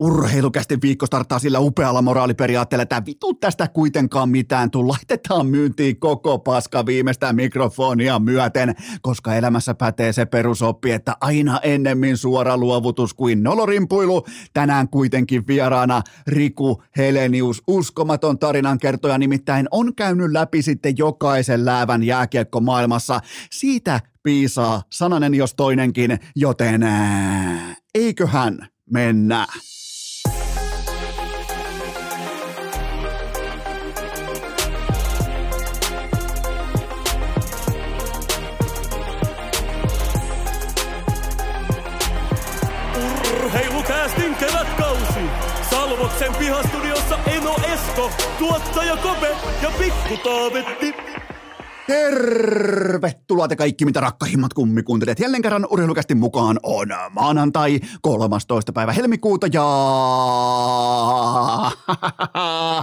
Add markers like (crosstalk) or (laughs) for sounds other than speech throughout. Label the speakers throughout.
Speaker 1: Urheilukästi viikko starttaa sillä upealla moraaliperiaatteella, että vitu tästä kuitenkaan mitään tuu. Laitetaan myyntiin koko paska viimeistä mikrofonia myöten, koska elämässä pätee se perusoppi, että aina ennemmin suora luovutus kuin nolorimpuilu. Tänään kuitenkin vieraana Riku Helenius, uskomaton tarinan kertoja nimittäin on käynyt läpi sitten jokaisen läävän jääkiekko maailmassa. Siitä piisaa sananen jos toinenkin, joten eiköhän mennä.
Speaker 2: Esko, tuottaja Kope ja Pikku Taavetti.
Speaker 1: Tervetuloa te kaikki, mitä rakkahimmat kummikuuntelijat. Jälleen kerran urheilukästi mukaan on maanantai 13. päivä helmikuuta ja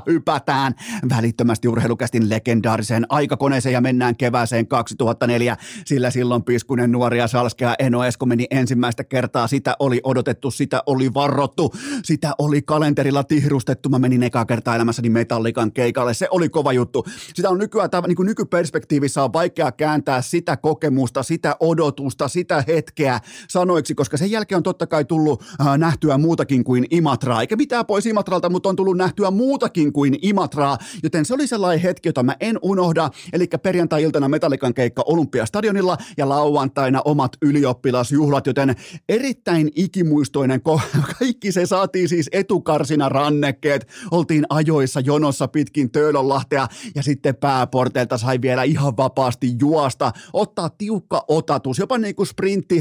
Speaker 1: (laughs) hypätään välittömästi urheilukästin legendaariseen aikakoneeseen ja mennään kevääseen 2004, sillä silloin piskunen nuoria Salskea Eno Esko meni ensimmäistä kertaa. Sitä oli odotettu, sitä oli varrottu, sitä oli kalenterilla tihrustettu. Mä menin eka kertaa elämässäni Metallikan keikalle. Se oli kova juttu. Sitä on nykyään, niin kuin nykyperspektiivi perspektiivissä on vaikea kääntää sitä kokemusta, sitä odotusta, sitä hetkeä sanoiksi, koska sen jälkeen on totta kai tullut äh, nähtyä muutakin kuin Imatraa, eikä mitään pois Imatralta, mutta on tullut nähtyä muutakin kuin Imatraa, joten se oli sellainen hetki, jota mä en unohda, eli perjantai-iltana Metallikan keikka Olympiastadionilla ja lauantaina omat ylioppilasjuhlat, joten erittäin ikimuistoinen, (laughs) kaikki se saatiin siis etukarsina rannekkeet, oltiin ajoissa jonossa pitkin Töölönlahtea ja sitten pääporteilta sai vielä ihan ihan vapaasti juosta, ottaa tiukka otatus, jopa niin kuin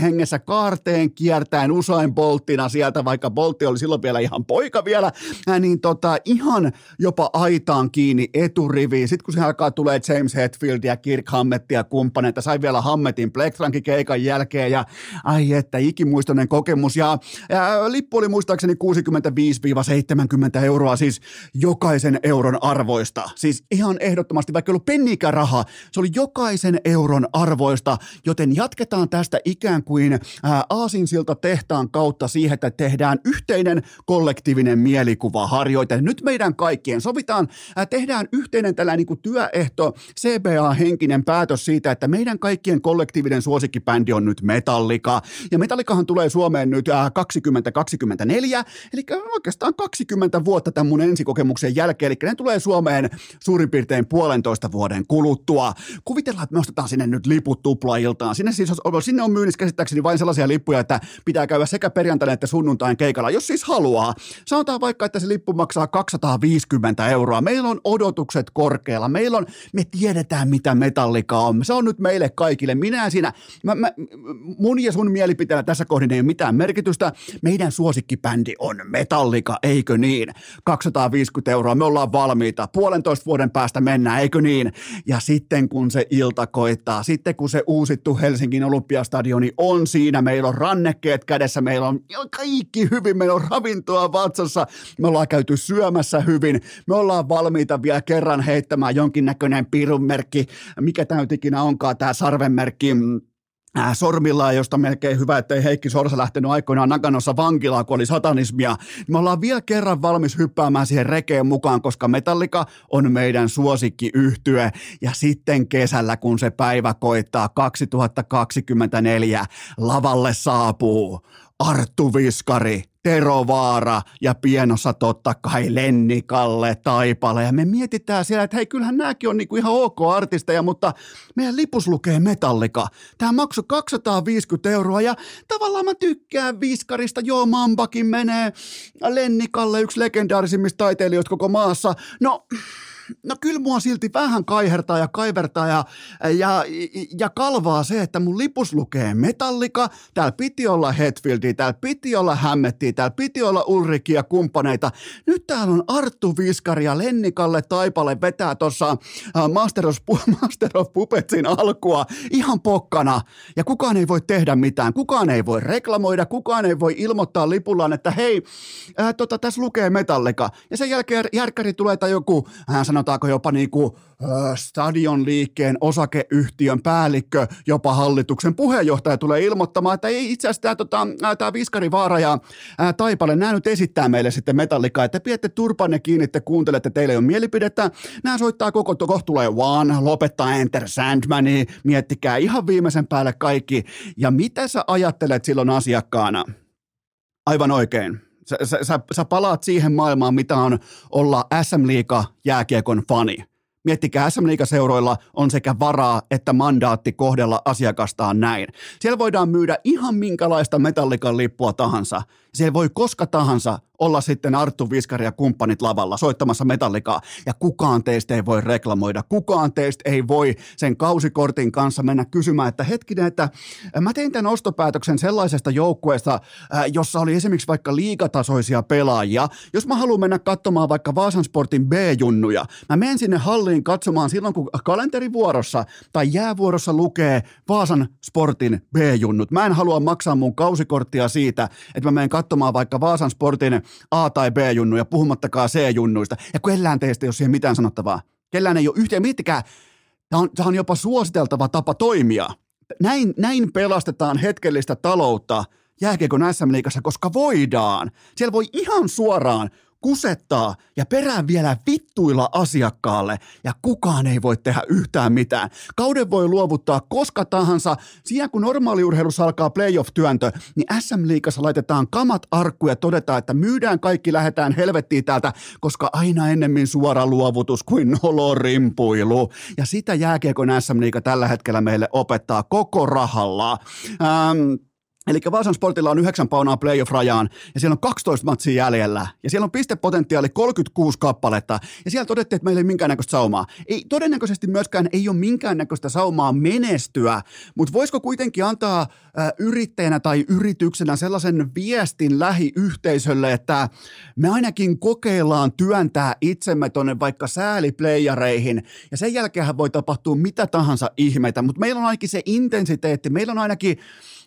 Speaker 1: hengessä kaarteen kiertäen usain Bolttina sieltä, vaikka Boltti oli silloin vielä ihan poika vielä, niin tota, ihan jopa aitaan kiinni eturiviin. Sitten kun se alkaa tulee James Hetfield ja Kirk Hammett ja kumppaneita, sai vielä Hammetin Plektrankin keikan jälkeen ja ai että ikimuistoinen kokemus ja, ja lippu oli muistaakseni 65-70 euroa, siis jokaisen euron arvoista. Siis ihan ehdottomasti, vaikka ei ollut penniikään rahaa, se oli jokaisen euron arvoista, joten jatketaan tästä ikään kuin aasinsilta tehtaan kautta siihen, että tehdään yhteinen kollektiivinen mielikuvaharjoite. Nyt meidän kaikkien sovitaan, ää, tehdään yhteinen tällainen niin kuin työehto, CBA-henkinen päätös siitä, että meidän kaikkien kollektiivinen suosikkibändi on nyt Metallica. Ja Metallikahan tulee Suomeen nyt ää, 2024, eli oikeastaan 20 vuotta tämän mun ensikokemuksen jälkeen, eli ne tulee Suomeen suurin piirtein puolentoista vuoden kuluttua. Kuvitellaan, että me ostetaan sinne nyt liput tuplailtaan. Sinne, siis, sinne on myynnissä käsittääkseni vain sellaisia lippuja, että pitää käydä sekä perjantaina että sunnuntain keikalla, jos siis haluaa. Sanotaan vaikka, että se lippu maksaa 250 euroa. Meillä on odotukset korkealla. Meillä on, me tiedetään mitä metallika on. Se on nyt meille kaikille. Minä siinä, mä, mä, mun ja sun mielipiteellä tässä kohdin ei ole mitään merkitystä. Meidän suosikkibändi on metallika, eikö niin? 250 euroa, me ollaan valmiita. Puolentoista vuoden päästä mennään, eikö niin? Ja sitten kun se ilta koittaa, sitten kun se uusittu Helsingin Olympiastadioni on siinä, meillä on rannekkeet kädessä, meillä on kaikki hyvin, meillä on ravintoa vatsassa, me ollaan käyty syömässä hyvin, me ollaan valmiita vielä kerran heittämään jonkinnäköinen pirunmerkki, mikä tämä ikinä onkaan tämä sarvenmerkki, mm, sormillaan, josta melkein hyvä, ettei Heikki Sorsa lähtenyt aikoinaan Nakanossa vankilaan, kun oli satanismia. Me ollaan vielä kerran valmis hyppäämään siihen rekeen mukaan, koska Metallika on meidän suosikki yhtye. Ja sitten kesällä, kun se päivä koittaa 2024, lavalle saapuu Arttu Viskari, Tero Vaara ja pienossa totta kai Lennikalle Taipale. Ja me mietitään siellä, että hei, kyllähän nämäkin on niinku ihan ok artisteja, mutta meidän lipus lukee Metallika. Tämä maksoi 250 euroa ja tavallaan mä tykkään Viskarista. Joo, Mambakin menee Lennikalle, yksi legendaarisimmista taiteilijoista koko maassa. No, no kyllä mua silti vähän kaihertaa ja kaivertaa ja, ja, ja kalvaa se, että mun lipus lukee Metallika, täällä piti olla Hetfieldia, täällä piti olla Hämmettiä, täällä piti olla Ulriki ja kumppaneita. Nyt täällä on Arttu Viskari ja Lennikalle Taipale vetää tuossa äh, Master, (laughs) Master of Puppetsin alkua ihan pokkana ja kukaan ei voi tehdä mitään, kukaan ei voi reklamoida, kukaan ei voi ilmoittaa lipullaan, että hei, ää, äh, tota, tässä lukee Metallika ja sen jälkeen järkkäri tulee tai joku, hän sanoo, sanotaanko jopa niin kuin, äh, stadionliikkeen osakeyhtiön päällikkö, jopa hallituksen puheenjohtaja tulee ilmoittamaan, että ei itse asiassa tämä, tota, tämä Viskari Vaara ja ää, Taipale, nämä nyt esittää meille sitten metallikaa, että pidätte turpanne kiinni, te kuuntelette, teille on mielipidettä, nämä soittaa koko, kohta tulee One, lopettaa Enter Sandmani, miettikää ihan viimeisen päälle kaikki, ja mitä sä ajattelet silloin asiakkaana? Aivan oikein. Sä, sä, sä, sä palaat siihen maailmaan, mitä on olla SM-liiga jääkiekon fani. Miettikää, SM seuroilla on sekä varaa että mandaatti kohdella asiakastaan näin. Siellä voidaan myydä ihan minkälaista metallikan lippua tahansa. Siellä voi koska tahansa olla sitten Arttu Viskari ja kumppanit lavalla soittamassa metallikaa, ja kukaan teistä ei voi reklamoida, kukaan teistä ei voi sen kausikortin kanssa mennä kysymään, että hetkinen, että mä tein tämän ostopäätöksen sellaisesta joukkueesta, jossa oli esimerkiksi vaikka liigatasoisia pelaajia, jos mä haluan mennä katsomaan vaikka Vaasan Sportin B-junnuja, mä menen sinne halliin katsomaan silloin, kun kalenterivuorossa tai jäävuorossa lukee Vaasan Sportin B-junnut. Mä en halua maksaa mun kausikorttia siitä, että mä menen katsomaan vaikka Vaasan Sportin A- tai B-junnuja, puhumattakaan C-junnuista, ja kellään teistä ei ole siihen mitään sanottavaa. Kellään ei ole yhteen, miettikää, tämä on, tämä on jopa suositeltava tapa toimia. Näin, näin pelastetaan hetkellistä taloutta jääkiekon SM-liigassa, koska voidaan. Siellä voi ihan suoraan kusettaa ja perään vielä vittuilla asiakkaalle ja kukaan ei voi tehdä yhtään mitään. Kauden voi luovuttaa koska tahansa. Siinä kun normaaliurheilussa alkaa playoff-työntö, niin SM-liikassa laitetaan kamat arkkuja ja todetaan, että myydään kaikki, lähetään helvettiin täältä, koska aina ennemmin suora luovutus kuin nolorimpuilu. Ja sitä jääkiekon SM-liika tällä hetkellä meille opettaa koko rahalla. Ähm, Eli Vaasan Sportilla on 9 paunaa playoff-rajaan ja siellä on 12 matsia jäljellä ja siellä on pistepotentiaali 36 kappaletta ja siellä todettiin, että meillä ei minkäännäköistä saumaa. Ei, todennäköisesti myöskään ei ole minkäännäköistä saumaa menestyä, mutta voisiko kuitenkin antaa ä, yrittäjänä tai yrityksenä sellaisen viestin lähiyhteisölle, että me ainakin kokeillaan työntää itsemme tonne vaikka sääliplayereihin ja sen jälkeen voi tapahtua mitä tahansa ihmeitä, mutta meillä on ainakin se intensiteetti, meillä on ainakin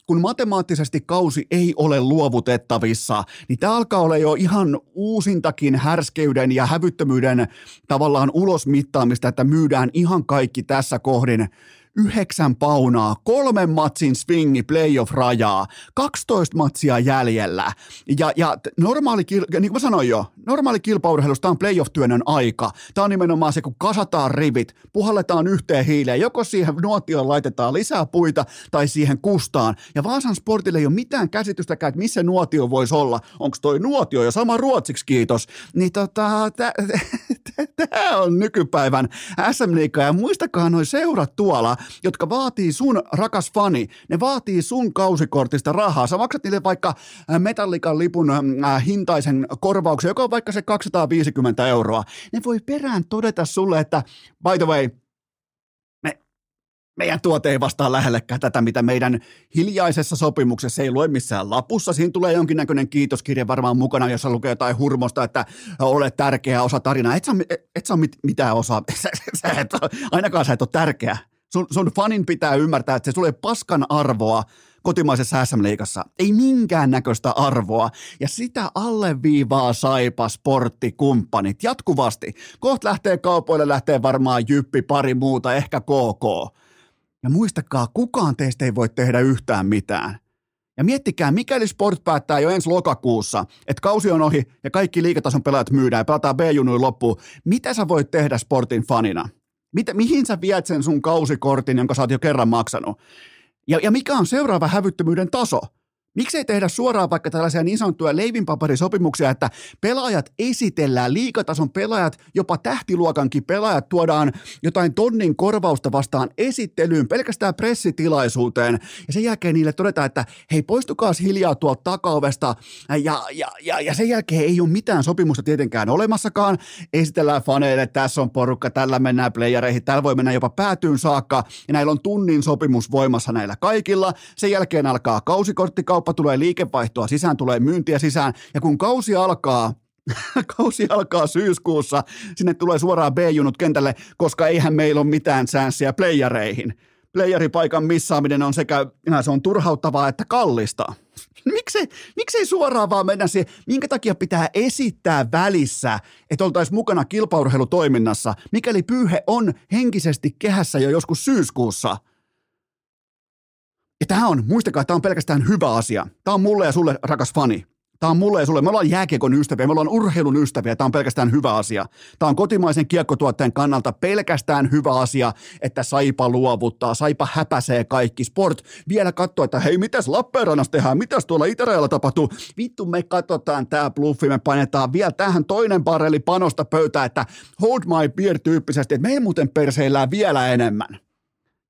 Speaker 1: kun matemaattisesti kausi ei ole luovutettavissa, niin tämä alkaa olla jo ihan uusintakin härskeyden ja hävyttömyyden tavallaan ulosmittaamista, että myydään ihan kaikki tässä kohdin yhdeksän paunaa, kolmen matsin swingi playoff-rajaa, 12 matsia jäljellä. Ja, ja normaali, niin kuin mä sanoin jo, normaali kilpaurheilusta tämä on playoff-työnnön aika. Tämä on nimenomaan se, kun kasataan rivit, puhalletaan yhteen hiileen, joko siihen nuotioon laitetaan lisää puita tai siihen kustaan. Ja Vaasan sportille ei ole mitään käsitystäkään, että missä nuotio voisi olla. Onko toi nuotio ja sama ruotsiksi, kiitos. Niin tota, tämä (laughs) on nykypäivän SM ja muistakaa noin seurat tuolla, jotka vaatii sun, rakas fani, ne vaatii sun kausikortista rahaa. Sä maksat niille vaikka äh, metallikan lipun äh, hintaisen korvauksen, joka on vaikka se 250 euroa. Ne voi perään todeta sulle, että by the way, me, meidän tuote ei vastaa lähellekään tätä, mitä meidän hiljaisessa sopimuksessa ei lue missään lapussa. Siinä tulee jonkinnäköinen kiitoskirja varmaan mukana, jossa lukee jotain hurmosta, että olet tärkeä osa tarinaa. Et sä, et, et sä mitään osaa. (laughs) Sä, sä et, ainakaan sä et ole tärkeä. Sun, sun fanin pitää ymmärtää, että se tulee paskan arvoa kotimaisessa SM-liigassa. Ei minkään näköistä arvoa. Ja sitä alleviivaa Saipa sporttikumppanit jatkuvasti. Koht lähtee kaupoille, lähtee varmaan Jyppi, pari muuta, ehkä KK. Ja muistakaa, kukaan teistä ei voi tehdä yhtään mitään. Ja miettikää, mikäli Sport päättää jo ensi lokakuussa, että kausi on ohi ja kaikki liikatason pelaajat myydään ja pelataan B-junuin loppuun, mitä sä voit tehdä Sportin fanina? Mitä, mihin sä viet sen sun kausikortin, jonka sä oot jo kerran maksanut? Ja, ja mikä on seuraava hävyttömyyden taso? Miksei tehdä suoraan vaikka tällaisia niin sanottuja leivinpaperisopimuksia, että pelaajat esitellään, liikatason pelaajat, jopa tähtiluokankin pelaajat tuodaan jotain tonnin korvausta vastaan esittelyyn, pelkästään pressitilaisuuteen, ja sen jälkeen niille todetaan, että hei poistukaa hiljaa tuolta takaovesta, ja, ja, ja, ja sen jälkeen ei ole mitään sopimusta tietenkään olemassakaan, esitellään faneille, tässä on porukka, tällä mennään playereihin, tällä voi mennä jopa päätyyn saakka, ja näillä on tunnin sopimus voimassa näillä kaikilla, sen jälkeen alkaa kausikorttikauppa, kauppa tulee liikevaihtoa sisään, tulee myyntiä sisään, ja kun kausi alkaa, (laughs) kausi alkaa syyskuussa, sinne tulee suoraan B-junut kentälle, koska eihän meillä ole mitään säänsiä playereihin. playeripaikan missaaminen on sekä se on turhauttavaa että kallista. (laughs) Miksei, miksei suoraan vaan mennä siihen, minkä takia pitää esittää välissä, että oltaisiin mukana kilpaurheilutoiminnassa, mikäli pyyhe on henkisesti kehässä jo joskus syyskuussa. Ja tämä on, muistakaa, tämä on pelkästään hyvä asia. Tämä on mulle ja sulle, rakas fani. Tämä on mulle ja sulle. Me ollaan jääkiekon ystäviä, me ollaan urheilun ystäviä. Tämä on pelkästään hyvä asia. Tämä on kotimaisen kiekkotuotteen kannalta pelkästään hyvä asia, että Saipa luovuttaa, Saipa häpäsee kaikki. Sport vielä katsoo, että hei, mitäs Lappeenrannassa tehdään, mitäs tuolla Itärajalla tapahtuu. Vittu, me katsotaan tämä bluffi, me painetaan vielä tähän toinen barreli panosta pöytää, että hold my beer tyyppisesti, että me ei muuten perseillään vielä enemmän.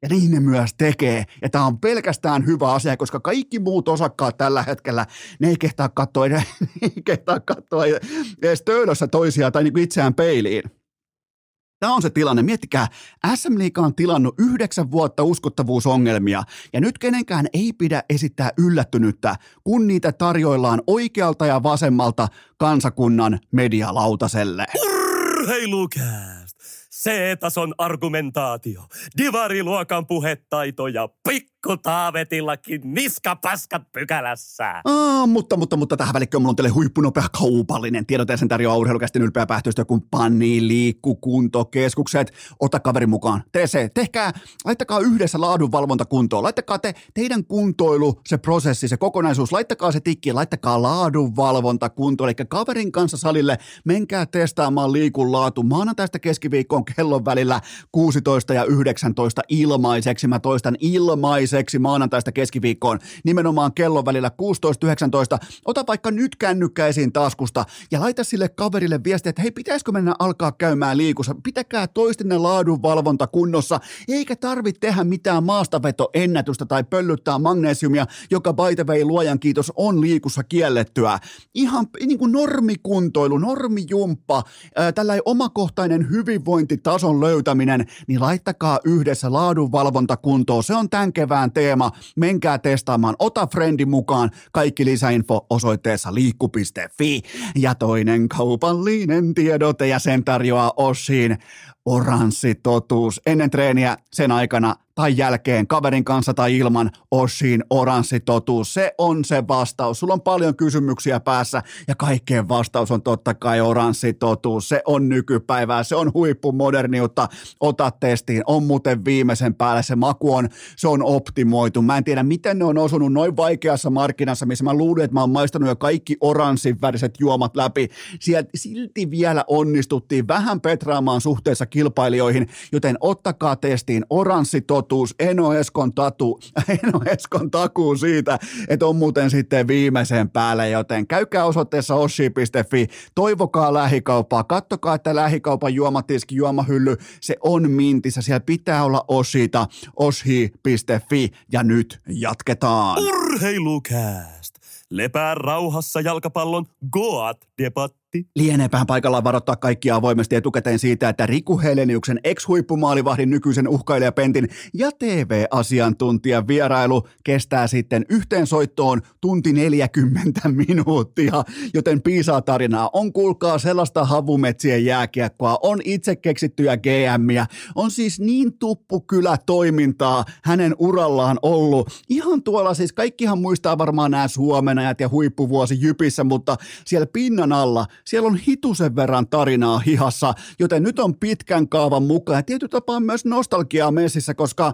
Speaker 1: Ja niin ne myös tekee. Ja tämä on pelkästään hyvä asia, koska kaikki muut osakkaat tällä hetkellä, ne ei kehtaa katsoa, (laughs) ne ei kehtaa katsoa edes töölössä toisiaan tai niin itseään peiliin. Tämä on se tilanne. Miettikää, SM Liiga on tilannut yhdeksän vuotta uskottavuusongelmia, ja nyt kenenkään ei pidä esittää yllättynyttä, kun niitä tarjoillaan oikealta ja vasemmalta kansakunnan medialautaselle.
Speaker 2: Urheilukää! C-tason argumentaatio, divariluokan puhetaito ja pikku taavetillakin niskapaskat pykälässä.
Speaker 1: Aa, mutta, mutta, mutta tähän välikköön mulla on teille huippunopea kaupallinen tiedote sen tarjoaa urheilukästin ylpeä pähtöistökumppani liikkukuntokeskukset. Ota kaveri mukaan. Tee se. Tehkää, laittakaa yhdessä laadunvalvonta kuntoon. Laittakaa te, teidän kuntoilu, se prosessi, se kokonaisuus. Laittakaa se tikki, laittakaa laadunvalvonta kuntoon. Eli kaverin kanssa salille, menkää testaamaan liikun laatu maanantaista keskiviikkoon kellon välillä 16 ja 19 ilmaiseksi. Mä toistan ilmaiseksi maanantaista keskiviikkoon nimenomaan kellon välillä 16-19. Ota vaikka nyt kännykkä esiin taskusta ja laita sille kaverille viestiä, että hei, pitäisikö mennä alkaa käymään liikussa? Pitäkää toistenne laadunvalvonta kunnossa, eikä tarvitse tehdä mitään maastavetoennätystä tai pöllyttää magnesiumia, joka by the way, luojan kiitos, on liikussa kiellettyä. Ihan niin kuin normikuntoilu, normijumppa, tällainen omakohtainen hyvinvointi tason löytäminen, niin laittakaa yhdessä laadunvalvonta kuntoon. Se on tämän kevään teema. Menkää testaamaan. Ota frendi mukaan. Kaikki lisäinfo osoitteessa liikku.fi. Ja toinen kaupallinen tiedote ja sen tarjoaa Oshin oranssi totuus. Ennen treeniä, sen aikana tai jälkeen, kaverin kanssa tai ilman, Oshin oranssi totuus. Se on se vastaus. Sulla on paljon kysymyksiä päässä ja kaikkeen vastaus on totta kai oranssi totuus. Se on nykypäivää, se on huippumoderniutta. Ota testiin, on muuten viimeisen päälle. Se maku on, se on optimoitu. Mä en tiedä, miten ne on osunut noin vaikeassa markkinassa, missä mä luulin, että mä oon maistanut jo kaikki oranssin väriset juomat läpi. Sieltä silti vielä onnistuttiin vähän petraamaan suhteessa kilpailijoihin, joten ottakaa testiin oranssi totuus, Eno Eskon, tatu, (laughs) Eno Eskon takuu siitä, että on muuten sitten viimeisen päälle, joten käykää osoitteessa ossi.fi, toivokaa lähikauppaa, kattokaa, että lähikaupan juomatiski, juomahylly, se on mintissä, siellä pitää olla osita, oshi.fi ja nyt jatketaan.
Speaker 2: Urheilukääst! Lepää rauhassa jalkapallon Goat-debatti
Speaker 1: Matti. Lieneepähän paikallaan varoittaa kaikkia avoimesti etukäteen siitä, että Riku Heleniuksen ex-huippumaalivahdin nykyisen uhkailijapentin ja TV-asiantuntijan vierailu kestää sitten yhteen soittoon tunti 40 minuuttia, joten piisaa tarinaa. On kuulkaa sellaista havumetsien jääkiekkoa, on itse keksittyjä GMiä, on siis niin tuppukylä toimintaa hänen urallaan ollut. Ihan tuolla siis kaikkihan muistaa varmaan nämä Suomenajat ja huippuvuosi Jypissä, mutta siellä pinnan alla siellä on hitusen verran tarinaa hihassa, joten nyt on pitkän kaavan mukaan. Ja tietyllä tapaa myös nostalgiaa messissä, koska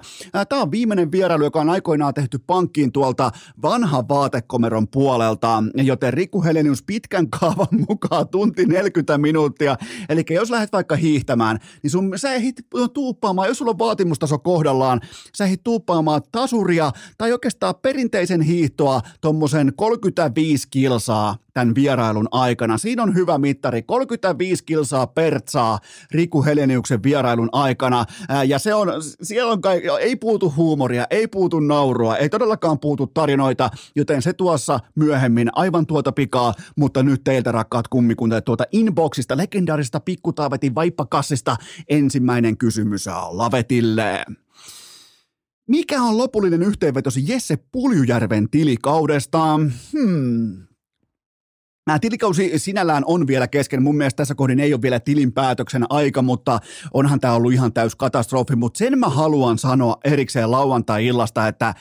Speaker 1: tämä on viimeinen vierailu, joka on aikoinaan tehty pankkiin tuolta vanha vaatekomeron puolelta, joten Riku Helenius pitkän kaavan mukaan tunti 40 minuuttia, eli jos lähdet vaikka hiihtämään, niin sun, sä ehdit tuuppaamaan, jos sulla on vaatimustaso kohdallaan, sä ehdit tuuppaamaan tasuria tai oikeastaan perinteisen hiihtoa tuommoisen 35 kilsaa tämän vierailun aikana. Siinä on hyvä mittari, 35 kilsaa pertsaa Riku Heleniuksen vierailun aikana. Ja se on, siellä on kai, ei puutu huumoria, ei puutu naurua, ei todellakaan puutu tarinoita, joten se tuossa myöhemmin aivan tuota pikaa, mutta nyt teiltä rakkaat kummikuntajat tuota inboxista, legendaarista pikkutaavetin vaippakassista ensimmäinen kysymys Lavetille. Mikä on lopullinen yhteenvetosi Jesse Puljujärven tilikaudesta? Hmm, Nämä tilikausi sinällään on vielä kesken. Mun mielestä tässä kohdin ei ole vielä tilinpäätöksen aika, mutta onhan tämä ollut ihan täys katastrofi. Mutta sen mä haluan sanoa erikseen lauantai-illasta, että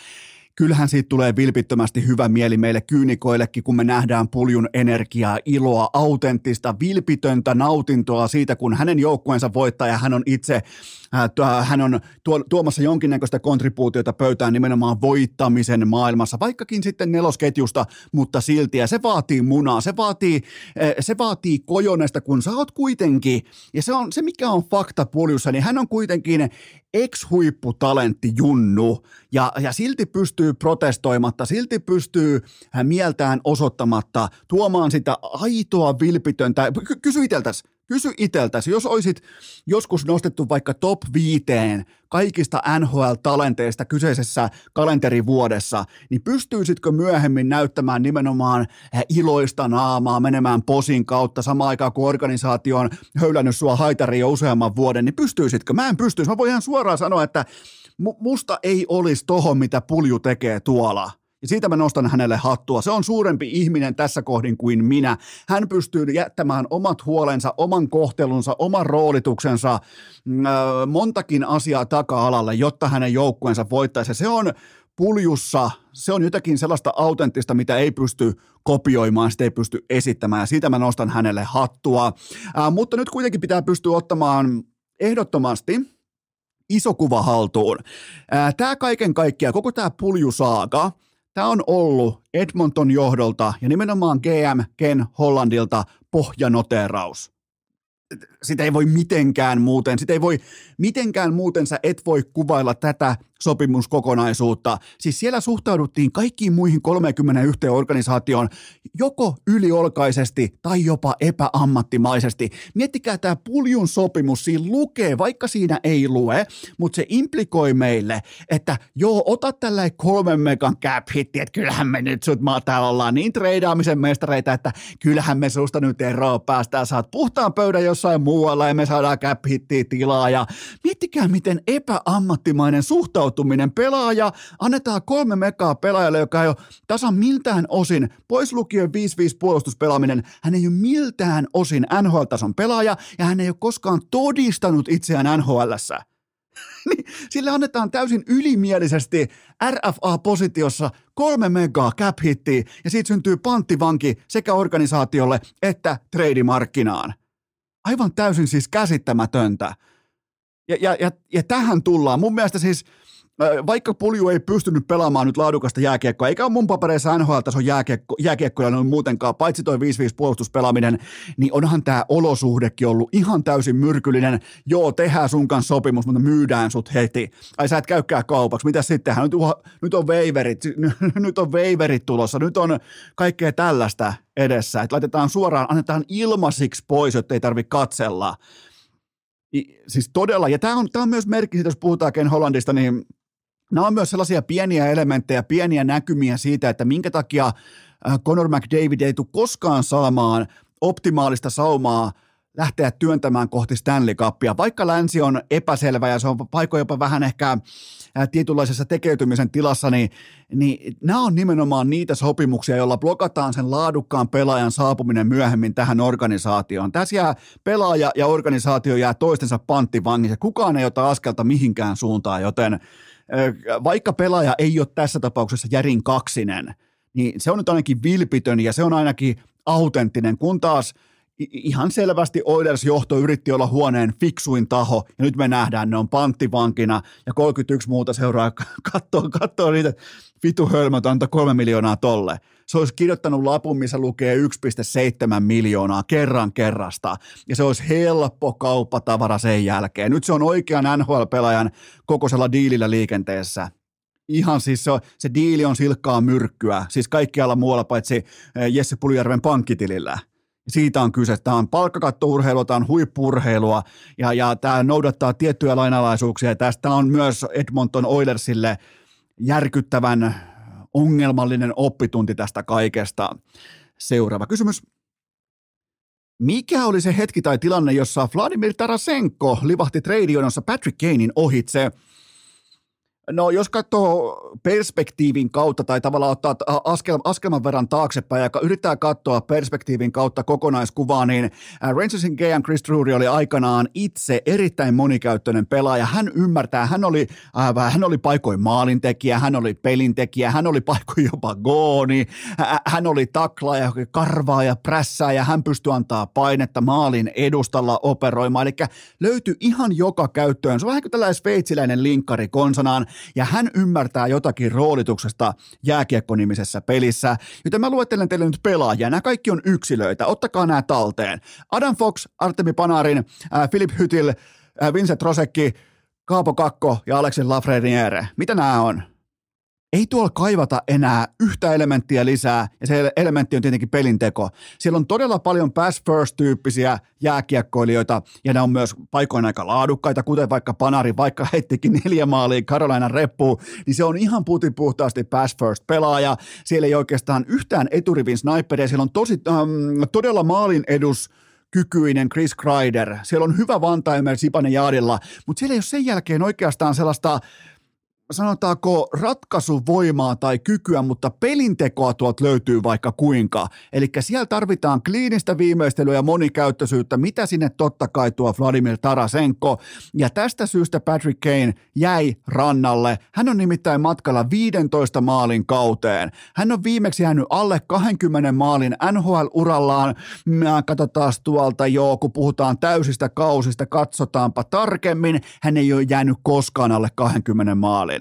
Speaker 1: kyllähän siitä tulee vilpittömästi hyvä mieli meille kyynikoillekin, kun me nähdään puljun energiaa, iloa, autenttista, vilpitöntä nautintoa siitä, kun hänen joukkueensa voittaa ja hän on itse hän on tuomassa jonkinnäköistä kontribuutiota pöytään nimenomaan voittamisen maailmassa, vaikkakin sitten nelosketjusta, mutta silti. Ja se vaatii munaa, se vaatii, se vaatii kojonesta, kun sä oot kuitenkin, ja se on se mikä on fakta puljussa, niin hän on kuitenkin ex-huipputalentti Junnu, ja, ja silti pystyy protestoimatta, silti pystyy mieltään osoittamatta, tuomaan sitä aitoa vilpitöntä, kysy iteltäsi, Kysy iteltäsi, jos olisit joskus nostettu vaikka top viiteen kaikista NHL-talenteista kyseisessä kalenterivuodessa, niin pystyisitkö myöhemmin näyttämään nimenomaan eh, iloista naamaa, menemään posin kautta samaan aikaan, kun organisaatio on höylännyt sua haitariin jo useamman vuoden, niin pystyisitkö? Mä en pystyisi. Mä voin ihan suoraan sanoa, että musta ei olisi tohon, mitä pulju tekee tuolla. Ja siitä mä nostan hänelle hattua. Se on suurempi ihminen tässä kohdin kuin minä. Hän pystyy jättämään omat huolensa, oman kohtelunsa, oman roolituksensa, mm, äh, montakin asiaa taka-alalle, jotta hänen joukkueensa voittaisi. Se on puljussa, se on jotakin sellaista autenttista, mitä ei pysty kopioimaan, sitä ei pysty esittämään, siitä mä nostan hänelle hattua. Äh, mutta nyt kuitenkin pitää pystyä ottamaan ehdottomasti iso kuva haltuun. Äh, tämä kaiken kaikkiaan, koko tämä puljusaaga, Tämä on ollut Edmonton johdolta ja nimenomaan GM Ken Hollandilta pohjanoteraus sitä ei voi mitenkään muuten, sitä ei voi mitenkään muuten sä et voi kuvailla tätä sopimuskokonaisuutta. Siis siellä suhtauduttiin kaikkiin muihin 31 organisaatioon joko yliolkaisesti tai jopa epäammattimaisesti. Miettikää tämä puljun sopimus, siinä lukee, vaikka siinä ei lue, mutta se implikoi meille, että joo, ota tällä kolmen megan cap hitti, että kyllähän me nyt sut täällä ollaan niin treidaamisen mestareita, että kyllähän me susta nyt eroa päästään, saat puhtaan pöydän jossain muualla ja me saadaan cap tilaa ja miettikää miten epäammattimainen suhtautuminen pelaaja, annetaan kolme mekaa pelaajalle, joka ei ole tasan miltään osin, pois lukien 5-5 puolustuspelaaminen, hän ei ole miltään osin NHL-tason pelaaja ja hän ei ole koskaan todistanut itseään NHLssä. (laughs) niin, sille annetaan täysin ylimielisesti RFA-positiossa kolme megaa cap hittiä ja siitä syntyy panttivanki sekä organisaatiolle että treidimarkkinaan. Aivan täysin siis käsittämätöntä. Ja, ja, ja, ja tähän tullaan. Mun mielestä siis, vaikka Pulju ei pystynyt pelaamaan nyt laadukasta jääkiekkoa, eikä ole mun papereissa NHL-tason jääkiekko, jääkiekkoja noin muutenkaan, paitsi toi 5-5 puolustuspelaaminen, niin onhan tämä olosuhdekin ollut ihan täysin myrkyllinen. Joo, tehdään sun kanssa sopimus, mutta myydään sut heti. Ai sä et käykää kaupaksi, mitä sitten? Nyt, nyt on veiverit, (laughs) nyt on veiverit tulossa, nyt on kaikkea tällaista edessä, että laitetaan suoraan, annetaan ilmasiksi pois, jotta ei tarvitse katsella. I, siis todella, ja tämä on, tämä on myös merkki, jos puhutaan Ken Hollandista, niin nämä on myös sellaisia pieniä elementtejä, pieniä näkymiä siitä, että minkä takia äh, Conor McDavid ei tule koskaan saamaan optimaalista saumaa lähteä työntämään kohti Stanley Cupia. Vaikka länsi on epäselvä ja se on paikoin jopa vähän ehkä tietynlaisessa tekeytymisen tilassa, niin, niin nämä on nimenomaan niitä sopimuksia, joilla blokataan sen laadukkaan pelaajan saapuminen myöhemmin tähän organisaatioon. Tässä jää pelaaja ja organisaatio jää toistensa panttivangissa. Kukaan ei ota askelta mihinkään suuntaan, joten vaikka pelaaja ei ole tässä tapauksessa järin kaksinen, niin se on nyt ainakin vilpitön ja se on ainakin autenttinen, kun taas – ihan selvästi Oilers johto yritti olla huoneen fiksuin taho, ja nyt me nähdään, ne on panttivankina, ja 31 muuta seuraa kattoo, kattoo niitä vitu hölmöt antaa kolme miljoonaa tolle. Se olisi kirjoittanut lapun, missä lukee 1,7 miljoonaa kerran kerrasta, ja se olisi helppo kauppatavara sen jälkeen. Nyt se on oikean NHL-pelaajan kokoisella diilillä liikenteessä. Ihan siis se, se diili on silkkaa myrkkyä, siis kaikkialla muualla paitsi eh, Jesse Puljärven pankkitilillä siitä on kyse. Tämä on palkkakattourheilua, tämä on huippurheilua ja, ja tämä noudattaa tiettyjä lainalaisuuksia. Tästä on myös Edmonton Oilersille järkyttävän ongelmallinen oppitunti tästä kaikesta. Seuraava kysymys. Mikä oli se hetki tai tilanne, jossa Vladimir Tarasenko livahti treidionossa Patrick Kanein ohitse? No jos katsoo perspektiivin kautta tai tavallaan ottaa askel, askelman verran taaksepäin ja yrittää katsoa perspektiivin kautta kokonaiskuvaa, niin Rangersin GM Chris Drury oli aikanaan itse erittäin monikäyttöinen pelaaja. Hän ymmärtää, hän oli, äh, hän oli paikoin maalintekijä, hän oli pelintekijä, hän oli paikoin jopa gooni, hän oli taklaaja, karvaaja, prässääjä, hän pystyi antaa painetta maalin edustalla operoimaan, eli löytyi ihan joka käyttöön. Se on vähän kuin tällainen sveitsiläinen linkkari konsanaan, ja hän ymmärtää jotakin roolituksesta jääkiekkonimisessä pelissä, joten mä luettelen teille nyt pelaajia. Nämä kaikki on yksilöitä, ottakaa nämä talteen. Adam Fox, Artemi Panarin, äh, Philip Hytil, äh, Vincent Rosekki, Kaapo Kakko ja Alexis Lafreniere. Mitä nämä on? Ei tuolla kaivata enää yhtä elementtiä lisää, ja se elementti on tietenkin pelinteko. Siellä on todella paljon pass first-tyyppisiä jääkiekkoilijoita, ja ne on myös paikoin aika laadukkaita, kuten vaikka Panari, vaikka heittikin neljä maalia Carolina reppu, niin se on ihan puhtaasti pass first pelaaja. Siellä ei oikeastaan yhtään eturivin sniperia, siellä on tosi, ähm, todella maalin edus, kykyinen Chris Kreider. Siellä on hyvä vantaimer Sipanen Jaadilla, mutta siellä ei ole sen jälkeen oikeastaan sellaista sanotaanko ratkaisuvoimaa tai kykyä, mutta pelintekoa tuolta löytyy vaikka kuinka. Eli siellä tarvitaan kliinistä viimeistelyä ja monikäyttöisyyttä, mitä sinne totta kai tuo Vladimir Tarasenko. Ja tästä syystä Patrick Kane jäi rannalle. Hän on nimittäin matkalla 15 maalin kauteen. Hän on viimeksi jäänyt alle 20 maalin NHL-urallaan. Mä katsotaan tuolta joo, kun puhutaan täysistä kausista, katsotaanpa tarkemmin. Hän ei ole jäänyt koskaan alle 20 maalin.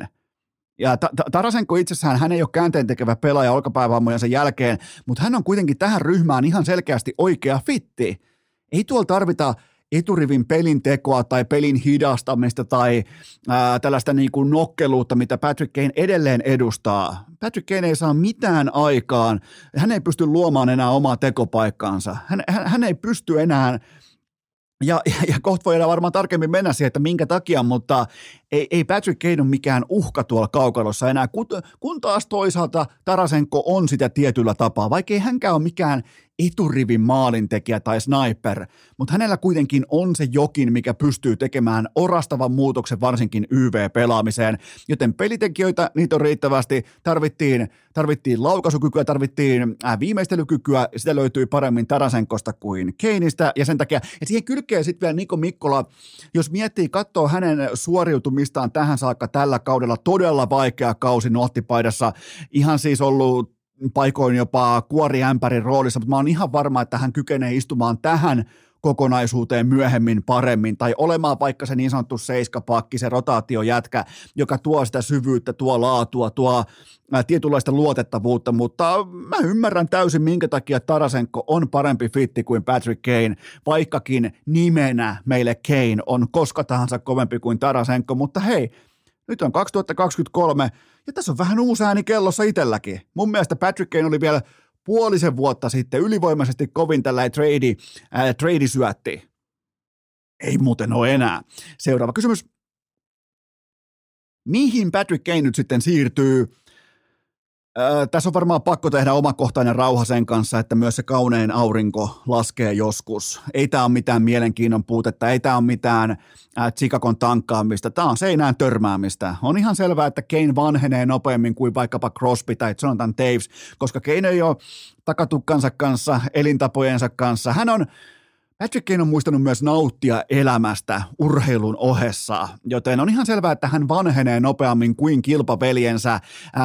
Speaker 1: Ja Tarasenko itsessään, hän ei ole käänteen tekevä pelaaja olkapäävammojensa jälkeen, mutta hän on kuitenkin tähän ryhmään ihan selkeästi oikea fitti. Ei tuolla tarvita eturivin pelin tekoa tai pelin hidastamista tai ää, tällaista niin kuin nokkeluutta, mitä Patrick Kane edelleen edustaa. Patrick Kane ei saa mitään aikaan. Hän ei pysty luomaan enää omaa tekopaikkaansa. Hän, hän, hän ei pysty enää ja, ja, ja kohta voidaan varmaan tarkemmin mennä siihen, että minkä takia, mutta ei, ei Patrick Kane ole mikään uhka tuolla kaukalossa enää, kun, kun taas toisaalta Tarasenko on sitä tietyllä tapaa, vaikka ei hänkään ole mikään eturivin maalintekijä tai sniper, mutta hänellä kuitenkin on se jokin, mikä pystyy tekemään orastavan muutoksen varsinkin YV-pelaamiseen, joten pelitekijöitä, niitä on riittävästi, tarvittiin, tarvittiin laukaisukykyä, tarvittiin äh, viimeistelykykyä, sitä löytyy paremmin Tarasenkosta kuin Keinistä, ja sen takia, ja siihen kylkee sitten vielä Niko Mikkola, jos miettii, katsoo hänen suoriutumistaan tähän saakka tällä kaudella, todella vaikea kausi nuottipaidassa, ihan siis ollut paikoin jopa kuoriämpärin roolissa, mutta mä oon ihan varma, että hän kykenee istumaan tähän kokonaisuuteen myöhemmin paremmin, tai olemaan vaikka se niin sanottu seiskapakki, se rotaatiojätkä, joka tuo sitä syvyyttä, tuo laatua, tuo ää, tietynlaista luotettavuutta, mutta mä ymmärrän täysin, minkä takia Tarasenko on parempi fitti kuin Patrick Kane, vaikkakin nimenä meille Kane on koska tahansa kovempi kuin Tarasenko, mutta hei, nyt on 2023 ja tässä on vähän uusi ääni kellossa itselläkin. Mun mielestä Patrick Kane oli vielä puolisen vuotta sitten ylivoimaisesti kovin tällä trade, äh, trade syötti. Ei muuten ole enää. Seuraava kysymys. Mihin Patrick Kane nyt sitten siirtyy tässä on varmaan pakko tehdä omakohtainen rauha sen kanssa, että myös se kaunein aurinko laskee joskus. Ei tämä ole mitään mielenkiinnon puutetta, ei tämä ole mitään Chicagon tankkaamista, tämä on seinään törmäämistä. On ihan selvää, että Kane vanhenee nopeammin kuin vaikkapa Crosby tai Jonathan Taves, koska Kane ei ole takatukkansa kanssa, elintapojensa kanssa. Hän on Patrick Kane on muistanut myös nauttia elämästä urheilun ohessa, joten on ihan selvää, että hän vanhenee nopeammin kuin kilpaveljensä,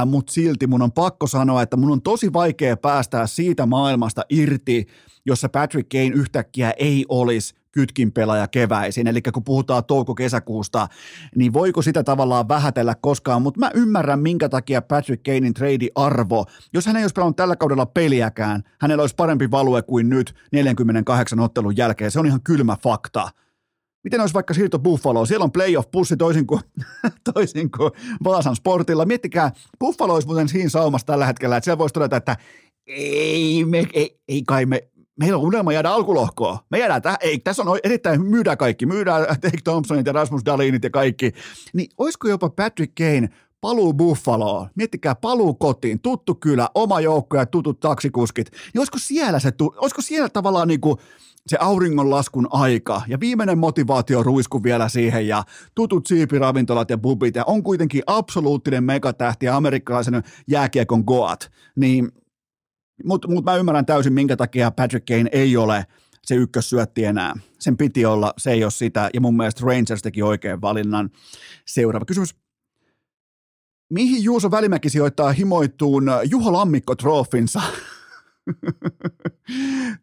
Speaker 1: mutta silti mun on pakko sanoa, että mun on tosi vaikea päästää siitä maailmasta irti, jossa Patrick Kane yhtäkkiä ei olisi kytkin pelaaja keväisin, eli kun puhutaan touko-kesäkuusta, niin voiko sitä tavallaan vähätellä koskaan, mutta mä ymmärrän, minkä takia Patrick Kanein trade-arvo, jos hän ei olisi pelannut tällä kaudella peliäkään, hänellä olisi parempi value kuin nyt 48 ottelun jälkeen, se on ihan kylmä fakta. Miten olisi vaikka siirto Buffalo? Siellä on playoff-pussi toisin kuin, (laughs) toisin kuin Vaasan sportilla. Miettikää, Buffalo olisi muuten siinä saumassa tällä hetkellä, että siellä voisi todeta, että ei, me, ei, ei kai me meillä on unelma jäädä alkulohkoon. Me jäädään tähän, ei, tässä on erittäin, myydään kaikki, myydään Take Thompsonit ja Rasmus Dalinit ja kaikki. Niin olisiko jopa Patrick Kane paluu Buffaloon, miettikää paluu kotiin, tuttu kylä, oma joukko ja tutut taksikuskit, niin olisiko siellä se, olisiko siellä tavallaan niin kuin se auringonlaskun aika? Ja viimeinen motivaatio ruisku vielä siihen ja tutut siipiravintolat ja bubit. Ja on kuitenkin absoluuttinen megatähti ja amerikkalaisen jääkiekon goat, niin mutta mut mä ymmärrän täysin, minkä takia Patrick Kane ei ole se ykkössyötti enää. Sen piti olla, se ei ole sitä, ja mun mielestä Rangers teki oikein valinnan. Seuraava kysymys. Mihin Juuso Välimäki sijoittaa himoittuun Juho Lammikko-trofinsa? (laughs)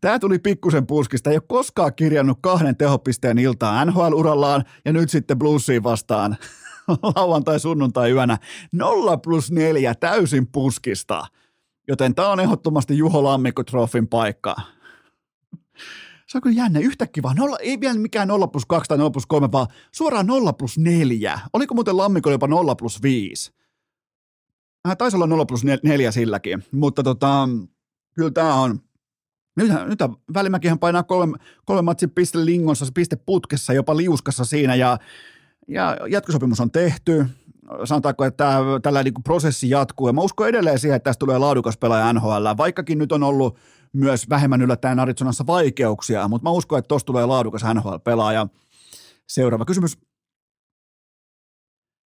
Speaker 1: Tämä tuli pikkusen puskista. Ei ole koskaan kirjannut kahden tehopisteen iltaa NHL-urallaan ja nyt sitten Bluesiin vastaan (laughs) lauantai, sunnuntai yönä 0 plus 4 täysin puskista. Joten tämä on ehdottomasti Juho Lammikko-trofin paikka. Se on kyllä jännä. Yhtäkkiä vaan, nolla, ei vielä mikään 0 plus 2 tai 0 plus 3, vaan suoraan 0 plus 4. Oliko muuten Lammikolla jopa 0 plus 5? Äh, taisi olla 0 plus 4 silläkin, mutta tota, kyllä tämä on, nyt, nyt Välimäkihän painaa kolme, kolme matsin piste lingossa, piste putkessa, jopa liuskassa siinä ja, ja jatkosopimus on tehty. Sanotaanko, että tämä, tällä niin prosessi jatkuu ja mä uskon edelleen siihen, että tästä tulee laadukas pelaaja NHL, vaikkakin nyt on ollut myös vähemmän yllättäen Arizonassa vaikeuksia, mutta mä uskon, että tuosta tulee laadukas NHL-pelaaja. Seuraava kysymys.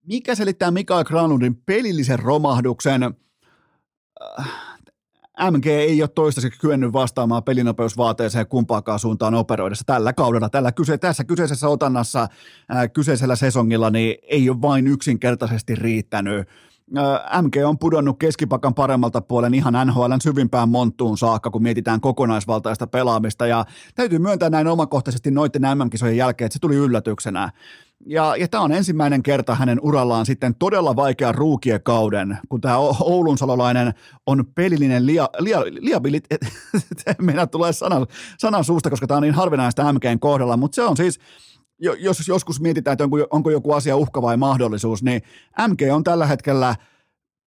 Speaker 1: Mikä selittää Mikael Granlundin pelillisen romahduksen? Äh, MG ei ole toistaiseksi kyennyt vastaamaan pelinopeusvaateeseen kumpaakaan suuntaan operoidessa tällä kaudella. Tällä kyse, tässä kyseisessä otannassa ää, äh, kyseisellä sesongilla niin ei ole vain yksinkertaisesti riittänyt. MG on pudonnut keskipakan paremmalta puolen ihan NHLn syvimpään monttuun saakka, kun mietitään kokonaisvaltaista pelaamista. Ja täytyy myöntää näin omakohtaisesti noiden MM-kisojen jälkeen, että se tuli yllätyksenä. Ja, ja tämä on ensimmäinen kerta hänen urallaan sitten todella vaikea ruukiekauden, kun tämä Oulun salolainen on pelillinen lia, lia, liabilit, (laughs) meillä tulee sanan, sanan suusta, koska tämä on niin harvinaista MGn kohdalla, mutta se on siis jos joskus mietitään, että onko, onko joku asia uhka vai mahdollisuus, niin MG on tällä hetkellä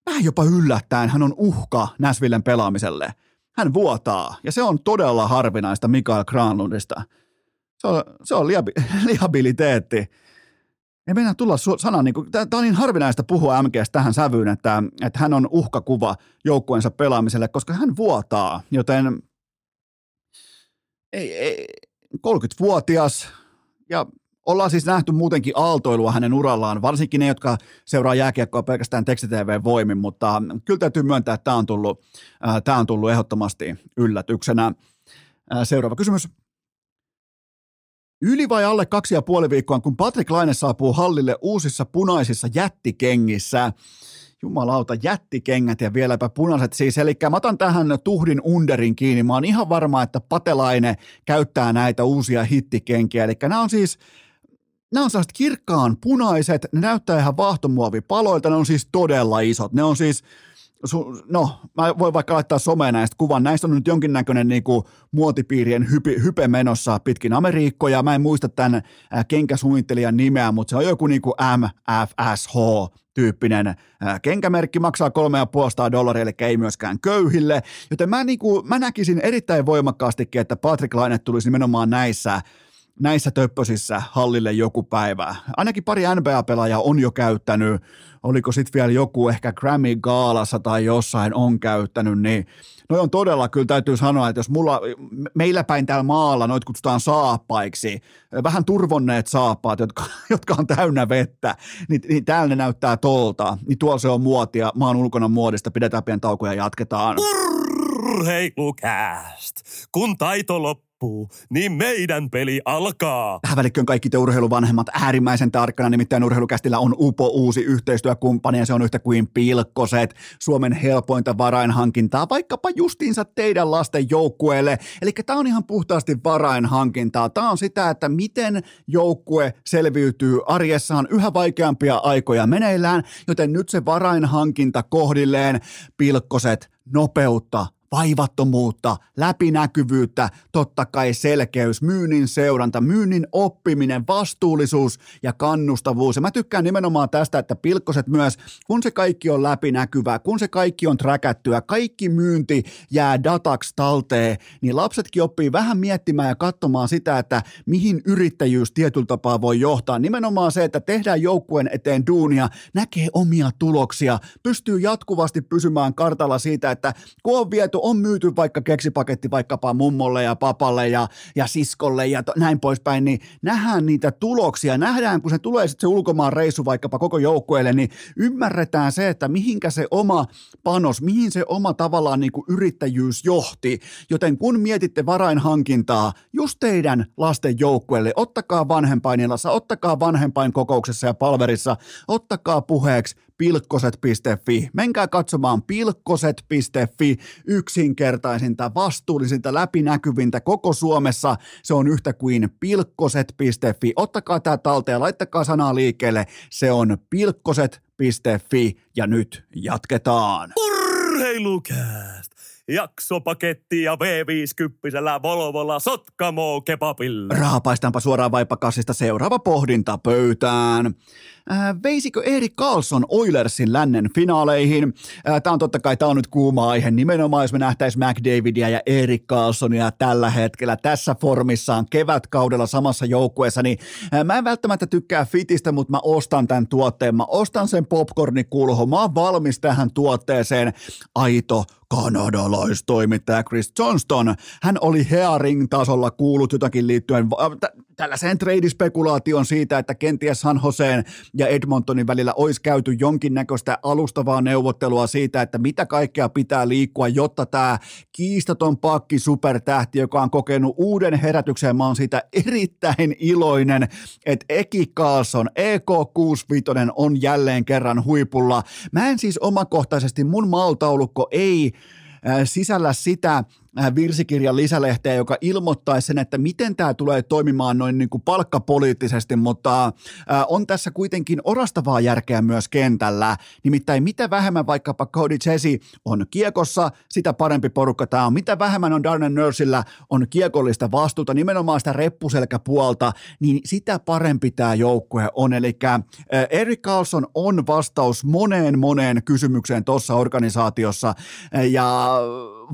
Speaker 1: vähän jopa yllättäen, hän on uhka Näsvillen pelaamiselle. Hän vuotaa, ja se on todella harvinaista Mikael Granlundista. Se on, se on liabi, (laughs) liabiliteetti. Ei mennä tulla su- sana, niin tämä on niin harvinaista puhua MGstä tähän sävyyn, että, että hän on uhkakuva joukkueensa pelaamiselle, koska hän vuotaa, joten ei, ei, 30-vuotias ja ollaan siis nähty muutenkin aaltoilua hänen urallaan, varsinkin ne, jotka seuraa jääkiekkoa pelkästään tekstitv-voimin, mutta kyllä täytyy myöntää, että tämä on tullut, äh, tämä on tullut ehdottomasti yllätyksenä. Äh, seuraava kysymys. Yli vai alle kaksi ja puoli viikkoa, kun Patrick Laine saapuu hallille uusissa punaisissa jättikengissä. Jumalauta, jättikengät ja vieläpä punaiset siis. Eli mä otan tähän tuhdin underin kiinni. Mä oon ihan varma, että Patelaine käyttää näitä uusia hittikenkiä. Eli nämä on siis nämä on sellaiset kirkkaan punaiset, ne näyttää ihan vaahtomuovipaloilta, ne on siis todella isot. Ne on siis, no, mä voin vaikka laittaa someen näistä kuvan. Näistä on nyt jonkinnäköinen niin kuin, muotipiirien hype, hype menossa pitkin Amerikkoja. Mä en muista tämän kenkäsuunnittelijan nimeä, mutta se on joku kuin MFSH tyyppinen kenkämerkki, maksaa 3,5 dollaria, eli ei myöskään köyhille. Joten mä, niin kuin, mä näkisin erittäin voimakkaastikin, että Patrick Laine tulisi nimenomaan näissä näissä töppösissä hallille joku päivä. Ainakin pari NBA-pelaajaa on jo käyttänyt, oliko sitten vielä joku ehkä Grammy Gaalassa tai jossain on käyttänyt, niin no on todella, kyllä täytyy sanoa, että jos mulla, meillä päin täällä maalla noit kutsutaan saappaiksi, vähän turvonneet saappaat, jotka, (laughs) jotka on täynnä vettä, niin, niin täällä ne näyttää tolta, niin tuolla se on muotia, maan ulkona muodista, pidetään pian tauko ja jatketaan.
Speaker 2: Urheilukääst, kun taito loppuu loppuu, niin meidän peli alkaa.
Speaker 1: Tähän välikköön kaikki te urheiluvanhemmat äärimmäisen tarkkana, nimittäin urheilukästillä on UPO uusi yhteistyökumppani ja se on yhtä kuin Pilkkoset, Suomen helpointa varainhankintaa, vaikkapa justiinsa teidän lasten joukkueelle. Eli tämä on ihan puhtaasti varainhankintaa. Tämä on sitä, että miten joukkue selviytyy arjessaan yhä vaikeampia aikoja meneillään, joten nyt se varainhankinta kohdilleen Pilkkoset nopeutta, vaivattomuutta, läpinäkyvyyttä, totta kai selkeys, myynnin seuranta, myynnin oppiminen, vastuullisuus ja kannustavuus. Ja mä tykkään nimenomaan tästä, että pilkkoset myös, kun se kaikki on läpinäkyvää, kun se kaikki on träkättyä, kaikki myynti jää dataksi talteen, niin lapsetkin oppii vähän miettimään ja katsomaan sitä, että mihin yrittäjyys tietyllä tapaa voi johtaa. Nimenomaan se, että tehdään joukkueen eteen duunia, näkee omia tuloksia, pystyy jatkuvasti pysymään kartalla siitä, että kun on viety on myyty vaikka keksipaketti vaikkapa mummolle ja papalle ja, ja siskolle ja to, näin poispäin, niin nähdään niitä tuloksia, nähdään kun se tulee sitten se ulkomaan reissu vaikkapa koko joukkueelle, niin ymmärretään se, että mihinkä se oma panos, mihin se oma tavallaan niin kuin yrittäjyys johti, joten kun mietitte varainhankintaa just teidän lasten joukkueelle, ottakaa vanhempainilassa, ottakaa vanhempain kokouksessa ja palverissa, ottakaa puheeksi pilkkoset.fi. Menkää katsomaan pilkkoset.fi, yksinkertaisinta, vastuullisinta, läpinäkyvintä koko Suomessa. Se on yhtä kuin pilkkoset.fi. Ottakaa tämä talteen ja laittakaa sanaa liikkeelle. Se on pilkkoset.fi ja nyt jatketaan.
Speaker 2: Urheilukääst! Jaksopaketti ja V50 Volvolla Sotkamo kebabilla.
Speaker 1: Raapaistaanpa suoraan vaipakassista seuraava pohdinta pöytään. Äh, veisikö Erik Carlson Oilersin lännen finaaleihin? Äh, tämä on totta kai, tämä on nyt kuuma aihe. Nimenomaan, jos me nähtäisiin McDavidia ja Erik Carlsonia tällä hetkellä tässä formissaan kevätkaudella samassa joukkueessa, niin äh, mä en välttämättä tykkää fitistä, mutta mä ostan tämän tuotteen. Mä ostan sen popcornikulho. Mä oon valmis tähän tuotteeseen. Aito kanadalaistoimittaja Chris Johnston. Hän oli Hearing-tasolla kuullut jotakin liittyen tällaiseen trade-spekulaation siitä, että kenties San Joseen ja Edmontonin välillä olisi käyty jonkinnäköistä alustavaa neuvottelua siitä, että mitä kaikkea pitää liikkua, jotta tämä kiistaton pakki supertähti, joka on kokenut uuden herätyksen, mä oon siitä erittäin iloinen, että Eki Carlson, EK65 on jälleen kerran huipulla. Mä en siis omakohtaisesti, mun maltaulukko ei sisällä sitä, virsikirjan lisälehteä, joka ilmoittaisi sen, että miten tämä tulee toimimaan noin niin kuin palkkapoliittisesti, mutta äh, on tässä kuitenkin orastavaa järkeä myös kentällä. Nimittäin mitä vähemmän vaikkapa Cody Chesi on kiekossa, sitä parempi porukka tämä on. Mitä vähemmän on Darren Nursillä on kiekollista vastuuta, nimenomaan sitä reppuselkäpuolta, niin sitä parempi tämä joukkue on. Eli äh, Eric Carlson on vastaus moneen moneen kysymykseen tuossa organisaatiossa ja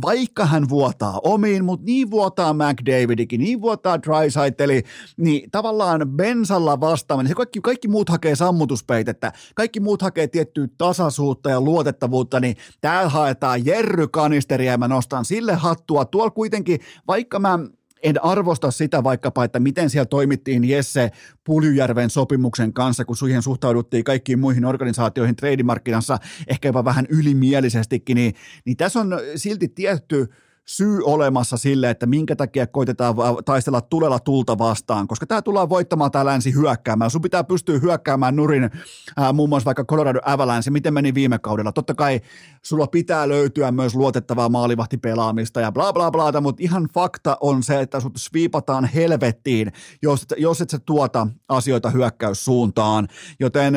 Speaker 1: vaikka hän vuotaa omiin, mutta niin vuotaa McDavidikin, niin vuotaa Drysaiteli, niin tavallaan bensalla vastaaminen, se kaikki, kaikki muut hakee sammutuspeitettä, kaikki muut hakee tiettyä tasaisuutta ja luotettavuutta, niin täällä haetaan Jerry Kanisteria ja mä nostan sille hattua. Tuolla kuitenkin, vaikka mä en arvosta sitä vaikkapa, että miten siellä toimittiin Jesse Puljujärven sopimuksen kanssa, kun siihen suhtauduttiin kaikkiin muihin organisaatioihin treidimarkkinassa ehkä jopa vähän ylimielisesti, niin, niin tässä on silti tietty syy olemassa sille, että minkä takia koitetaan taistella tulella tulta vastaan, koska tämä tullaan voittamaan tämä länsi hyökkäämään. Sun pitää pystyä hyökkäämään nurin ää, muun muassa vaikka Colorado Avalanche, miten meni viime kaudella. Totta kai sulla pitää löytyä myös luotettavaa maalivahtipelaamista ja bla bla bla, mutta ihan fakta on se, että sut sviipataan helvettiin, jos, jos et sä tuota asioita hyökkäyssuuntaan. Joten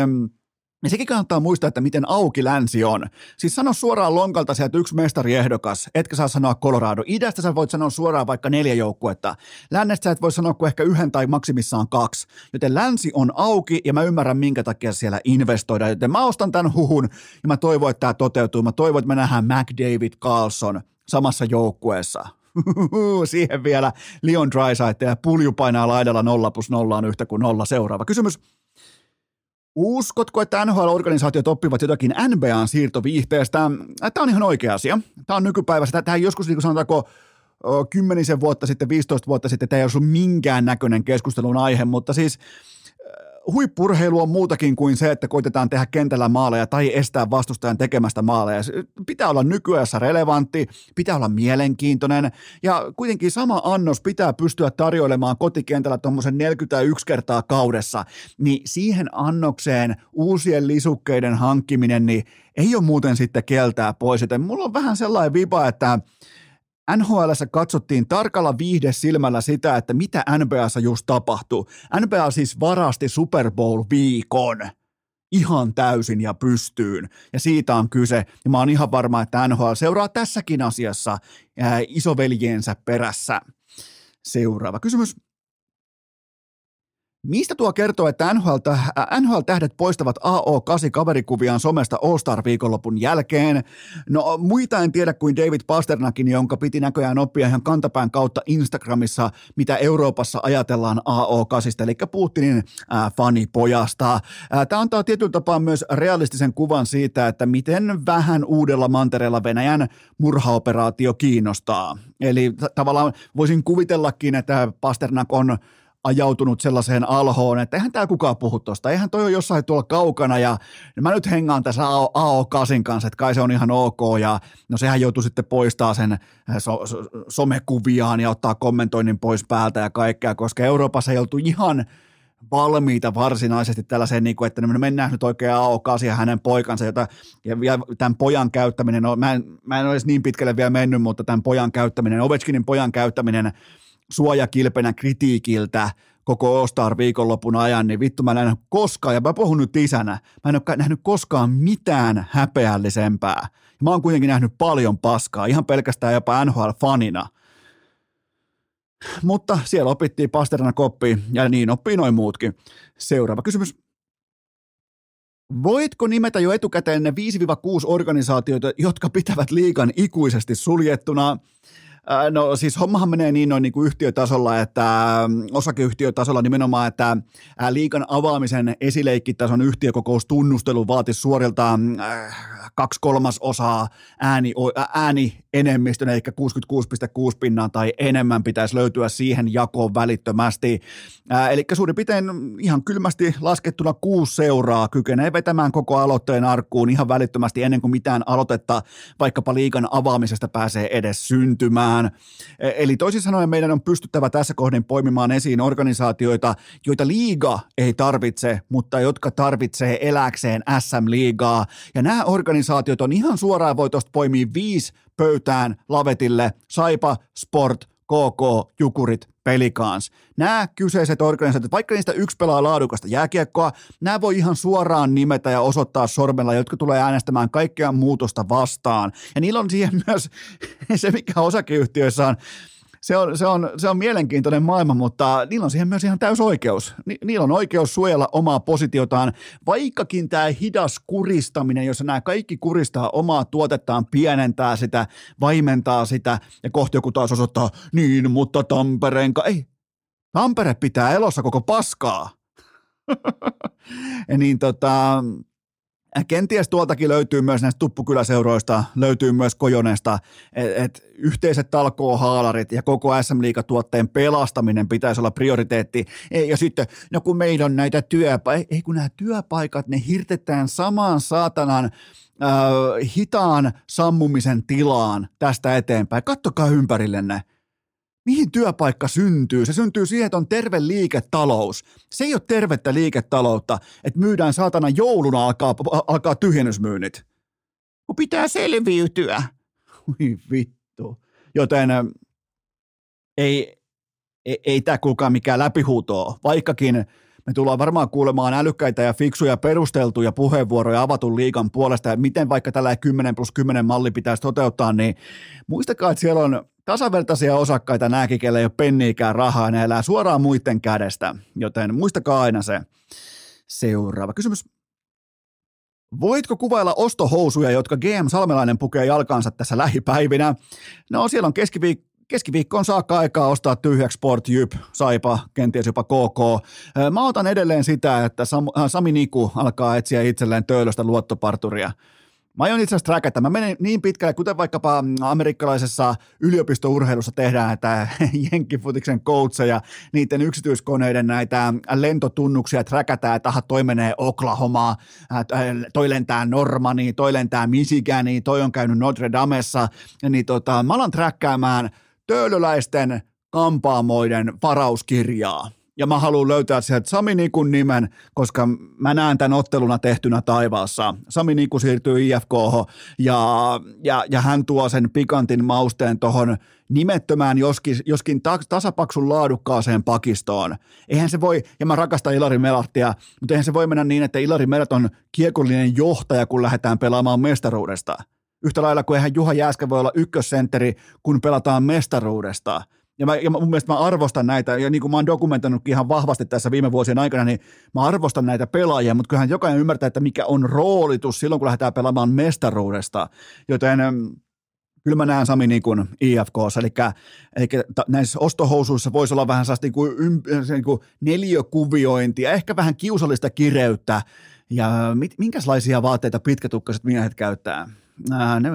Speaker 1: ja sekin kannattaa muistaa, että miten auki länsi on. Siis sano suoraan lonkalta sieltä yksi mestariehdokas, etkä saa sanoa Colorado. Idästä sä voit sanoa suoraan vaikka neljä joukkuetta. Lännestä sä et voi sanoa kuin ehkä yhden tai maksimissaan kaksi. Joten länsi on auki ja mä ymmärrän minkä takia siellä investoidaan. Joten mä ostan tämän huhun ja mä toivon, että tämä toteutuu. Mä toivon, että me nähdään McDavid Carlson samassa joukkueessa. (laughs) Siihen vielä Leon Drysaitel ja pulju painaa laidalla 0 plus 0 on yhtä kuin nolla. Seuraava kysymys. Uskotko, että NHL-organisaatiot oppivat jotakin NBAn siirtoviihteestä? Tämä on ihan oikea asia. Tämä on nykypäivässä. Tämä joskus, niin kuin sanotaanko, kymmenisen vuotta sitten, 15 vuotta sitten, tämä ei ollut minkään näköinen keskustelun aihe, mutta siis – huippurheilu on muutakin kuin se, että koitetaan tehdä kentällä maaleja tai estää vastustajan tekemästä maaleja. Pitää olla nykyajassa relevantti, pitää olla mielenkiintoinen ja kuitenkin sama annos pitää pystyä tarjoilemaan kotikentällä tuommoisen 41 kertaa kaudessa. Niin siihen annokseen uusien lisukkeiden hankkiminen niin ei ole muuten sitten keltää pois. Joten mulla on vähän sellainen vipa, että NHL katsottiin tarkalla viihde silmällä sitä, että mitä NBAssa just tapahtui. NBA siis varasti Super Bowl-viikon ihan täysin ja pystyyn. Ja siitä on kyse. Ja mä oon ihan varma, että NHL seuraa tässäkin asiassa ää, isoveljeensä perässä. Seuraava kysymys. Mistä tuo kertoo, että NHL, NHL-tähdet poistavat AO8-kaverikuviaan somesta All-Star-viikonlopun jälkeen? No muita en tiedä kuin David Pasternakin, jonka piti näköjään oppia ihan kantapään kautta Instagramissa, mitä Euroopassa ajatellaan AO8, eli Putinin äh, fanipojasta. Äh, Tämä antaa tietyllä tapaa myös realistisen kuvan siitä, että miten vähän uudella mantereella Venäjän murhaoperaatio kiinnostaa. Eli t- tavallaan voisin kuvitellakin, että Pasternak on ajautunut sellaiseen alhoon, että eihän täällä kukaan puhu tuosta, eihän toi ole jossain tuolla kaukana ja mä nyt hengaan tässä AO8 kanssa, että kai se on ihan ok ja no sehän joutuu sitten poistaa sen so, so, somekuviaan ja ottaa kommentoinnin pois päältä ja kaikkea, koska Euroopassa ei oltu ihan valmiita varsinaisesti tällaiseen, niin kuin, että me mennään nyt oikein AO8 ja hänen poikansa, jota, ja, tämän pojan käyttäminen, no, mä, en, mä en ole niin pitkälle vielä mennyt, mutta tämän pojan käyttäminen, Ovechkinin pojan käyttäminen suojakilpenä kritiikiltä koko All-Star viikonlopun ajan, niin vittu mä en nähnyt koskaan, ja mä puhun nyt isänä, mä en ole nähnyt koskaan mitään häpeällisempää. Mä oon kuitenkin nähnyt paljon paskaa, ihan pelkästään jopa NHL-fanina. Mutta siellä opittiin Pasterna koppi, ja niin oppii noin muutkin. Seuraava kysymys. Voitko nimetä jo etukäteen ne 5-6 organisaatioita, jotka pitävät liigan ikuisesti suljettuna? No siis hommahan menee niin noin niin kuin yhtiötasolla, että osakeyhtiötasolla nimenomaan, että liikan avaamisen esileikkitason yhtiökokoustunnustelu vaatisi suoriltaan kaksi kolmasosaa ääni, ääni enemmistön, eli 66,6 pinnaa tai enemmän pitäisi löytyä siihen jakoon välittömästi. eli suurin piirtein ihan kylmästi laskettuna kuusi seuraa kykenee vetämään koko aloitteen arkkuun ihan välittömästi ennen kuin mitään aloitetta vaikkapa liikan avaamisesta pääsee edes syntymään. E, eli toisin sanoen meidän on pystyttävä tässä kohden poimimaan esiin organisaatioita, joita liiga ei tarvitse, mutta jotka tarvitsee eläkseen SM-liigaa. Ja nämä organisaatiot on ihan suoraan voi tuosta poimia viisi pöytään lavetille, Saipa, Sport, KK, Jukurit, Pelikans. Nämä kyseiset organisaatiot, vaikka niistä yksi pelaa laadukasta jääkiekkoa, nämä voi ihan suoraan nimetä ja osoittaa sormella, jotka tulee äänestämään kaikkea muutosta vastaan. Ja niillä on siihen myös (laughs) se, mikä osakeyhtiöissä on se on, se, on, se on mielenkiintoinen maailma, mutta niillä on siihen myös ihan täys oikeus. Ni, niillä on oikeus suojella omaa positiotaan, vaikkakin tämä hidas kuristaminen, jossa nämä kaikki kuristaa omaa tuotettaan, pienentää sitä, vaimentaa sitä, ja kohti joku taas osoittaa, niin, mutta Tampereen, ei, Tampere pitää elossa koko paskaa. (laughs) niin tota, Kenties tuoltakin löytyy myös näistä tuppukyläseuroista, löytyy myös Kojonesta, että et yhteiset talkoohaalarit ja koko SM tuotteen pelastaminen pitäisi olla prioriteetti. Ja sitten, no kun meillä on näitä työpaikkoja, ei kun nämä työpaikat, ne hirtetään samaan saatanan äh, hitaan sammumisen tilaan tästä eteenpäin. Kattokaa ympärillenne mihin työpaikka syntyy? Se syntyy siihen, että on terve liiketalous. Se ei ole tervettä liiketaloutta, että myydään saatana jouluna alkaa, alkaa tyhjennysmyynnit. Kun pitää selviytyä. Ui vittu. Joten ei, ei, ei tämä kuulkaa mikään läpihuutoa, vaikkakin me tullaan varmaan kuulemaan älykkäitä ja fiksuja perusteltuja puheenvuoroja avatun liikan puolesta ja miten vaikka tällä 10 plus 10 malli pitäisi toteuttaa, niin muistakaa, että siellä on tasavertaisia osakkaita nämäkin, kelle ei ole penniikään rahaa, ne elää suoraan muiden kädestä, joten muistakaa aina se. Seuraava kysymys. Voitko kuvailla ostohousuja, jotka GM Salmelainen pukee jalkansa tässä lähipäivinä? No siellä on keskiviikko keskiviikkoon saakka aikaa ostaa tyhjäksi Sport, Jyp, Saipa, kenties jopa KK. Mä otan edelleen sitä, että Sami Niku alkaa etsiä itselleen töölöstä luottoparturia. Mä aion itse asiassa träkätä. Mä menen niin pitkälle, kuten vaikkapa amerikkalaisessa yliopistourheilussa tehdään, että (laughs) jenkkifutiksen coacheja, niiden yksityiskoneiden näitä lentotunnuksia träkätään, että aha, toi menee Oklahomaa, toi lentää Normaniin, toi lentää Michiganiin, toi on käynyt Notre Damessa, niin tota, mä alan träkkäämään töölöläisten kampaamoiden varauskirjaa ja mä haluan löytää sieltä Sami Nikun nimen, koska mä näen tämän otteluna tehtynä taivaassa. Sami Niku siirtyy IFK ja, ja, ja hän tuo sen pikantin mausteen tuohon nimettömään, joskin, joskin tasapaksun laadukkaaseen pakistoon. Eihän se voi, ja mä rakastan Ilari Melartia, mutta eihän se voi mennä niin, että Ilari Melat on kiekollinen johtaja, kun lähdetään pelaamaan mestaruudesta. Yhtä lailla kuin eihän Juha Jääskä voi olla ykkössentteri, kun pelataan mestaruudesta – Ja, mä, ja mun mielestä mä arvostan näitä, ja niin kuin mä oon dokumentoinutkin ihan vahvasti tässä viime vuosien aikana, niin mä arvostan näitä pelaajia, mutta kyllähän jokainen ymmärtää, että mikä on roolitus silloin, kun lähdetään pelaamaan mestaruudesta. Joten kyllä mä näen Sami niin kuin IFKssa, eli, eli näissä ostohousuissa voisi olla vähän sellaista niin kuin, niin kuin neliökuviointia, ehkä vähän kiusallista kireyttä, ja mit, minkälaisia vaatteita pitkätukkaiset miehet käyttää? Ää, ne,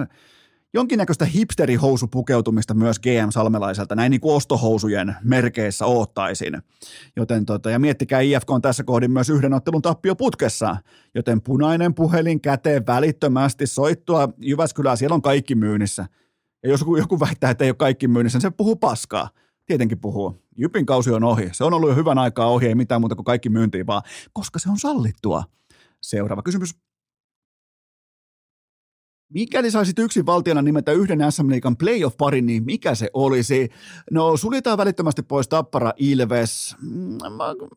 Speaker 1: jonkinnäköistä hipsterihousupukeutumista myös GM Salmelaiselta, näin niin kuin ostohousujen merkeissä oottaisin. Joten tota, ja miettikää, IFK on tässä kohdin myös yhden ottelun tappio putkessa, joten punainen puhelin käteen välittömästi soittua Jyväskylää, siellä on kaikki myynnissä. Ja jos joku väittää, että ei ole kaikki myynnissä, niin se puhuu paskaa. Tietenkin puhuu. Jypin kausi on ohi. Se on ollut jo hyvän aikaa ohi, ei mitään muuta kuin kaikki myyntiin vaan, koska se on sallittua. Seuraava kysymys. Mikäli saisit yksin valtiona nimetä yhden SM Liikan playoff-parin, niin mikä se olisi? No suljetaan välittömästi pois Tappara Ilves. Mm, mä,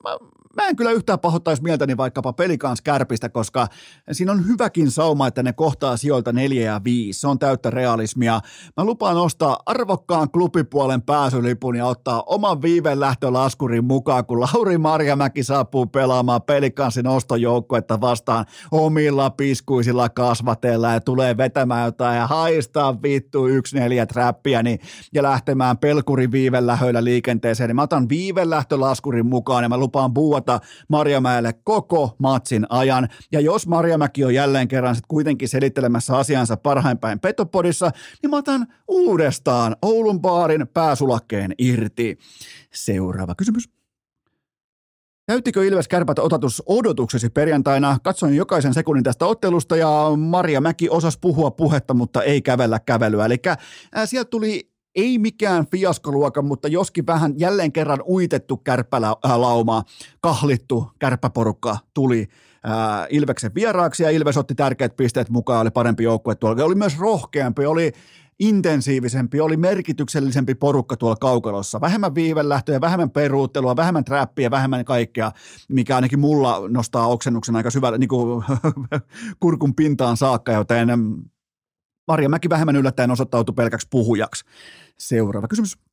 Speaker 1: mä, mä en kyllä yhtään pahoittaisi mieltäni vaikkapa pelikans kärpistä, koska siinä on hyväkin sauma, että ne kohtaa sijoilta neljä ja viisi. Se on täyttä realismia. Mä lupaan ostaa arvokkaan klubipuolen pääsylipun ja ottaa oman viiven lähtölaskurin mukaan, kun Lauri Marjamäki saapuu pelaamaan pelikansin ostojoukkuetta vastaan omilla piskuisilla kasvateilla ja tulee vetämään jotain ja haistaa vittu yksi neljä trappia niin, ja lähtemään pelkurin viivellähöillä liikenteeseen, niin mä otan viivelähtölaskurin mukaan ja mä lupaan buuata Marjamäelle koko matsin ajan. Ja jos Marjamäki on jälleen kerran sit kuitenkin selittelemässä asiansa parhaimpäin Petopodissa, niin mä otan uudestaan Oulun baarin pääsulakkeen irti. Seuraava kysymys. Täyttikö Ilves kärpät otatus odotuksesi perjantaina? Katsoin jokaisen sekunnin tästä ottelusta ja Maria Mäki osasi puhua puhetta, mutta ei kävellä kävelyä. Eli sieltä tuli ei mikään fiaskoluokan, mutta joskin vähän jälleen kerran uitettu kärppälauma, kahlittu kärppäporukka tuli Ilveksen vieraaksi ja Ilves otti tärkeät pisteet mukaan, oli parempi joukkue tuolla. Oli myös rohkeampi, oli intensiivisempi, oli merkityksellisempi porukka tuolla kaukalossa. Vähemmän viivelähtöjä, vähemmän peruuttelua, vähemmän trappia, vähemmän kaikkea, mikä ainakin mulla nostaa oksennuksen aika syvälle niin kuin (laughs) kurkun pintaan saakka, joten Marja Mäki vähemmän yllättäen osoittautui pelkäksi puhujaksi. Seuraava kysymys.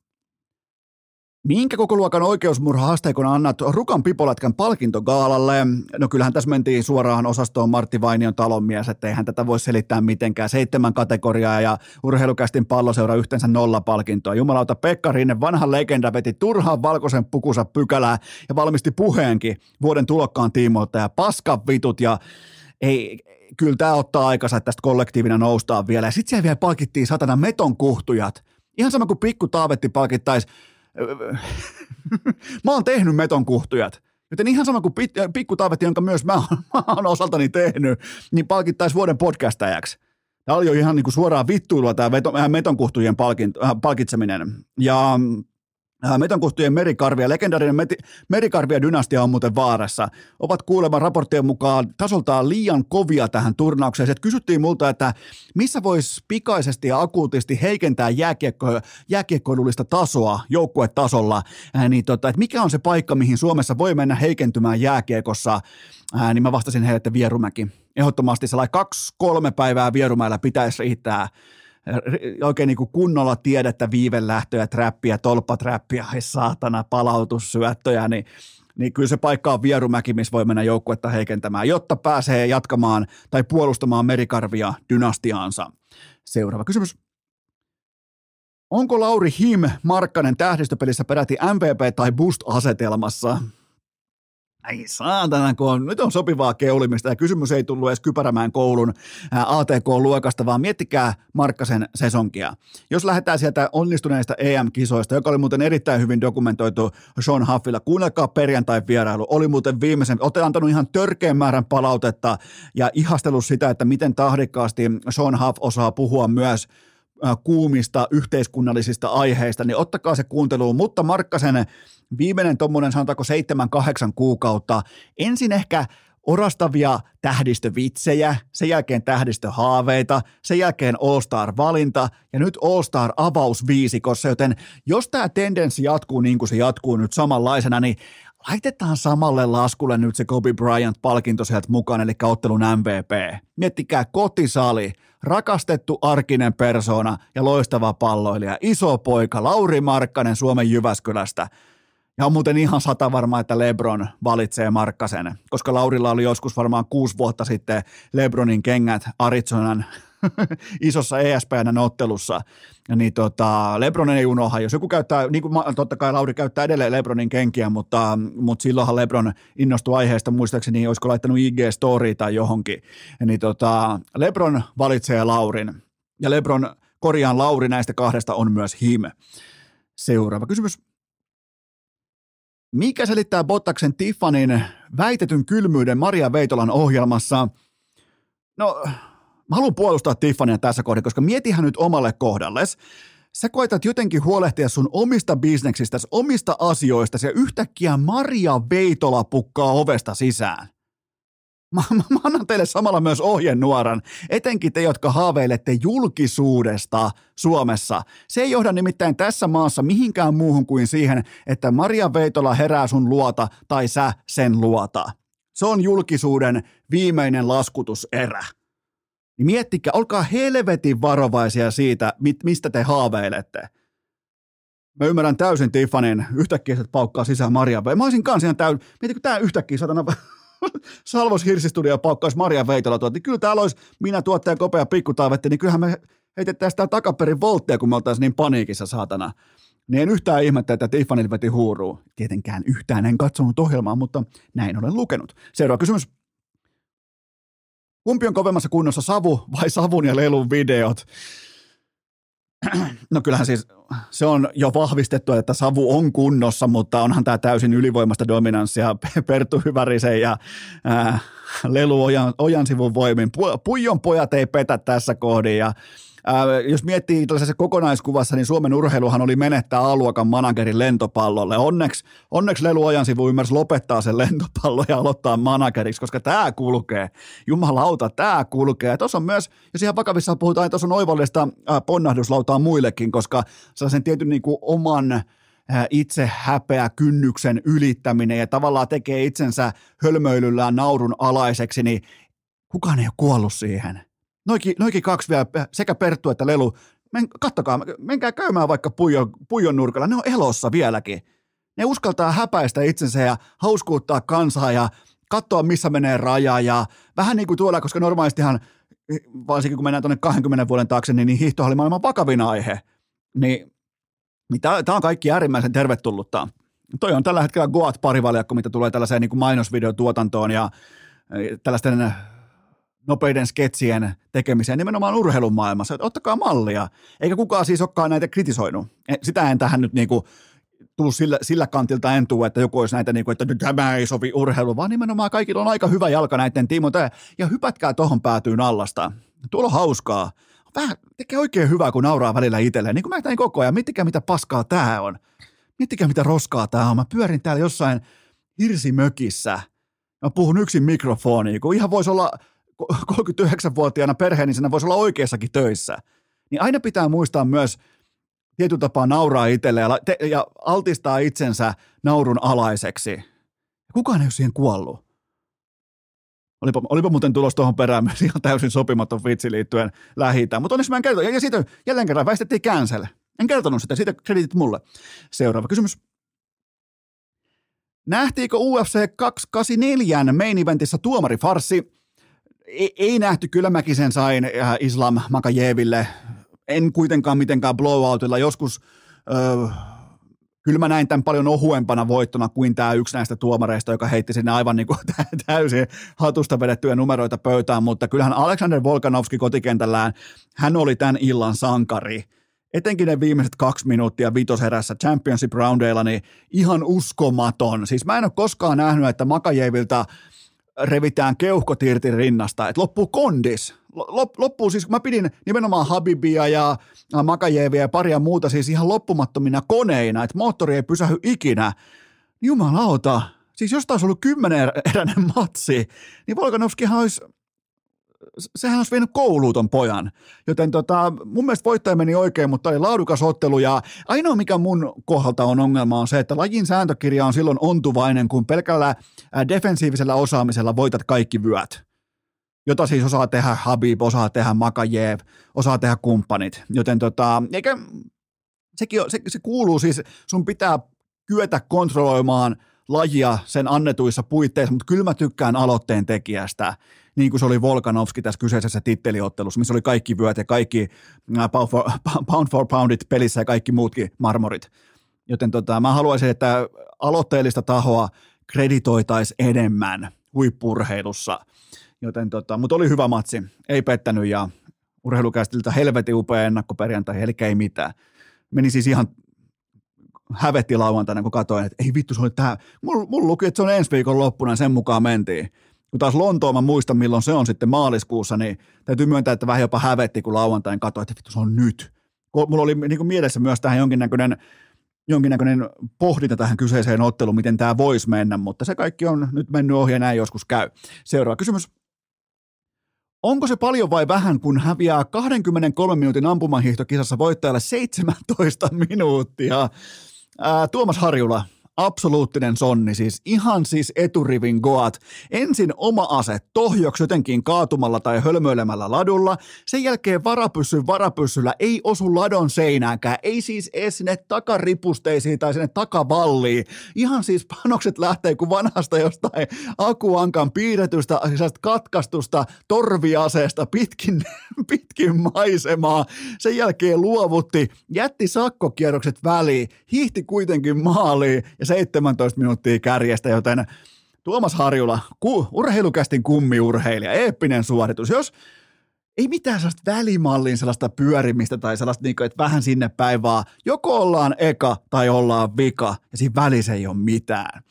Speaker 1: Minkä koko luokan oikeusmurha-asteikon annat Rukan Pipolätkän palkintogaalalle? No kyllähän tässä mentiin suoraan osastoon Martti Vainion talonmies, että eihän tätä voi selittää mitenkään. Seitsemän kategoriaa ja urheilukästin palloseura yhteensä nolla palkintoa. Jumalauta Pekka Rinne, vanha legenda, veti turhaan valkoisen pukusa pykälää ja valmisti puheenkin vuoden tulokkaan tiimoilta ja paskan vitut ja ei, kyllä tämä ottaa aikansa, että tästä kollektiivina noustaan vielä. Ja sitten siellä vielä palkittiin satana meton kuhtujat. Ihan sama kuin pikku Taavetti palkittaisi mä oon tehnyt metonkuhtujat. Joten ihan sama kuin Pikku Taavetti, jonka myös mä, (laughs) mä oon osaltani tehnyt, niin palkittaisi vuoden podcastajaksi. Tämä oli jo ihan niin kuin suoraan vittuilua tämä metonkuhtujen äh, palkitseminen. Ja Äh, Metonkuhtujen merikarvia, legendaarinen merikarvia dynastia on muuten vaarassa. Ovat kuulemma raporttien mukaan tasoltaan liian kovia tähän turnaukseen. Se, kysyttiin multa, että missä voisi pikaisesti ja akuutisti heikentää jääkiekko, jääkiekkoilullista tasoa joukkuetasolla, äh, niin tota, että mikä on se paikka, mihin Suomessa voi mennä heikentymään jääkiekossa, äh, niin mä vastasin heille, että Vierumäki. Ehdottomasti sellainen kaksi-kolme päivää Vierumäellä pitäisi riittää oikein niin kuin kunnolla tiedettä, viivelähtöjä, trappia, tolppaträppiä, ai saatana, palautussyöttöjä, niin niin kyllä se paikka on Vierumäki, missä voi mennä joukkuetta heikentämään, jotta pääsee jatkamaan tai puolustamaan merikarvia dynastiaansa. Seuraava kysymys. Onko Lauri Him Markkanen tähdistöpelissä peräti MVP tai Boost-asetelmassa? Ai saatana, kun on, nyt on sopivaa keulimista ja kysymys ei tullut edes Kypärämään koulun ATK-luokasta, vaan miettikää Markkasen sesonkia. Jos lähdetään sieltä onnistuneista EM-kisoista, joka oli muuten erittäin hyvin dokumentoitu Sean Huffilla, kuunnelkaa perjantai vierailu, oli muuten viimeisen, olette antanut ihan törkeän määrän palautetta ja ihastellut sitä, että miten tahdikkaasti Sean Huff osaa puhua myös kuumista yhteiskunnallisista aiheista, niin ottakaa se kuunteluun, mutta Markkasen viimeinen tuommoinen sanotaanko seitsemän, kahdeksan kuukautta, ensin ehkä orastavia tähdistövitsejä, sen jälkeen tähdistöhaaveita, sen jälkeen All-Star-valinta ja nyt All-Star avaus viisikossa, joten jos tämä tendenssi jatkuu niin kuin se jatkuu nyt samanlaisena, niin laitetaan samalle laskulle nyt se Kobe Bryant-palkinto sieltä mukaan, eli ottelun MVP. Miettikää kotisali, rakastettu arkinen persona ja loistava palloilija, iso poika, Lauri Markkanen Suomen Jyväskylästä. Ja on muuten ihan sata varma, että Lebron valitsee Markkasen, koska Laurilla oli joskus varmaan kuusi vuotta sitten Lebronin kengät Arizonan (laughs) isossa ESPN ottelussa, niin tota, Lebron ei unoha. Jos joku käyttää, niin kuin totta kai Lauri käyttää edelleen Lebronin kenkiä, mutta, mutta silloinhan Lebron innostui aiheesta muistaakseni, olisiko laittanut IG-story tai johonkin. Niin tota, Lebron valitsee Laurin ja Lebron korjaan Lauri näistä kahdesta on myös him. Seuraava kysymys. Mikä selittää Bottaksen Tiffanin väitetyn kylmyyden Maria Veitolan ohjelmassa? No, Mä haluan puolustaa Tiffania tässä kohdassa, koska mietihän nyt omalle kohdalles. Sä koetat jotenkin huolehtia sun omista bisneksistä, omista asioista ja yhtäkkiä Maria Veitola pukkaa ovesta sisään. Mä, mä, mä annan teille samalla myös ohjenuoran, etenkin te, jotka haaveilette julkisuudesta Suomessa. Se ei johda nimittäin tässä maassa mihinkään muuhun kuin siihen, että Maria Veitola herää sun luota tai sä sen luota. Se on julkisuuden viimeinen laskutuserä niin miettikää, olkaa helvetin varovaisia siitä, mistä te haaveilette. Mä ymmärrän täysin Tiffanin, yhtäkkiä se paukkaa sisään Maria Mä olisin kanssa ihan täysin, kun tää yhtäkkiä satana (laughs) Salvos Hirsistudio paukkaisi Maria Veitola tuot, niin kyllä täällä olisi minä tuottaja Kopea Pikkutaivetti, niin kyllähän me heitettäisiin sitä takaperin voltteja, kun me oltaisiin niin paniikissa saatana. Niin en yhtään ihmettä, että Tiffany veti huuruu. Tietenkään yhtään en katsonut ohjelmaa, mutta näin olen lukenut. Seuraava kysymys. Kumpi on kovemmassa kunnossa, savu vai savun ja lelun videot? (clears throat) No kyllähän siis se on jo vahvistettu, että savu on kunnossa, mutta onhan tämä täysin ylivoimasta dominanssia (laughs) Perttu Hyvärisen ja ää, Lelu Ojan, Ojan sivun voimin. Puijon pojat ei petä tässä kohdin ja Ää, jos miettii tällaisessa kokonaiskuvassa, niin Suomen urheiluhan oli menettää aluokan managerin lentopallolle. Onneksi, onneksi Lelu sivu ymmärsi lopettaa sen lentopallon ja aloittaa manageriksi, koska tämä kulkee. Jumalauta, tämä kulkee. Tuossa on myös, jos ihan vakavissa puhutaan, että tuossa on oivallista ponnahduslautaa muillekin, koska sellaisen tietyn niin kuin oman itse häpeä kynnyksen ylittäminen ja tavallaan tekee itsensä hölmöilyllään naurun alaiseksi, niin kukaan ei ole kuollut siihen noikin, noikin kaksi vielä, sekä Perttu että Lelu, men, kattokaa, menkää käymään vaikka puijon, puijon nurkalla, ne on elossa vieläkin. Ne uskaltaa häpäistä itsensä ja hauskuuttaa kansaa ja katsoa, missä menee raja ja vähän niin kuin tuolla, koska normaalistihan, varsinkin kun mennään tuonne 20 vuoden taakse, niin, niin hiihto oli maailman vakavin aihe. Niin, niin tämä on kaikki äärimmäisen tervetullutta. Toi on tällä hetkellä Goat parivaljakko, mitä tulee tällaiseen niin kuin mainosvideotuotantoon ja tällaisten nopeiden sketsien tekemiseen nimenomaan urheilun maailmassa. Ottakaa mallia. Eikä kukaan siis olekaan näitä kritisoinut. E, sitä en tähän nyt niinku tuu sillä, sillä kantilta en tuu, että joku olisi näitä, niinku, että tämä ei sovi urheilu, vaan nimenomaan kaikilla on aika hyvä jalka näiden tiimoilta. Ja hypätkää tuohon päätyyn allasta. Tuolla on hauskaa. Vähän tekee oikein hyvää, kun nauraa välillä itselleen. Niin kuin mä tein koko ajan, miettikää mitä paskaa tämä on. Miettikää mitä roskaa tämä on. Mä pyörin täällä jossain hirsimökissä. Mä puhun yksin mikrofoniin, kun ihan voisi olla 39-vuotiaana (laughs) perheenisänä voisi olla oikeassakin töissä. Niin aina pitää muistaa myös tietyllä tapaa nauraa itselle ja, te, ja altistaa itsensä naurun alaiseksi. Kukaan ei ole siihen kuollut. Olipa, olipa muuten tulos tuohon perään myös (laughs) ihan täysin sopimaton vitsi liittyen lähitään. Mutta onneksi mä en kertonut. Ja, ja siitä jälleen kerran väistettiin cancel. En kertonut sitä, siitä kreditit mulle. Seuraava kysymys. Nähtiinkö UFC 284 main eventissä tuomarifarsi? Ei, ei nähty, kyllä mäkin sen sain äh, Islam Makajeville, en kuitenkaan mitenkään blowoutilla, joskus öö, kyllä mä näin tämän paljon ohuempana voittona kuin tämä yksi näistä tuomareista, joka heitti sinne aivan (laughs) niin kuin täysin hatusta vedettyjä numeroita pöytään, mutta kyllähän Alexander Volkanovski kotikentällään, hän oli tämän illan sankari. Etenkin ne viimeiset kaksi minuuttia vitoserässä Championship Roundilla, niin ihan uskomaton. Siis mä en ole koskaan nähnyt, että Makajevilta – revitään keuhkot irti rinnasta, että loppuu kondis. Loppuu siis, mä pidin nimenomaan Habibia ja Makajevia ja paria muuta siis ihan loppumattomina koneina, että moottori ei pysähy ikinä. Jumalauta, siis jos taas ollut kymmenen eräinen matsi, niin Volkanovskihan olisi sehän olisi vienyt kouluuton pojan. Joten tota, mun mielestä voittaja meni oikein, mutta oli laadukas ottelu ja ainoa mikä mun kohdalta on ongelma on se, että lajin sääntökirja on silloin ontuvainen, kun pelkällä defensiivisellä osaamisella voitat kaikki vyöt jota siis osaa tehdä Habib, osaa tehdä Makajev, osaa tehdä kumppanit. Joten tota, eikä, sekin se, se kuuluu siis, sun pitää kyetä kontrolloimaan lajia sen annetuissa puitteissa, mutta kyllä mä tykkään aloitteen tekijästä, niin kuin se oli Volkanovski tässä kyseisessä titteliottelussa, missä oli kaikki vyöt ja kaikki pound for, (laughs) pound for poundit pelissä ja kaikki muutkin marmorit. Joten tota, mä haluaisin, että aloitteellista tahoa kreditoitaisiin enemmän huippurheilussa. Joten tota, mutta oli hyvä matsi, ei pettänyt ja urheilukästiltä helvetin upea ennakkoperjantai, eli ei mitään. Meni siis ihan hävetti lauantaina, kun katsoin, että ei vittu, se oli tämä. Mulla mul luki, että se on ensi viikon loppuna, sen mukaan mentiin. Kun taas Lontoon mä muistan, milloin se on sitten maaliskuussa, niin täytyy myöntää, että vähän jopa hävetti, kun lauantain katsoin, että vittu, se on nyt. Mulla oli niin kuin mielessä myös tähän jonkinnäköinen, jonkinnäköinen pohdinta tähän kyseiseen otteluun, miten tämä voisi mennä, mutta se kaikki on nyt mennyt ohi ja näin joskus käy. Seuraava kysymys. Onko se paljon vai vähän, kun häviää 23 minuutin ampumahiihtokisassa voittajalle 17 minuuttia? Ää, Tuomas Harjula, absoluuttinen sonni, siis ihan siis eturivin goat. Ensin oma ase tohjoksi jotenkin kaatumalla tai hölmöilemällä ladulla, sen jälkeen varapyssy varapyssyllä ei osu ladon seinäänkään, ei siis edes sinne takaripusteisiin tai sinne takavalliin. Ihan siis panokset lähtee kuin vanhasta jostain akuankan piirretystä, katkastusta torviaseesta pitkin, (laughs) pitkin maisemaa. Sen jälkeen luovutti, jätti sakkokierrokset väliin, hiihti kuitenkin maaliin ja 17 minuuttia kärjestä, joten Tuomas Harjula, ku, urheilukästin kummiurheilija, eeppinen suoritus. Jos ei mitään sellaista välimallin sellaista pyörimistä tai sellaista, niin kuin, että vähän sinne päin, vaan joko ollaan eka tai ollaan vika, ja siinä välissä ei ole mitään.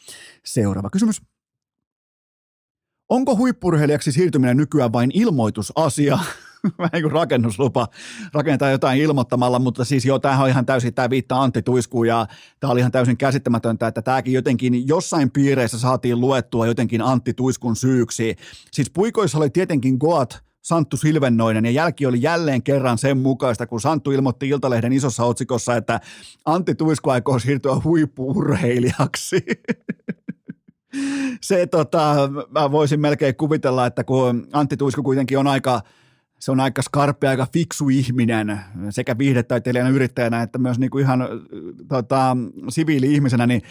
Speaker 1: Seuraava kysymys. Onko huippurheilijaksi siirtyminen nykyään vain ilmoitusasia? (laughs) vähän niin kuin rakennuslupa, rakentaa jotain ilmoittamalla, mutta siis joo, tämähän on ihan täysin, tämä viittaa Antti Tuiskuun ja tämä oli ihan täysin käsittämätöntä, että tämäkin jotenkin jossain piireissä saatiin luettua jotenkin Antti Tuiskun syyksi. Siis puikoissa oli tietenkin Goat, Santtu Silvennoinen ja jälki oli jälleen kerran sen mukaista, kun Santtu ilmoitti Iltalehden isossa otsikossa, että Antti Tuisku aikoo siirtyä huippuurheilijaksi. (laughs) Se tota, mä voisin melkein kuvitella, että kun Antti Tuisku kuitenkin on aika – se on aika skarppi, aika fiksu ihminen sekä viihdetaiteilijana, yrittäjänä että myös niin kuin ihan tota, siviili-ihmisenä, niin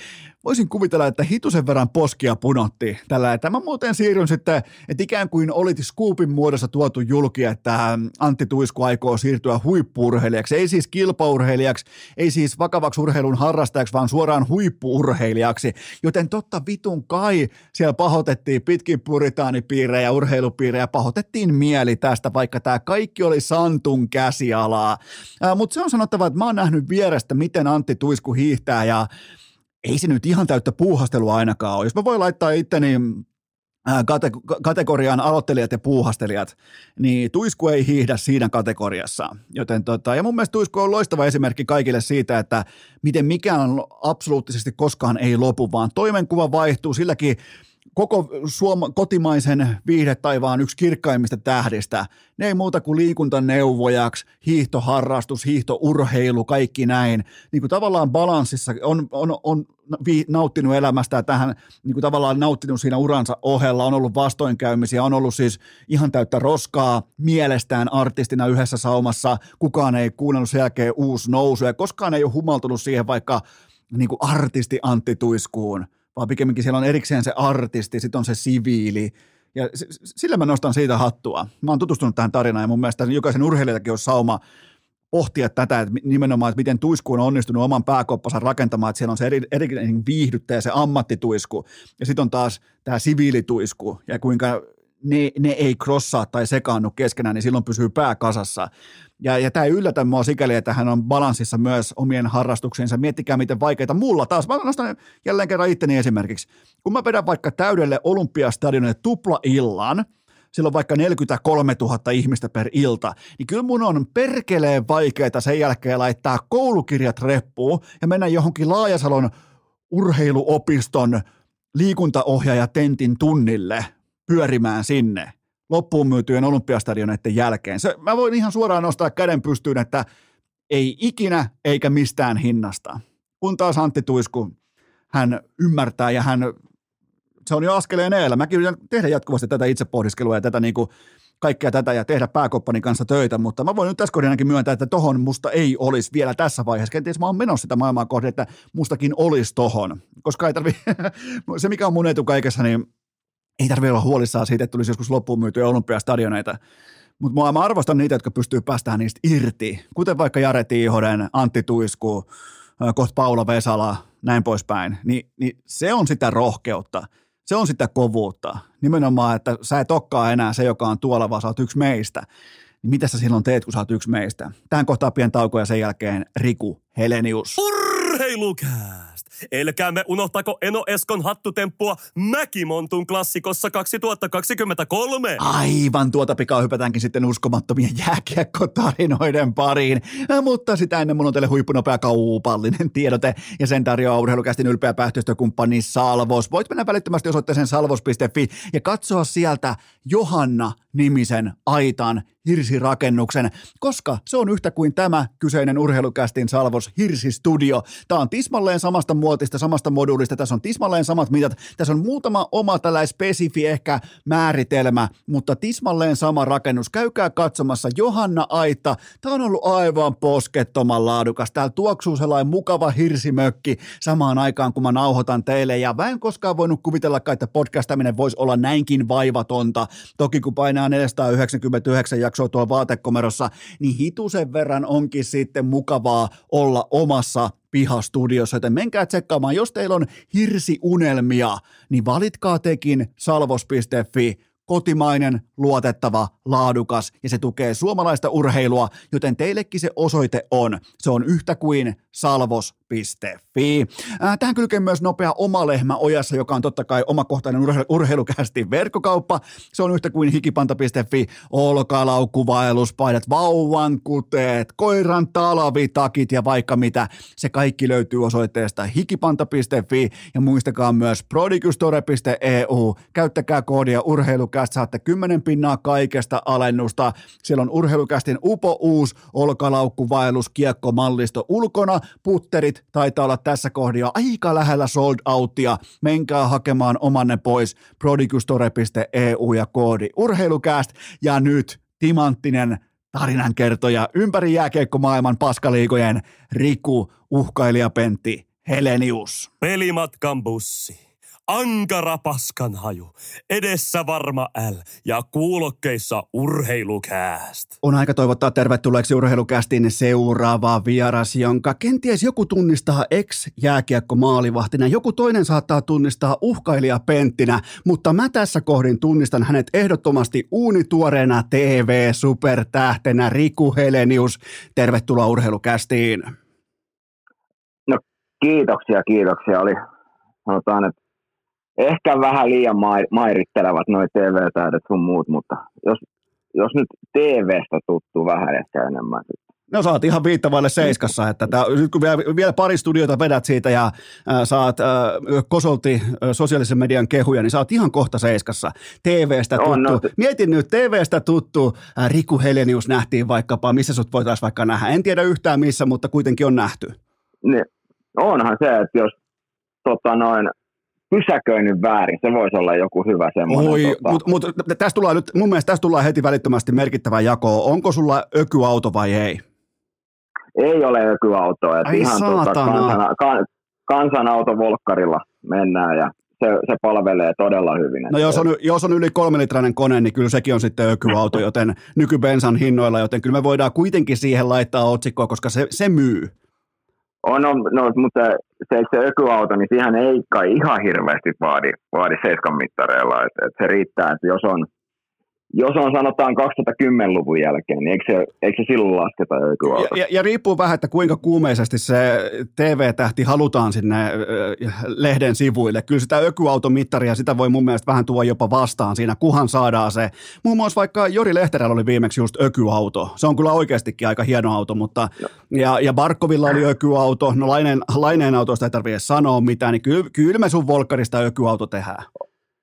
Speaker 1: voisin kuvitella, että hitusen verran poskia punotti tällä. Että mä muuten siirryn sitten, että ikään kuin olit Scoopin muodossa tuotu julki, että Antti Tuisku aikoo siirtyä huippuurheilijaksi. Ei siis kilpaurheilijaksi, ei siis vakavaksi urheilun harrastajaksi, vaan suoraan huippuurheilijaksi. Joten totta vitun kai siellä pahotettiin pitkin puritaanipiirejä urheilupiirejä, pahotettiin mieli tästä, vaikka tämä kaikki oli Santun käsialaa. Mutta se on sanottava, että mä oon nähnyt vierestä, miten Antti Tuisku hiihtää ja ei se nyt ihan täyttä puuhastelua ainakaan ole. Jos mä voin laittaa itteni kate- kategoriaan aloittelijat ja puuhastelijat, niin Tuisku ei hiihdä siinä kategoriassa. Joten tota, ja mun mielestä Tuisku on loistava esimerkki kaikille siitä, että miten mikään absoluuttisesti koskaan ei lopu, vaan toimenkuva vaihtuu silläkin koko suoma, kotimaisen viihdetaivaan yksi kirkkaimmista tähdistä. Ne ei muuta kuin liikuntaneuvojaksi, hiihtoharrastus, hiihtourheilu, kaikki näin. Niin kuin tavallaan balanssissa on, on, on nauttinut elämästä tähän, niin kuin tavallaan nauttinut siinä uransa ohella, on ollut vastoinkäymisiä, on ollut siis ihan täyttä roskaa mielestään artistina yhdessä saumassa, kukaan ei kuunnellut sen jälkeen uusi nousu ja koskaan ei ole humaltunut siihen vaikka niin kuin artisti Antti Tuiskuun – vaan pikemminkin siellä on erikseen se artisti, sitten on se siviili, ja sillä mä nostan siitä hattua. Mä oon tutustunut tähän tarinaan ja mun mielestä jokaisen urheilijakin on sauma pohtia tätä, että nimenomaan, että miten tuisku on onnistunut oman pääkoppansa rakentamaan, että siellä on se eri, eri viihdyttäjä, se ammattituisku, ja sitten on taas tämä siviilituisku, ja kuinka ne, ne ei crossaa tai sekaannu keskenään, niin silloin pysyy pää kasassa. Ja, ja tämä ei yllätä mua sikäli, että hän on balanssissa myös omien harrastuksiinsa. Miettikää, miten vaikeita mulla taas. Mä nostan jälleen kerran itteni esimerkiksi. Kun mä vedän vaikka täydelle Olympiastadionille tupla-illan, silloin vaikka 43 000 ihmistä per ilta, niin kyllä mun on perkeleen vaikeaa sen jälkeen laittaa koulukirjat reppuun ja mennä johonkin Laajasalon urheiluopiston liikuntaohjaaja tentin tunnille pyörimään sinne loppuun myytyjen olympiastadioneiden jälkeen. Se, mä voin ihan suoraan nostaa käden pystyyn, että ei ikinä eikä mistään hinnasta. Kun taas Antti Tuisku, hän ymmärtää ja hän, se on jo askeleen eellä. Mäkin yritän tehdä jatkuvasti tätä itsepohdiskelua ja tätä niin kuin kaikkea tätä ja tehdä pääkoppani kanssa töitä, mutta mä voin nyt tässä kohdassa myöntää, että tohon musta ei olisi vielä tässä vaiheessa. Kenties mä oon menossa sitä maailmaa kohde, että mustakin olisi tohon, koska ei tarvi, (laughs) se mikä on mun etu kaikessa, niin ei tarvitse olla huolissaan siitä, että tulisi joskus loppuun myytyä olympiastadioneita. Mutta mä arvostan niitä, jotka pystyy päästämään niistä irti, kuten vaikka Jare Tiihoden, Antti Tuisku, kohta Paula Vesala, näin poispäin. Ni, niin se on sitä rohkeutta, se on sitä kovuutta. Nimenomaan, että sä et olekaan enää se, joka on tuolla, vaan sä oot yksi meistä. Niin mitä sä silloin teet, kun sä oot yksi meistä? Tähän kohtaa pien tauko ja sen jälkeen Riku Helenius.
Speaker 2: Urheilukää! Elkäämme unohtako Eno Eskon hattutemppua Mäkimontun klassikossa 2023.
Speaker 1: Aivan tuota pikaa hypätäänkin sitten uskomattomien jääkiekkotarinoiden pariin. Äh, mutta sitä ennen mun on teille huippunopea kaupallinen tiedote ja sen tarjoaa urheilukästin ylpeä päähtöstökumppani Salvos. Voit mennä välittömästi osoitteeseen salvos.fi ja katsoa sieltä Johanna-nimisen aitan hirsirakennuksen, koska se on yhtä kuin tämä kyseinen urheilukästin Salvos Hirsistudio. Tämä on tismalleen samasta muotista, samasta moduulista, tässä on tismalleen samat mitat, tässä on muutama oma tällainen spesifi ehkä määritelmä, mutta tismalleen sama rakennus. Käykää katsomassa Johanna Aita, tämä on ollut aivan poskettoman laadukas. Täällä tuoksuu sellainen mukava hirsimökki samaan aikaan, kun mä nauhoitan teille, ja mä en koskaan voinut kuvitella, että podcastaminen voisi olla näinkin vaivatonta. Toki kun painaa 499 jaksoa jaksoa tuolla vaatekomerossa, niin hitusen verran onkin sitten mukavaa olla omassa pihastudiossa, joten menkää tsekkaamaan, jos teillä on hirsiunelmia, niin valitkaa tekin salvos.fi, kotimainen, luotettava, laadukas ja se tukee suomalaista urheilua, joten teillekin se osoite on. Se on yhtä kuin salvos.fi. Äh, tähän kylkee myös nopea oma lehmä ojassa, joka on totta kai omakohtainen urhe- urheilukästi verkkokauppa. Se on yhtä kuin hikipanta.fi, olkalaukuvaelluspaidat, vauvan kuteet, koiran talavitakit ja vaikka mitä. Se kaikki löytyy osoitteesta hikipanta.fi ja muistakaa myös prodigustore.eu. Käyttäkää koodia urheilukäst, saatte 10 pinnaa kaikesta alennusta. Siellä on urheilukästin upo uus olkalaukkuvaellus kiekkomallisto ulkona putterit taitaa olla tässä kohdassa aika lähellä sold outia. Menkää hakemaan omanne pois prodigustore.eu ja koodi urheilukääst. Ja nyt timanttinen tarinankertoja ympäri jääkiekkomaailman paskaliikojen Riku, uhkailijapentti Helenius.
Speaker 2: Pelimatkan bussi ankara paskanhaju, edessä varma L ja kuulokkeissa urheilukääst.
Speaker 1: On aika toivottaa tervetulleeksi urheilukästin seuraava vieras, jonka kenties joku tunnistaa ex-jääkiekko maalivahtina, joku toinen saattaa tunnistaa uhkailija Penttinä, mutta mä tässä kohdin tunnistan hänet ehdottomasti uunituoreena TV-supertähtenä Riku Helenius. Tervetuloa urheilukästiin.
Speaker 3: No kiitoksia, kiitoksia. Oli sanotaan, että ehkä vähän liian mairittelevat noin TV-täydet sun muut, mutta jos, jos nyt TVstä tuttuu vähän ehkä enemmän
Speaker 1: No sä oot ihan viittavaille seiskassa, että tää, nyt kun vielä, vielä pari studiota vedät siitä ja äh, saat äh, kosolti äh, sosiaalisen median kehuja, niin sä oot ihan kohta seiskassa. TVstä tuttu. On, no. Mietin nyt, TVstä tuttu äh, Riku Helenius nähtiin vaikkapa, missä sut voitaisiin vaikka nähdä. En tiedä yhtään missä, mutta kuitenkin on nähty.
Speaker 3: Niin, onhan se, että jos tota noin, pysäköinyt väärin. Se voisi olla joku hyvä semmoinen. Oi,
Speaker 1: tota... mutta mut, tästä tullaan nyt, mun mielestä tästä tullaan heti välittömästi merkittävä jako. Onko sulla ökyauto vai ei?
Speaker 3: Ei ole ökyautoa. Ai ihan tota, kansana, kan, kansanauto Volkkarilla mennään ja se, se palvelee todella hyvin.
Speaker 1: No jos on, jos on yli kolmelitrainen kone, niin kyllä sekin on sitten ökyauto, joten nykybensan hinnoilla, joten kyllä me voidaan kuitenkin siihen laittaa otsikkoa, koska se, se myy.
Speaker 3: On, on no, mutta se, se ökyauto, niin siihen ei kai ihan hirveästi vaadi, vaadi seiskan mittareilla. Et, et se riittää, että jos on jos on sanotaan 2010-luvun jälkeen, niin eikö se, eikö se silloin lasketa
Speaker 1: ökyauto? Ja, ja, ja riippuu vähän, että kuinka kuumeisesti se TV-tähti halutaan sinne lehden sivuille. Kyllä sitä ökyautomittaria, sitä voi mun mielestä vähän tuoda jopa vastaan siinä, kuhan saadaan se. Muun muassa vaikka Jori Lehterällä oli viimeksi just ökyauto. Se on kyllä oikeastikin aika hieno auto, mutta no. ja, ja Barkovilla oli ökyauto. No Laineen, Laineen autosta ei tarvitse sanoa mitään, niin kyllä, kyllä me sun Volkkarista ökyauto tehdään.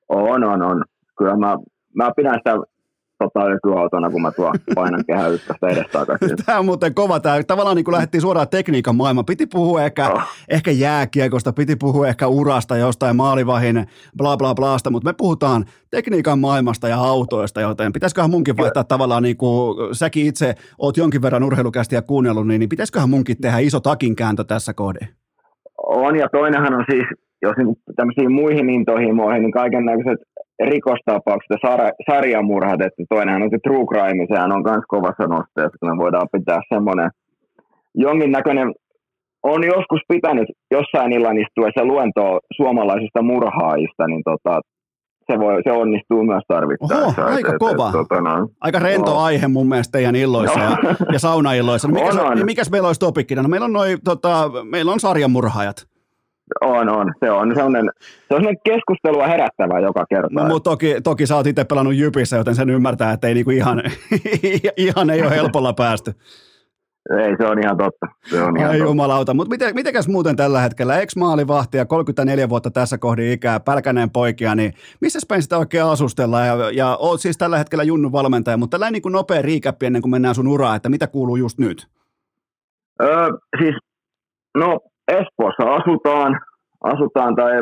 Speaker 3: On, on, on. Kyllä mä, mä pidän sitä tota, nykyautona, kun mä tuon painan kehä ykköstä edestakaisin. (laughs)
Speaker 1: Tämä on muuten kova. Tämä tavallaan niin kuin lähdettiin suoraan tekniikan maailma. Piti puhua ehkä, oh. ehkä jääkiekosta, piti puhua ehkä urasta jostain maalivahin bla bla blaasta, mutta me puhutaan tekniikan maailmasta ja autoista, joten pitäisiköhän munkin vaihtaa tavallaan, niin kuin säkin itse oot jonkin verran urheilukästiä kuunnellut, niin, niin pitäisiköhän munkin tehdä iso takinkääntö tässä kohdassa?
Speaker 3: On, ja toinenhan on siis, jos niin tämmöisiin muihin intohimoihin, niin kaiken näköiset rikostapaukset ja sar- sarjamurhat, että toinenhan on se true crime, sehän on myös kovassa nosteessa, kun me voidaan pitää semmoinen jonkinnäköinen, on joskus pitänyt jossain illan istuessa luentoa suomalaisista murhaajista, niin tota, se, voi, se onnistuu myös tarvittaessa.
Speaker 1: Oho, aika et, kova. Et, tota, no, aika rento no. aihe mun mielestä teidän illoissa no. ja, (laughs) ja saunailloissa. No, mikäs, on, on. mikäs meillä olisi topikkina? No, meillä, on noi, tota, meillä on sarjamurhaajat.
Speaker 3: On, on. Se on sellainen, se on sellainen keskustelua herättävä joka kerta.
Speaker 1: No, mutta toki, toki sä oot itse pelannut Jypissä, joten sen ymmärtää, että ei niinku ihan, (laughs) ihan ei ole helpolla päästy.
Speaker 3: Ei, se on ihan totta. Se on ihan
Speaker 1: Ai totta. jumalauta. Mutta miten, mitenkäs muuten tällä hetkellä? Ex-maalivahti ja 34 vuotta tässä kohdin ikää, pälkäneen poikia, niin missä päin sitä oikein asustellaan? Ja, ja oot siis tällä hetkellä Junnu valmentaja, mutta tällä niin kuin nopea riikäppi ennen kuin mennään sun uraan, että mitä kuuluu just nyt?
Speaker 3: Öö, siis, no Espoossa asutaan, asutaan tai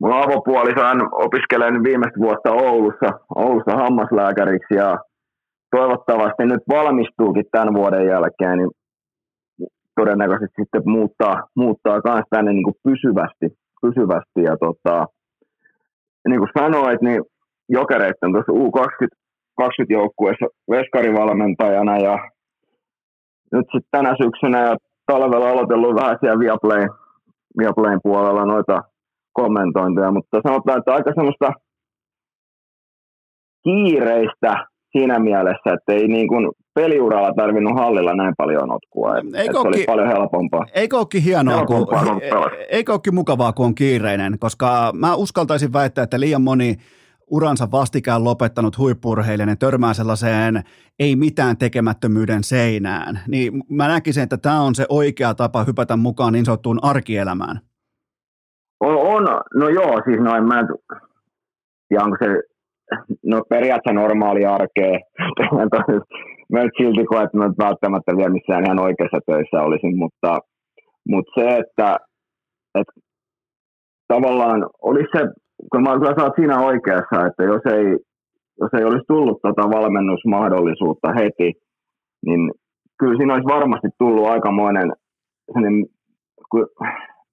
Speaker 3: mun avopuolisohan opiskelen viimeistä vuotta Oulussa, Oulussa hammaslääkäriksi ja toivottavasti nyt valmistuukin tämän vuoden jälkeen, niin todennäköisesti sitten muuttaa, muuttaa myös tänne niin kuin pysyvästi, pysyvästi. Ja tota, niin kuin sanoit, niin jokereiden tuossa U20 joukkueessa veskarivalmentajana ja nyt sitten tänä syksynä ja talvella aloitellut vähän siellä Viaplay, Viaplayn puolella noita kommentointeja, mutta sanotaan, että aika semmoista kiireistä siinä mielessä, että ei niin kuin peliuralla tarvinnut hallilla näin paljon otkua. Eikö se oli paljon helpompaa.
Speaker 1: Eikö olekin hienoa, helpompaa, kun, eikö olekin mukavaa, kun on kiireinen, koska mä uskaltaisin väittää, että liian moni uransa vastikään lopettanut huippurheilijan törmää sellaiseen ei mitään tekemättömyyden seinään. Niin mä näkisin, että tämä on se oikea tapa hypätä mukaan niin sanottuun arkielämään.
Speaker 3: On, on no joo, siis noin mä, ja onko se no periaatteessa normaali arkea. (laughs) mä nyt silti koen, että mä välttämättä vielä missään ihan oikeassa töissä olisin, mutta, mutta se, että, että tavallaan olisi se, kun mä kyllä saat siinä oikeassa, että jos ei, jos ei olisi tullut tota valmennusmahdollisuutta heti, niin kyllä siinä olisi varmasti tullut aikamoinen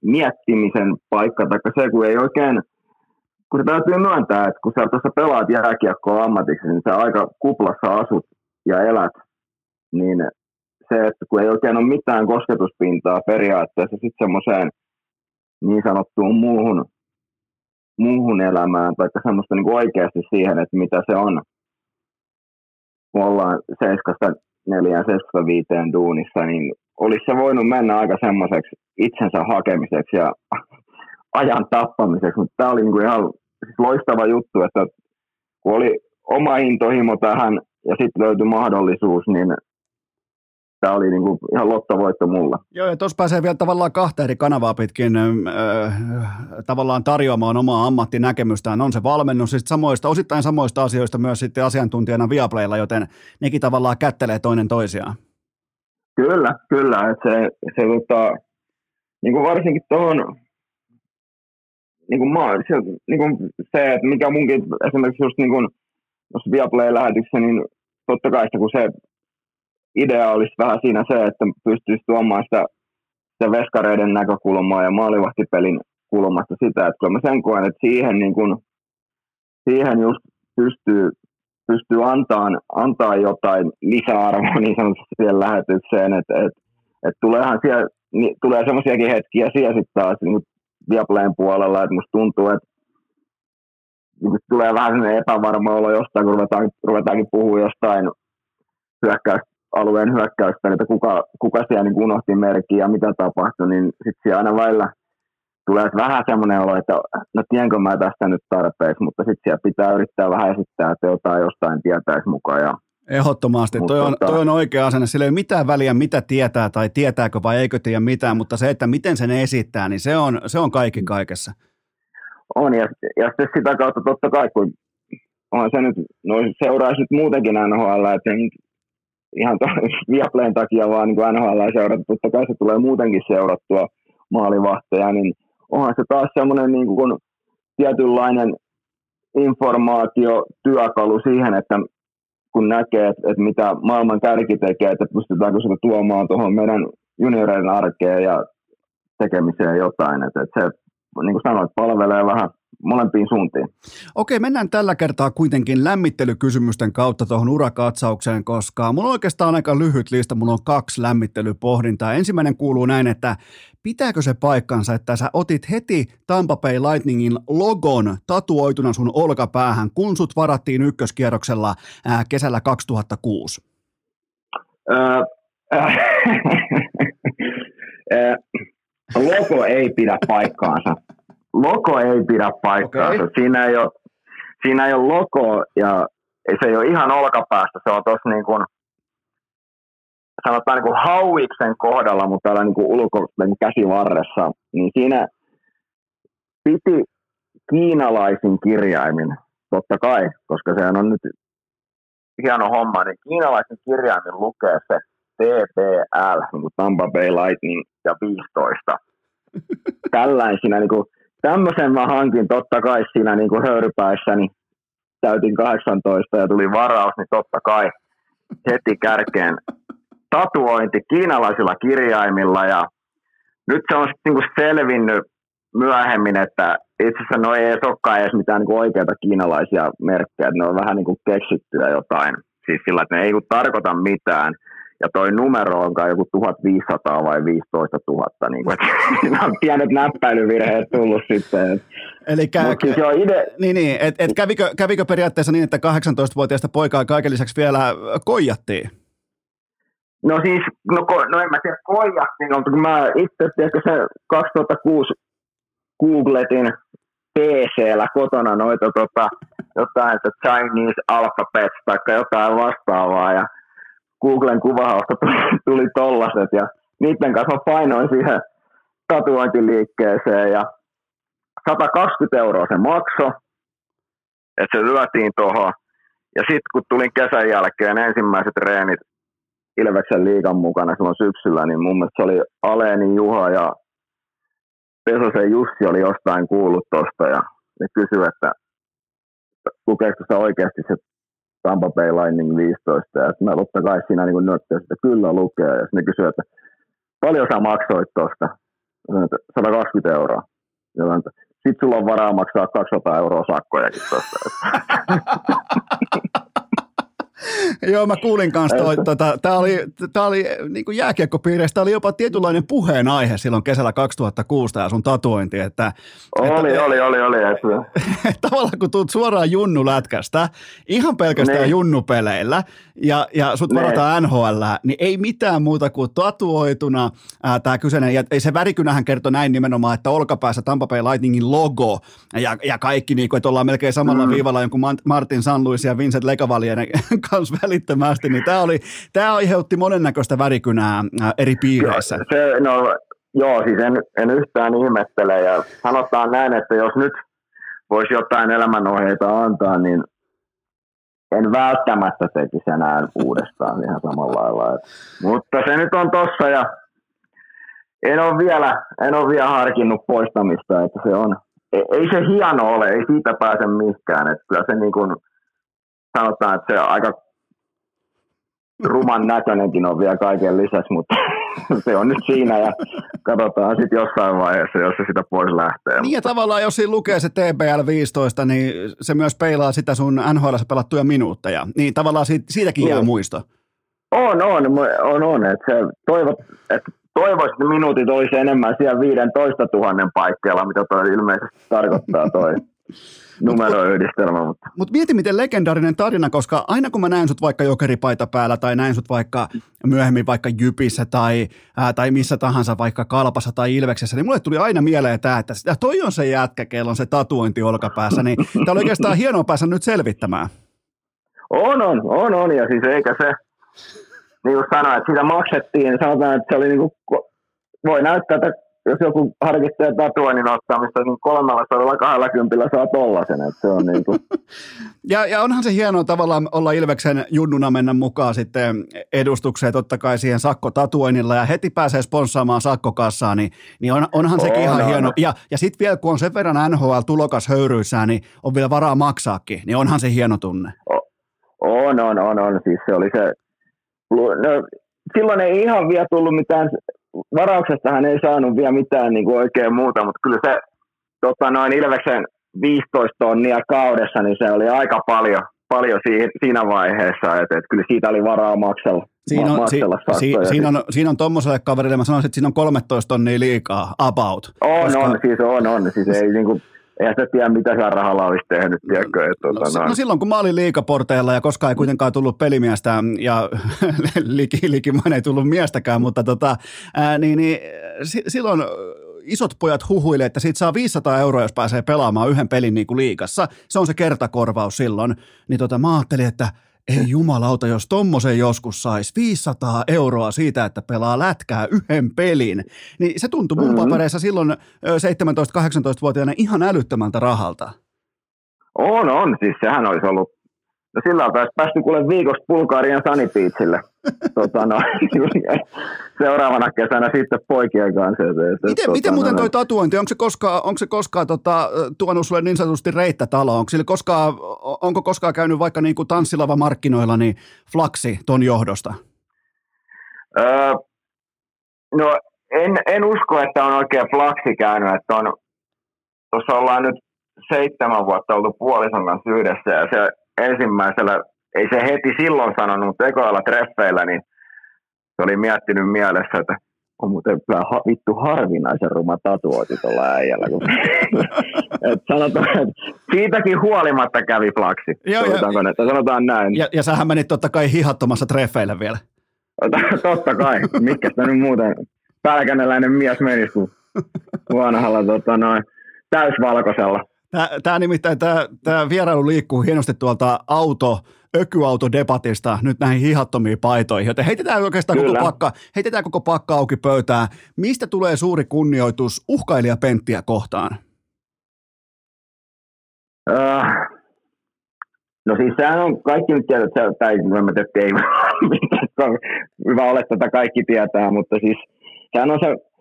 Speaker 3: miettimisen paikka, tai se, kun ei oikein – kun se täytyy myöntää, että kun sä tuossa pelaat jääkiekkoa ammatiksi, niin sä aika kuplassa asut ja elät, niin se, että kun ei oikein ole mitään kosketuspintaa periaatteessa sitten semmoiseen niin sanottuun muuhun, muuhun elämään, tai semmoista niin kuin oikeasti siihen, että mitä se on, kun ollaan 7 4 7 5 duunissa, niin olisi se voinut mennä aika semmoiseksi itsensä hakemiseksi ja (laughs) ajan tappamiseksi, mutta tämä oli niin kuin ihan siis loistava juttu, että kun oli oma intohimo tähän ja sitten löytyi mahdollisuus, niin tämä oli niin kuin ihan lottovoitto mulla.
Speaker 1: Joo, ja tuossa pääsee vielä tavallaan kahta eri kanavaa pitkin äh, tavallaan tarjoamaan omaa ammattinäkemystään. On se valmennus siis samoista, osittain samoista asioista myös sitten asiantuntijana Viaplaylla, joten nekin tavallaan kättelee toinen toisiaan.
Speaker 3: Kyllä, kyllä. Että se, se tota, niin kuin varsinkin tuohon niin kuin mä, se, niin kuin se, että mikä munkin esimerkiksi just niin kuin, jos Viaplay-lähetyksessä, niin totta kai sitä, kun se idea olisi vähän siinä se, että pystyisi tuomaan sitä, sitä veskareiden näkökulmaa ja maalivahtipelin kulmasta sitä, että kyllä mä sen koen, että siihen, niin kuin, siihen just pystyy, pystyy antaa, antaa jotain lisäarvoa niin sanotusti siihen lähetykseen, että, että, että tuleehan siellä, niin, tulee semmoisiakin hetkiä siellä sitten taas niin Viaplayn puolella, että musta tuntuu, että niin tulee vähän epävarma olo jostain, kun ruvetaan, ruvetaankin puhua jostain hyökkäys, alueen hyökkäystä, että kuka, kuka siellä niin unohti merkkiä ja mitä tapahtui, niin sitten siellä aina välillä tulee vähän semmoinen olo, että no tienkö mä tästä nyt tarpeeksi, mutta sitten siellä pitää yrittää vähän esittää, että jotain jostain tietäisi mukaan ja
Speaker 1: Ehdottomasti. Toi, on, toi on oikea asenne. Sillä ei ole mitään väliä, mitä tietää tai tietääkö vai eikö tiedä mitään, mutta se, että miten sen esittää, niin se on, se on kaikki kaikessa.
Speaker 3: On, ja, ja sitten sitä kautta totta kai, kun onhan se nyt, no seuraisi nyt muutenkin NHL, että ihan (laughs) Viaplayn takia vaan niin NHL seurata, totta kai se tulee muutenkin seurattua maalivahteja, niin onhan se taas semmoinen niin kuin tietynlainen informaatiotyökalu siihen, että kun näkee, että, että mitä maailman kärki tekee, että pystytäänkö sitä tuomaan tuohon meidän junioreiden arkeen ja tekemiseen jotain. Että, että se, niin kuin sanoit, palvelee vähän molempiin suuntiin.
Speaker 1: Okei, mennään tällä kertaa kuitenkin lämmittelykysymysten kautta tuohon urakatsaukseen, koska mulla on oikeastaan aika lyhyt lista, mulla on kaksi lämmittelypohdintaa. Ensimmäinen kuuluu näin, että pitääkö se paikkansa, että sä otit heti Tampa Bay Lightningin logon tatuoituna sun olkapäähän, kun sut varattiin ykköskierroksella ää, kesällä 2006? Öö, äh, (laughs)
Speaker 3: logo ei pidä paikkaansa logo ei pidä paikkaansa. Okay. Siinä, ei ole, siinä ei ole logo ja se ei ole ihan olkapäästä. Se on tuossa niin kuin, sanotaan niin kuin hauiksen kohdalla, mutta täällä niin kuin ulko niin käsivarressa. Niin siinä piti kiinalaisin kirjaimin, totta kai, koska se on nyt hieno homma, niin kiinalaisin kirjaimin lukee se TBL, niin kuin Tampa Bay Lightning ja 15. (laughs) Tällaisina niin kuin tämmöisen mä hankin totta kai siinä niin kuin höyrypäissä, niin täytin 18 ja tuli varaus, niin totta kai heti kärkeen tatuointi kiinalaisilla kirjaimilla. Ja nyt se on niin kuin selvinnyt myöhemmin, että itse asiassa no ei olekaan edes mitään niin oikeita kiinalaisia merkkejä, ne on vähän niin kuin keksittyä jotain. Siis sillä, että ne ei tarkoita mitään ja toi numero on kai joku 1500 vai 15 000, niin kuin, siinä (laughs) on pienet näppäilyvirheet tullut sitten.
Speaker 1: Eli kä- siis ide- niin, niin, et, et kävikö, kävikö periaatteessa niin, että 18-vuotiaista poikaa kaiken lisäksi vielä koijattiin?
Speaker 3: No siis, no, no en mä tiedä koijattiin, mutta kun mä itse tiedätkö se 2006 googletin PC-llä kotona noita tota, jotain, että Chinese alphabets tai jotain vastaavaa ja Googlen kuvahausta tuli, tuli tollaset ja niiden kanssa painoin siihen tatuointiliikkeeseen ja 120 euroa se makso, että se lyötiin tuohon. Ja sitten kun tulin kesän jälkeen ensimmäiset reenit Ilveksen liigan mukana silloin syksyllä, niin mun mielestä se oli Aleeni Juha ja Pesosen Jussi oli jostain kuullut tuosta ja ne kysyi, että lukeeko sitä oikeasti se Tampa Bay Lightning 15. Ja mä totta kai siinä niin nöttöin, että kyllä lukee. Ja ne kysyi, että paljon sä maksoit tuosta? 120 euroa. Sitten sulla on varaa maksaa 200 euroa sakkojakin tuosta. (laughs) (laughs)
Speaker 1: Joo, mä kuulin kanssa, toi, tota, tämä oli, tää oli niin kuin jääkiekkopiireissä, tämä oli jopa tietynlainen puheenaihe silloin kesällä 2006 ja sun tatuointi, että...
Speaker 3: Oli, että, oli, oli, oli. Että... (laughs)
Speaker 1: tavallaan kun tuut suoraan junnulätkästä, ihan pelkästään niin. junnupeleillä, ja, ja sut niin. varataan NHL, niin ei mitään muuta kuin tatuoituna tämä kyseinen, ja se värikynähän kertoi näin nimenomaan, että olkapäässä Tampa Bay Lightningin logo, ja, ja kaikki, niin kuin, että ollaan melkein samalla mm. viivalla jonkun Martin Sanluis ja Vincent Lekavalien (laughs) kanssa välittömästi, niin tämä, oli, tämä aiheutti monennäköistä värikynää eri piireissä.
Speaker 3: Se, no, joo, siis en, en yhtään ihmettele ja sanotaan näin, että jos nyt voisi jotain elämänohjeita antaa, niin en välttämättä tekisi enää uudestaan ihan samalla lailla. Mutta se nyt on tossa ja en ole vielä, en ole vielä harkinnut poistamista, että se on, ei, ei se hieno ole, ei siitä pääse mihinkään, että kyllä se niin kuin, sanotaan, että se aika ruman näköinenkin on vielä kaiken lisäksi, mutta (laughs) se on nyt siinä ja katsotaan sitten jossain vaiheessa, jos se sitä pois lähtee.
Speaker 1: Niin ja tavallaan jos siinä lukee se TBL 15, niin se myös peilaa sitä sun NHL pelattuja minuutteja. Niin tavallaan siitä, siitäkin jää muisto.
Speaker 3: On, on, on, on. Että se toivot, että toivoisin, että minuutit olisi enemmän siellä 15 000 paikkeilla, mitä toi ilmeisesti tarkoittaa toi (laughs) numeroyhdistelmä. Mutta
Speaker 1: Mut mieti, miten legendaarinen tarina, koska aina kun mä näen sut vaikka jokeripaita päällä tai näen sut vaikka myöhemmin vaikka Jypissä tai, ää, tai missä tahansa vaikka Kalpassa tai Ilveksessä, niin mulle tuli aina mieleen tämä, että ja toi on se jätkä, kello on se tatuointi olkapäässä, niin (laughs) tämä oli oikeastaan hienoa päässä nyt selvittämään.
Speaker 3: On, on, on, on, ja siis eikä se, niin kuin sanoin, että sitä maksettiin, sanotaan, että se oli niin kuin, voi näyttää, että jos joku harkitsee tatuoinnin ottamista, niin kolmella sadalla kahdella kympillä saa tollasen, että se on niin kuin... (laughs)
Speaker 1: ja, ja, onhan se hienoa tavallaan olla Ilveksen junnuna mennä mukaan sitten edustukseen totta kai siihen sakkotatuoinnilla ja heti pääsee sponssaamaan sakkokassaa, niin, niin on, onhan sekin on, ihan on, hieno. Ja, ja sitten vielä kun on sen verran NHL-tulokas höyryissään, niin on vielä varaa maksaakin, niin onhan se hieno tunne.
Speaker 3: On, on, on, on. Siis se oli se... No, silloin ei ihan vielä tullut mitään varauksestahan ei saanut vielä mitään niin kuin oikein muuta, mutta kyllä se tota, noin Ilveksen 15 tonnia kaudessa, niin se oli aika paljon, paljon siinä, vaiheessa, että, että kyllä siitä oli varaa maksella.
Speaker 1: Siinä on, si, si, siinä, on, siinä on tuommoiselle kaverille, mä sanoisin, että siinä on 13 tonnia liikaa, about.
Speaker 3: On, koska... on, siis on, on. Siis ei niin kuin, ei se tiedä, mitä sillä rahalla olisi tehnyt, tiedätkö? Että,
Speaker 1: no, tuota, no, no, silloin, kun mä olin liikaporteilla ja koskaan ei kuitenkaan tullut pelimiestä ja (laughs) liki, likimain ei tullut miestäkään, mutta tota, ää, niin, niin, silloin isot pojat huhuilee, että siitä saa 500 euroa, jos pääsee pelaamaan yhden pelin niin kuin liikassa. Se on se kertakorvaus silloin. Niin tota, mä ajattelin, että ei jumalauta, jos tommosen joskus saisi 500 euroa siitä, että pelaa lätkää yhden pelin, niin se tuntui mun mm-hmm. papereissa silloin 17-18-vuotiaana ihan älyttömältä rahalta.
Speaker 3: On, on. Siis sehän olisi ollut No sillä on päästy kuule viikosta Bulgarian Sanipiitsille. (laughs) tota, no, (laughs) seuraavana kesänä sitten poikien kanssa.
Speaker 1: Miten, tota, miten muuten no, toi tatuointi, onko se koskaan, onko se koskaan tota, tuonut sulle niin sanotusti reittätalo? Onko, koskaan, onko koskaan käynyt vaikka niin kuin tanssilava markkinoilla niin flaksi ton johdosta?
Speaker 3: Öö, no en, en usko, että on oikein flaksi käynyt. Että on, tuossa ollaan nyt seitsemän vuotta oltu puolison kanssa yhdessä ja se ensimmäisellä, ei se heti silloin sanonut, mutta ekoilla treffeillä, niin se oli miettinyt mielessä, että on muuten ha, vittu harvinaisen ruma tatuointi tuolla äijällä. Kun, (laughs) et sanotaan, että siitäkin huolimatta kävi flaksi. Joo, ja, että sanotaan näin.
Speaker 1: Ja, ja sähän menit totta kai hihattomassa treffeillä vielä.
Speaker 3: totta kai. Mikä sitä nyt muuten pälkänäläinen mies menisi kuin (laughs) vanhalla tota, noin, täysvalkoisella.
Speaker 1: Tämä nimittäin, tämä, tämä vierailu liikkuu hienosti tuolta auto, ökyautodepatista nyt näihin hihattomiin paitoihin, joten heitetään oikeastaan koko pakka, heitetään koko pakka auki pöytään. Mistä tulee suuri kunnioitus uhkailijapenttiä kohtaan?
Speaker 3: Uh, no siis sehän on, kaikki nyt tietää, tai mä tiedä, ei hyvä olettaa, että kaikki tietää, mutta siis sehän on se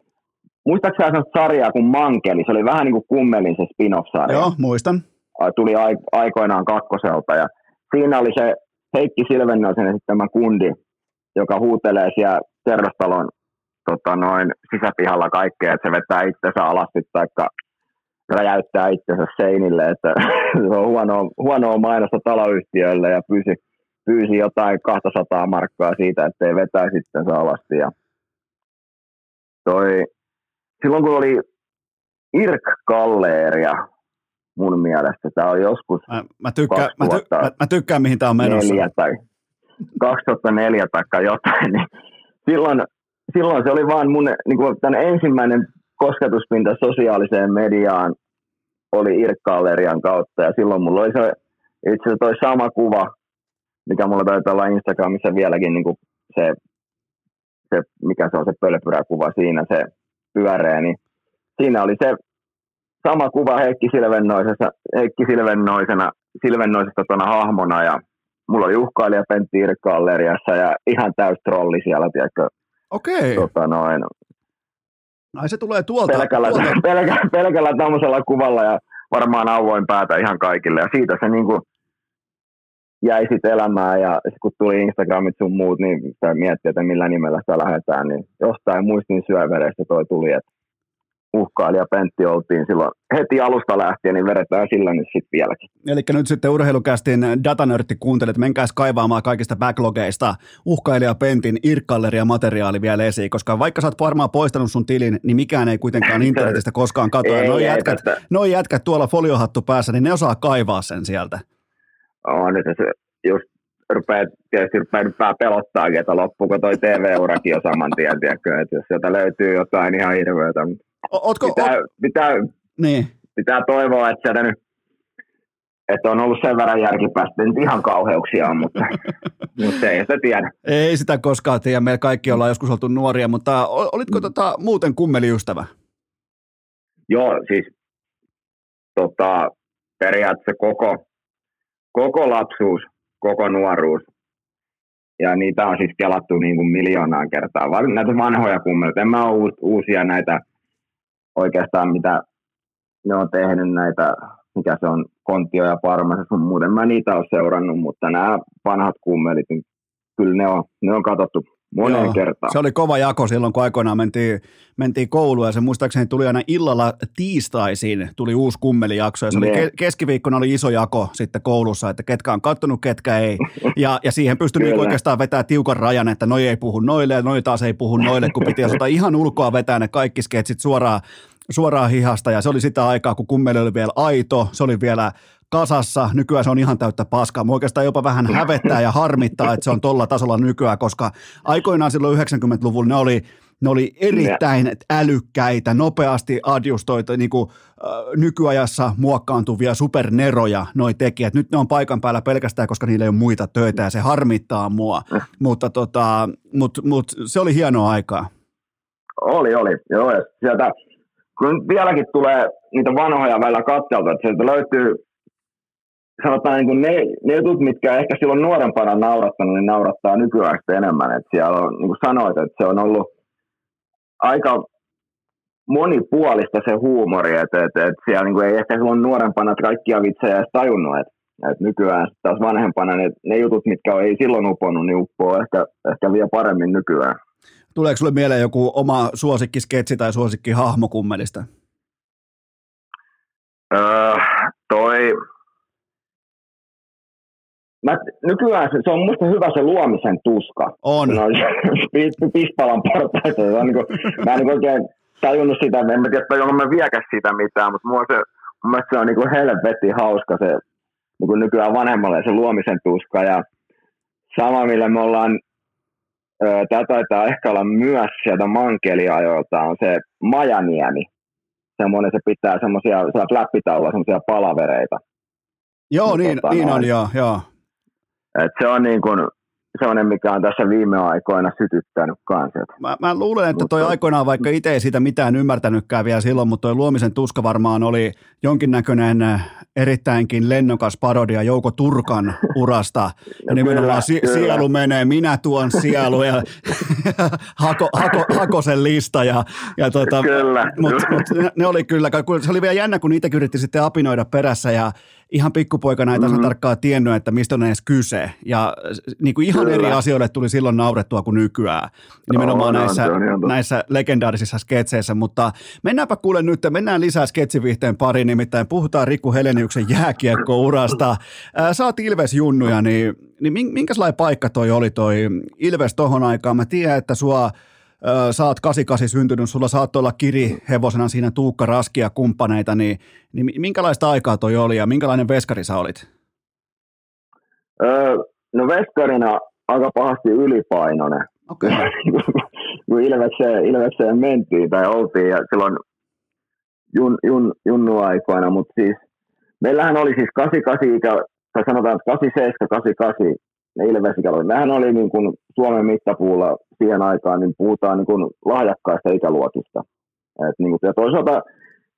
Speaker 3: Muistaakseni sellaista sarjaa kuin Mankeli, se oli vähän niin kuin kummelin se spin-off-sarja.
Speaker 1: Joo, muistan.
Speaker 3: Tuli aikoinaan kakkoselta ja siinä oli se Heikki Silvennöisen esittämä kundi, joka huutelee siellä kerrostalon tota noin, sisäpihalla kaikkea, että se vetää itsensä alasti tai räjäyttää itsensä seinille, että (laughs) se on huonoa, huonoa mainosta taloyhtiöille ja pyysi, pyysi jotain 200 markkaa siitä, ettei vetäisi itsensä alasti. Ja toi silloin kun oli Irk Kalleeria mun mielestä, tämä on joskus
Speaker 1: mä, mä, tykkään, mä, ty, mä, mä tykkään, mihin tämä on menossa.
Speaker 3: Tai 2004 tai jotain, niin silloin, silloin se oli vaan mun niin kuin tämän ensimmäinen kosketuspinta sosiaaliseen mediaan oli Irk Kallerian kautta, ja silloin mulla oli se, itse asiassa toi sama kuva, mikä mulla taitaa olla Instagramissa vieläkin, niin kuin se, se, mikä se on se pölpyräkuva siinä, se pyöreä, niin siinä oli se sama kuva Heikki Silvennoisessa, Heikki Silvennoisena, Silvennoisesta tuona hahmona ja mulla oli uhkailija Pentti Galleriassa ja ihan täys trolli siellä, tiedätkö.
Speaker 1: Okei.
Speaker 3: Tota noin.
Speaker 1: Ai se tulee tuolta.
Speaker 3: Pelkällä,
Speaker 1: tuolta. (laughs)
Speaker 3: pelkällä, pelkällä tämmöisellä kuvalla ja varmaan avoin päätä ihan kaikille. Ja siitä se niin kuin jäi sitten elämään ja sit kun tuli Instagramit sun muut, niin sitä miettii, että millä nimellä sitä lähdetään, niin jostain muistin syövereistä toi tuli, että uhkailija Pentti oltiin silloin heti alusta lähtien, niin vedetään sillä nyt sitten vieläkin.
Speaker 1: Eli nyt sitten urheilukästin datanörtti kuuntelet, menkääs kaivaamaan kaikista backlogeista uhkailija Pentin irkkalleria materiaali vielä esiin, koska vaikka sä oot varmaan poistanut sun tilin, niin mikään ei kuitenkaan (laughs) internetistä koskaan katoa. Noin jätkät, noi jätkät tuolla foliohattu päässä, niin ne osaa kaivaa sen sieltä
Speaker 3: on, että se just rupeaa, tietysti rupeaa nyt pelottaa, että loppuuko toi TV-urakin jo saman tien, tiedätkö, että jos sieltä löytyy jotain ihan hirveätä.
Speaker 1: Ootko,
Speaker 3: pitää,
Speaker 1: oot...
Speaker 3: pitää,
Speaker 1: niin.
Speaker 3: pitää toivoa, että sieltä nyt että on ollut sen verran järkipäästä, nyt ihan kauheuksia mutta, (laughs) mutta ei sitä tiedä.
Speaker 1: Ei sitä koskaan tiedä, meillä kaikki ollaan joskus oltu nuoria, mutta olitko mm. tota, muuten kummeli ystävä?
Speaker 3: Joo, siis tota, periaatteessa koko, koko lapsuus, koko nuoruus. Ja niitä on siis kelattu niin kuin miljoonaan kertaa. Näitä vanhoja kummeleita. En mä ole uusia näitä oikeastaan, mitä ne on tehnyt näitä, mikä se on, Kontio ja Parma, sun muuten mä niitä ole seurannut, mutta nämä vanhat kummelit, niin kyllä ne on, ne on katsottu moneen Joo, kertaan.
Speaker 1: Se oli kova jako silloin, kun aikoinaan mentiin, mentiin kouluun. Ja se muistaakseni tuli aina illalla tiistaisin, tuli uusi kummelijakso. Ja se oli ke- keskiviikkona oli iso jako sitten koulussa, että ketkä on kattonut, ketkä ei. Ja, ja siihen pystyi niin oikeastaan vetää tiukan rajan, että noi ei puhu noille ja noi taas ei puhu noille, kun piti osata ihan ulkoa vetää ne kaikki sketsit suoraan suoraan hihasta. Ja se oli sitä aikaa, kun kummeli oli vielä aito, se oli vielä kasassa. Nykyään se on ihan täyttä paskaa. Mua oikeastaan jopa vähän hävettää ja harmittaa, että se on tolla tasolla nykyään, koska aikoinaan silloin 90-luvulla ne oli, ne oli erittäin älykkäitä, nopeasti adjustoita, niin kuin, äh, nykyajassa muokkaantuvia superneroja noi tekijät. Nyt ne on paikan päällä pelkästään, koska niillä ei ole muita töitä ja se harmittaa mua. mutta tota, mut, mut, se oli hienoa aikaa.
Speaker 3: Oli, oli. Joo, sieltä, kun vieläkin tulee niitä vanhoja välillä katselta, että sieltä löytyy sanotaan niin kuin ne, ne jutut, mitkä ehkä silloin nuorempana naurattanut, niin naurattaa nykyään enemmän. Et siellä on, niin kuin sanoit, että se on ollut aika monipuolista se huumori, että et, et siellä niin kuin ei ehkä silloin nuorempana kaikkia vitsejä edes tajunnut, että et nykyään taas vanhempana ne, ne jutut, mitkä ei silloin uponnut, niin uppoo ehkä, ehkä vielä paremmin nykyään.
Speaker 1: Tuleeko sinulle mieleen joku oma suosikkisketsi tai suosikki hahmo kummelista?
Speaker 3: Öö, toi, mä, nykyään se, se, on musta hyvä se luomisen tuska.
Speaker 1: On. No,
Speaker 3: pispalan portaita. Se on (laughs) niin kuin, mä en niin oikein tajunnut sitä, en mä tiedä, onko mä viekäs siitä mitään, mutta mua se, mun mielestä se on niin kuin helvetti hauska se niin kuin nykyään vanhemmalle se luomisen tuska. Ja sama, millä me ollaan, tämä taitaa ehkä olla myös sieltä mankeliajoilta, on se Majaniemi. Semmoinen, se pitää semmoisia, sä läppitaululla semmoisia palavereita.
Speaker 1: Joo, niin, tota, niin on, joo, joo.
Speaker 3: Et se on niin kuin sellainen, mikä on tässä viime aikoina sytyttänyt kanssa.
Speaker 1: Mä, mä luulen, että toi mutta, aikoinaan, vaikka itse ei sitä mitään ymmärtänytkään vielä silloin, mutta toi luomisen tuska varmaan oli jonkinnäköinen äh, erittäinkin lennokas parodia Jouko Turkan (laughs) urasta. Ja nimenomaan si- kyllä. sielu menee, minä tuon sielu ja (laughs) hako, hako, Hakosen lista. Ja, ja tota,
Speaker 3: kyllä.
Speaker 1: Mutta mut, ne oli kyllä, se oli vielä jännä, kun niitä yritti sitten apinoida perässä ja ihan pikkupoikana ei mm-hmm. tarkkaan tiennyt, että mistä on edes kyse. Ja niin kuin ihan Kyllä. eri asioille tuli silloin naurettua kuin nykyään, nimenomaan oh, näissä, on, näissä legendaarisissa sketseissä. Mutta mennäänpä kuule nyt, mennään lisää sketsivihteen pariin, nimittäin puhutaan Riku Heleniuksen jääkiekkourasta. Sä oot Ilves-junnuja, niin, niin minkälainen paikka toi oli toi Ilves tohon aikaan? Mä tiedän, että sua sä oot 88 syntynyt, sulla saattoi olla kirihevosena siinä Tuukka Raskia kumppaneita, niin, niin minkälaista aikaa toi oli ja minkälainen veskari sä olit?
Speaker 3: Öö, no veskarina aika pahasti ylipainoinen.
Speaker 1: Okay. (laughs)
Speaker 3: kun Ilvekseen, Ilvekseen mentiin tai oltiin ja silloin jun, jun, junnuaikoina, mutta siis meillähän oli siis 88 ikä, tai sanotaan 87, 88 ne Ilves-ikäluokat. Nehän oli niin kuin Suomen mittapuulla siihen aikaan, niin puhutaan niin kuin lahjakkaista ikäluokista. Et niin kuin, ja toisaalta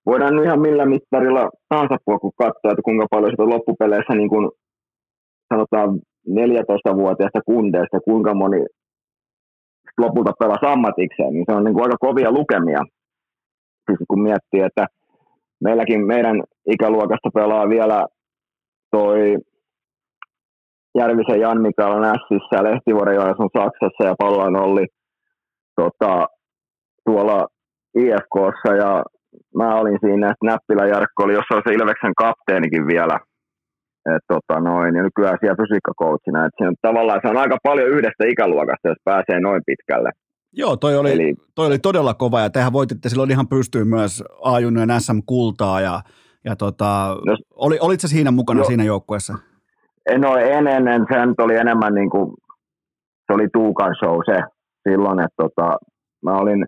Speaker 3: voidaan ihan millä mittarilla tahansa kun katsoa, että kuinka paljon sitä loppupeleissä niin kuin, sanotaan 14-vuotiaista kundeista, kuinka moni lopulta pelasi ammatikseen, niin se on niin kuin aika kovia lukemia. Siis kun miettii, että meilläkin meidän ikäluokasta pelaa vielä toi Järvisen Jan Mikael on Sissä, Lehtivuoren on Saksassa ja Pallan Olli tota, tuolla IFKssa ja mä olin siinä, että Näppilä Jarkko oli jossain se Ilveksen kapteenikin vielä. Et, tota, noin, ja nykyään siellä fysiikkakoutsina. Et on, tavallaan se on aika paljon yhdestä ikäluokasta, jos pääsee noin pitkälle.
Speaker 1: Joo, toi oli, Eli, toi oli todella kova ja tehän voititte silloin ihan pystyyn myös A-junnojen SM-kultaa ja, ja tota, no, oli, olitko siinä mukana jo, siinä joukkueessa?
Speaker 3: No en ennen, se nyt oli enemmän niin kuin, se oli Tuukan show se silloin, että tota, mä olin,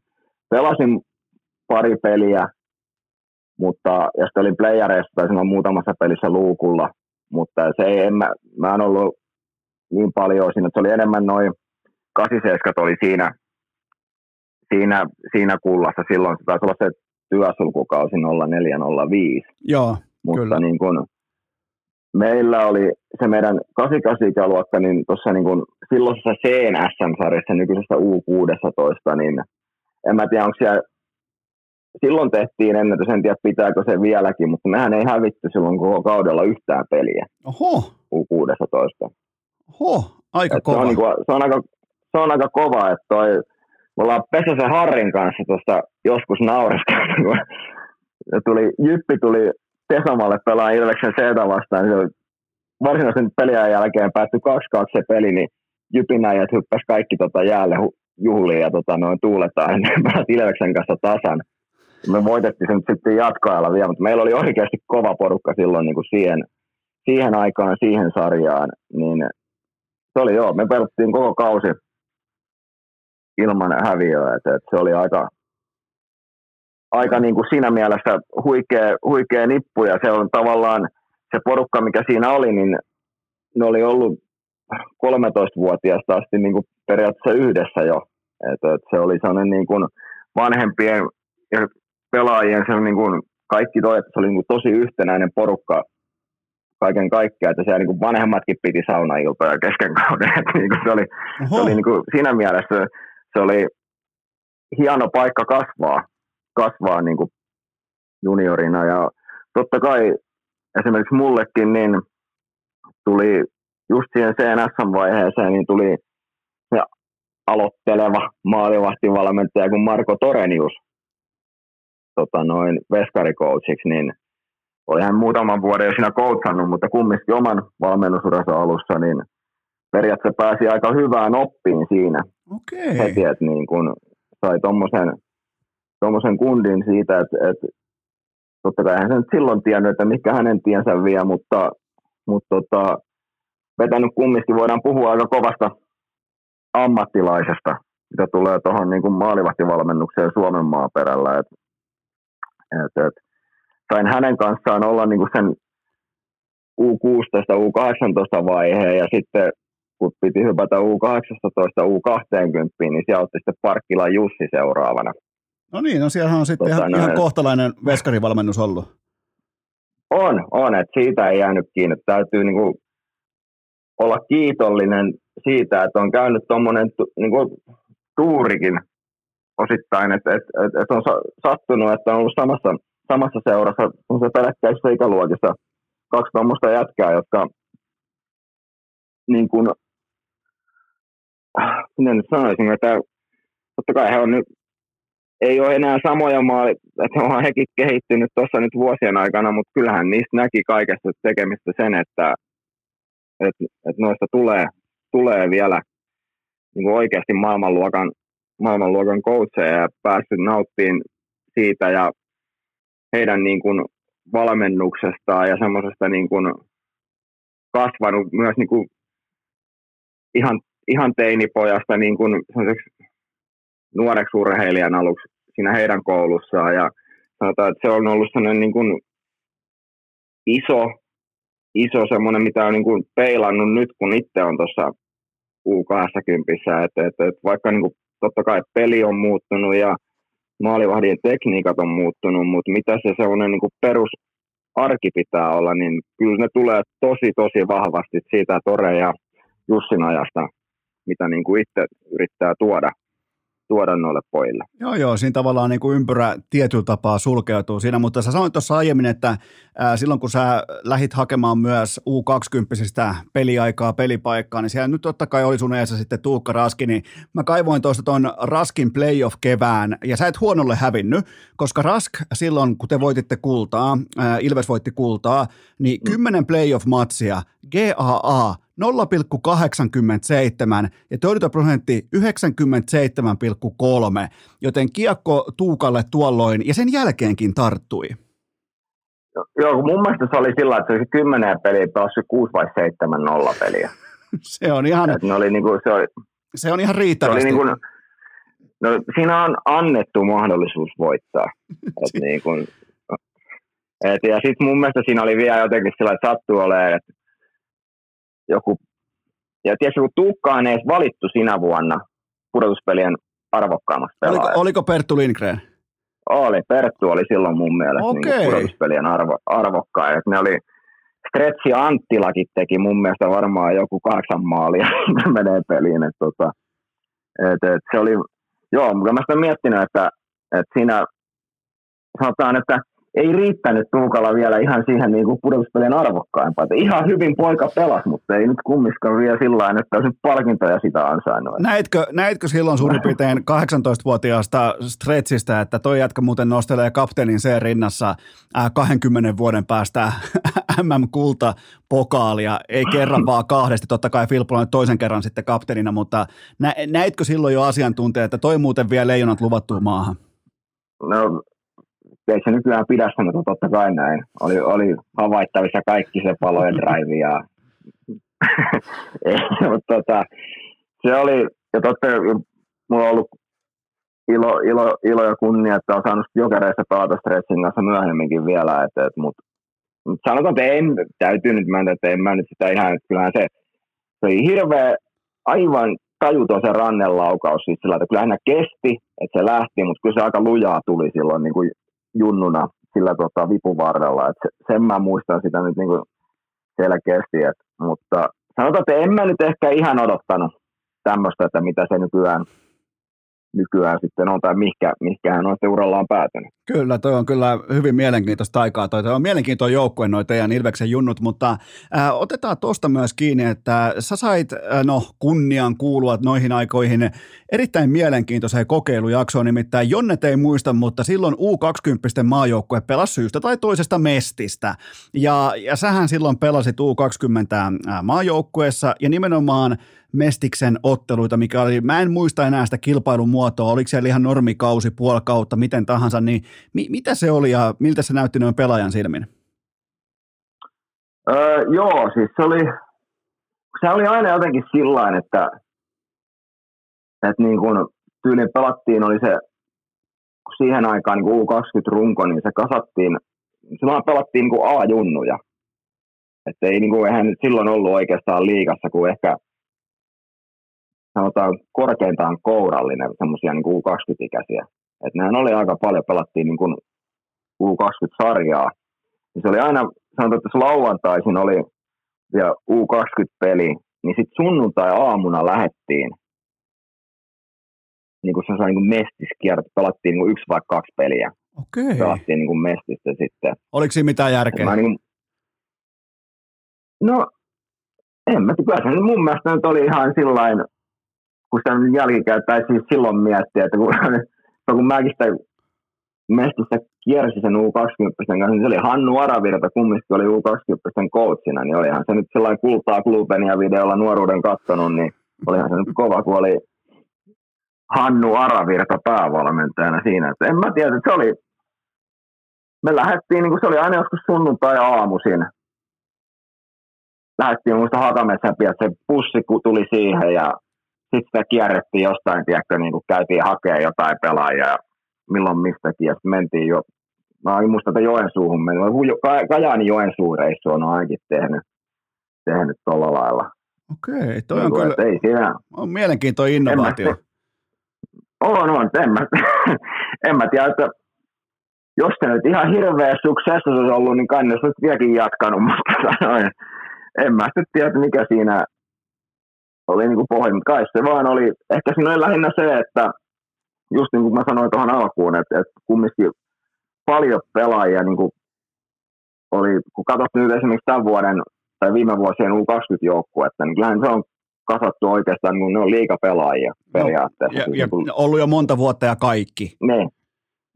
Speaker 3: pelasin pari peliä, mutta, ja sitten olin playareissa tai silloin muutamassa pelissä luukulla, mutta se ei, en, mä, mä en ollut niin paljon siinä, että se oli enemmän noin 87 oli siinä, siinä, siinä kullassa silloin, se taisi olla se työsulkukausi 0405.
Speaker 1: Joo,
Speaker 3: Mutta
Speaker 1: kyllä.
Speaker 3: niin kun, meillä oli se meidän 88-ikäluokka, niin tuossa niin kun, silloisessa CNSM-sarjassa, nykyisessä U16, niin en mä tiedä, onko siellä silloin tehtiin ennätys, en tiedä pitääkö se vieläkin, mutta mehän ei hävitty silloin koko kaudella yhtään peliä
Speaker 1: Oho,
Speaker 3: U16.
Speaker 1: oho, aika
Speaker 3: Et se,
Speaker 1: kova.
Speaker 3: on, niinku, se, on aika, se on aika kova, että toi, me ollaan Pesäsen Harrin kanssa tuosta joskus naureskeltu, kun se tuli, Jyppi tuli Tesamalle pelaa Ilveksen C vastaan, niin se varsinaisen pelin jälkeen päättyi 2-2 se peli, niin Jypin äijät hyppäsi kaikki tota jäälle juhliin ja tota, noin tuuletaan (laughs) ennen pelasi Ilveksen kanssa tasan. Me voitettiin sen sitten jatkoajalla vielä, mutta meillä oli oikeasti kova porukka silloin niin kuin siihen, siihen aikaan, siihen sarjaan, niin se oli joo, me pelattiin koko kausi ilman häviöä, että, että se oli aika, aika niin kuin siinä mielessä huikea, huikea nippu ja se on tavallaan se porukka, mikä siinä oli, niin ne oli ollut 13-vuotiaasta asti niin kuin periaatteessa yhdessä jo. Et, et se oli sellainen niin kuin vanhempien ja pelaajien se niin kuin kaikki toi, että se oli niin kuin tosi yhtenäinen porukka kaiken kaikkiaan, että siellä niin kuin vanhemmatkin piti saunailtoja kesken kauden. (laughs) Et niin kuin se oli,
Speaker 1: Oho,
Speaker 3: se oli niin kuin siinä mielessä se oli hieno paikka kasvaa, kasvaa niin kuin juniorina ja totta kai esimerkiksi mullekin niin tuli just siihen CNS-vaiheeseen, niin tuli se aloitteleva maalivahtivalmentaja kuin Marko Torenius tota noin veskarikoutseiksi, niin oli hän muutaman vuoden jo siinä coachannut, mutta kumminkin oman valmennusuransa alussa, niin periaatteessa pääsi aika hyvään oppiin siinä
Speaker 1: okei.
Speaker 3: heti, että niin kun sai tommosen, tommosen kundin siitä, että, että totta kai hän sen silloin tiennyt, että mikä hänen tiensä vie, mutta, mutta tota, vetänyt kumminkin voidaan puhua aika kovasta ammattilaisesta, mitä tulee tuohon niin maalivahtivalmennukseen Suomen maaperällä. Et, et, et, sain hänen kanssaan olla niin kuin sen U16, U18 vaiheen ja sitten kun piti hypätä U18, U20, niin siellä otti sitten Parkkila Jussi seuraavana.
Speaker 1: No niin, no siellähän on sitten
Speaker 3: Tota,
Speaker 1: ihan,
Speaker 3: no,
Speaker 1: ihan kohtalainen veskarivalmennus ollut.
Speaker 3: On, on, että siitä ei jäänyt kiinni. Että Täytyy niinku olla kiitollinen siitä, että on käynyt tuommoinen tu, niinku, tuurikin osittain, että et, et, et on sa, sattunut, että on ollut samassa, samassa seurassa se peräkkäisissä ikäluokissa kaksi tuommoista jätkää, jotka niin kuin, miten nyt sanoisin, että totta kai he on nyt, ei ole enää samoja maali, että onhan hekin kehittynyt tuossa nyt vuosien aikana, mutta kyllähän niistä näki kaikesta tekemistä sen, että, että, että noista tulee, tulee vielä niin kuin oikeasti maailmanluokan, maailmanluokan coacheja ja päässyt nauttiin siitä ja heidän niin kuin valmennuksestaan ja semmoisesta niin kuin kasvanut myös niin kuin ihan, ihan teinipojasta niin kuin nuoreksi urheilijan aluksi siinä heidän koulussaan ja sanotaan, että se on ollut sellainen niin kuin iso, iso semmoinen, mitä on niin kuin peilannut nyt, kun itse on tuossa U20, että, että, että vaikka niin kuin, totta kai peli on muuttunut ja maalivahdien tekniikat on muuttunut, mutta mitä se semmoinen niin kuin perusarki pitää olla, niin kyllä ne tulee tosi, tosi vahvasti siitä Tore ja Jussin ajasta, mitä niin kuin itse yrittää tuoda, tuoda noille pojille.
Speaker 1: Joo, joo, siinä tavallaan niin kuin ympyrä tietyllä tapaa sulkeutuu siinä, mutta sä sanoit tuossa aiemmin, että ää, silloin kun sä lähit hakemaan myös U20 peliaikaa, pelipaikkaa, niin siellä nyt totta kai oli sun eessä sitten Tuukka Raski, niin mä kaivoin tuosta ton Raskin playoff-kevään, ja sä et huonolle hävinnyt, koska Rask silloin, kun te voititte kultaa, ää, Ilves voitti kultaa, niin 10 playoff-matsia, GAA 0,87 ja torjuntaprosentti 97,3, joten kiekko Tuukalle tuolloin ja sen jälkeenkin tarttui.
Speaker 3: Joo, kun mun mielestä se oli sillä, että se olisi kymmenen peliä päässyt 6 vai 7 nolla peliä. (laughs)
Speaker 1: Se on ihan,
Speaker 3: Et ne oli niinku, se oli,
Speaker 1: se on ihan
Speaker 3: se oli
Speaker 1: riittävästi.
Speaker 3: niinku, no, siinä on annettu mahdollisuus voittaa. (laughs) Et niinku, et, ja sitten mun mielestä siinä oli vielä jotenkin sillä, että sattuu olemaan, että ja tiedätkö, kun Tuukkaan ei edes valittu sinä vuonna pudotuspelien arvokkaammaksi
Speaker 1: Oliko, oliko Perttu Lindgren?
Speaker 3: oli. Perttu oli silloin mun mielestä
Speaker 1: Okei.
Speaker 3: niin pudotuspelien arvo, arvokkain. Et ne oli, Stretsi Anttilakin teki mun mielestä varmaan joku kahdeksan maalia, (laughs) menee peliin. Et, tota, et, et se oli, joo, mutta mä sitä miettinyt, että, että siinä sanotaan, että ei riittänyt Tuukalla vielä ihan siihen niin kuin pudotuspelien arvokkaimpaan. Että ihan hyvin poika pelas, mutta ei nyt kummiskaan vielä sillä tavalla, että olisi palkintoja sitä ansainnut.
Speaker 1: Näitkö, näitkö silloin suurin piirtein 18-vuotiaasta stretchistä, että toi jätkä muuten nostelee kapteenin C rinnassa äh, 20 vuoden päästä (laughs) MM-kulta pokaalia, ei kerran vaan kahdesti, totta kai Filippo on toisen kerran sitten kapteenina, mutta nä, näitkö silloin jo asiantuntija, että toi muuten vie leijonat luvattuun maahan?
Speaker 3: No, ei se nykyään pidä sitä, mutta totta kai näin. Oli, oli havaittavissa kaikki se palojen drive ja (laughs) mutta tota, se oli, ja totta mulla on ollut ilo, ilo, ilo ja kunnia, että on saanut jokereissa pelata Stretchin kanssa myöhemminkin vielä, et, et, mutta mut sanotaan, että en, täytyy nyt mennä, että en mä nyt sitä ihan, että kyllähän se, se oli hirveä, aivan tajuton se rannelaukaus, siis sillä, että kyllähän kesti, että se lähti, mutta kyllä se aika lujaa tuli silloin niin kuin junnuna sillä tota, vipun varrella, että se, sen mä muistan sitä nyt niin kuin selkeästi, et, mutta sanotaan, että en mä nyt ehkä ihan odottanut tämmöistä, että mitä se nykyään, nykyään sitten on, tai mihinkä, mihinkä hän on sitten urallaan päätynyt.
Speaker 1: Kyllä, toi on kyllä hyvin mielenkiintoista aikaa. Toi, toi on mielenkiintoinen joukkue noin teidän Ilveksen junnut, mutta ää, otetaan tuosta myös kiinni, että sä sait ää, no, kunnian kuulua noihin aikoihin erittäin mielenkiintoiseen kokeilujaksoon, nimittäin Jonnet ei muista, mutta silloin U20 maajoukkue pelasi syystä tai toisesta mestistä. Ja, ja sähän silloin pelasit U20 maajoukkueessa ja nimenomaan Mestiksen otteluita, mikä oli, mä en muista enää sitä kilpailun muotoa, oliko siellä ihan normikausi, puolikautta, miten tahansa, niin mi, mitä se oli ja miltä se näytti noin pelaajan silmin?
Speaker 3: Öö, joo, siis se oli, se oli aina jotenkin sillä että, että niin kun tyylin pelattiin, oli se, kun siihen aikaan niin U20-runko, niin se kasattiin, silloin pelattiin niin A-junnuja. Että ei niin kuin, eihän silloin ollut oikeastaan liikassa, kuin ehkä sanotaan korkeintaan kourallinen semmoisia niin U20-ikäisiä. Et nehän oli aika paljon, pelattiin niin kuin U20-sarjaa. Ja se oli aina, sanotaan, että lauantaisin oli vielä U20-peli, niin sitten sunnuntai-aamuna lähettiin niin kuin se niin kuin mestiskierto, pelattiin niin kuin yksi vai kaksi peliä.
Speaker 1: Okei.
Speaker 3: Pelattiin niin kuin mestistä sitten.
Speaker 1: Oliko siinä mitään järkeä?
Speaker 3: Mä niin, no, en mä tiedä, se mun mielestä nyt oli ihan sillain, kun nyt jälkikäteen, tai siis silloin miettiä, että kun, (laughs) kun mäkin sitä mestissä kiersi sen U20 kanssa, niin se oli Hannu Aravirta, kumminkin oli U20 coachina, niin olihan se nyt sellainen kultaa klubenia videolla nuoruuden kattonut, niin olihan se nyt kova, kun oli Hannu Aravirta päävalmentajana siinä. Että en mä tiedä, että se oli, me lähdettiin, niin kuin se oli aina joskus sunnuntai-aamuisin, lähdettiin muista Hakametsän että se pussi tuli siihen ja sitten sitä kierrettiin jostain, tiedätkö, niin kuin käytiin hakemaan jotain pelaajia milloin mistäkin, ja sitten mentiin jo, mä en muista, että Joensuuhun meni, Kajaani Joensuun reissu on ainakin tehnyt, tehnyt tuolla lailla.
Speaker 1: Okei, toi on niin, kyllä,
Speaker 3: ei siinä,
Speaker 1: on mielenkiintoinen innovaatio.
Speaker 3: On, on, en mä, (laughs) en mä tiedä, että jos se nyt ihan hirveä suksessa olisi ollut, niin kai ne olisi vieläkin jatkanut, (laughs) mutta sanoin, en mä sitten tiedä, mikä siinä oli niin kuin pohja, mutta kai se vaan oli, ehkä siinä oli lähinnä se, että just niin kuin mä sanoin tuohon alkuun, että, että kumminkin paljon pelaajia niin kuin oli, kun katsot nyt esimerkiksi tämän vuoden tai viime vuosien U20-joukkuetta, niin kyllähän se on kasattu oikeastaan, niin ne on liikapelaajia periaatteessa.
Speaker 1: No, ja, ja ollut jo monta vuotta ja kaikki.
Speaker 3: Niin,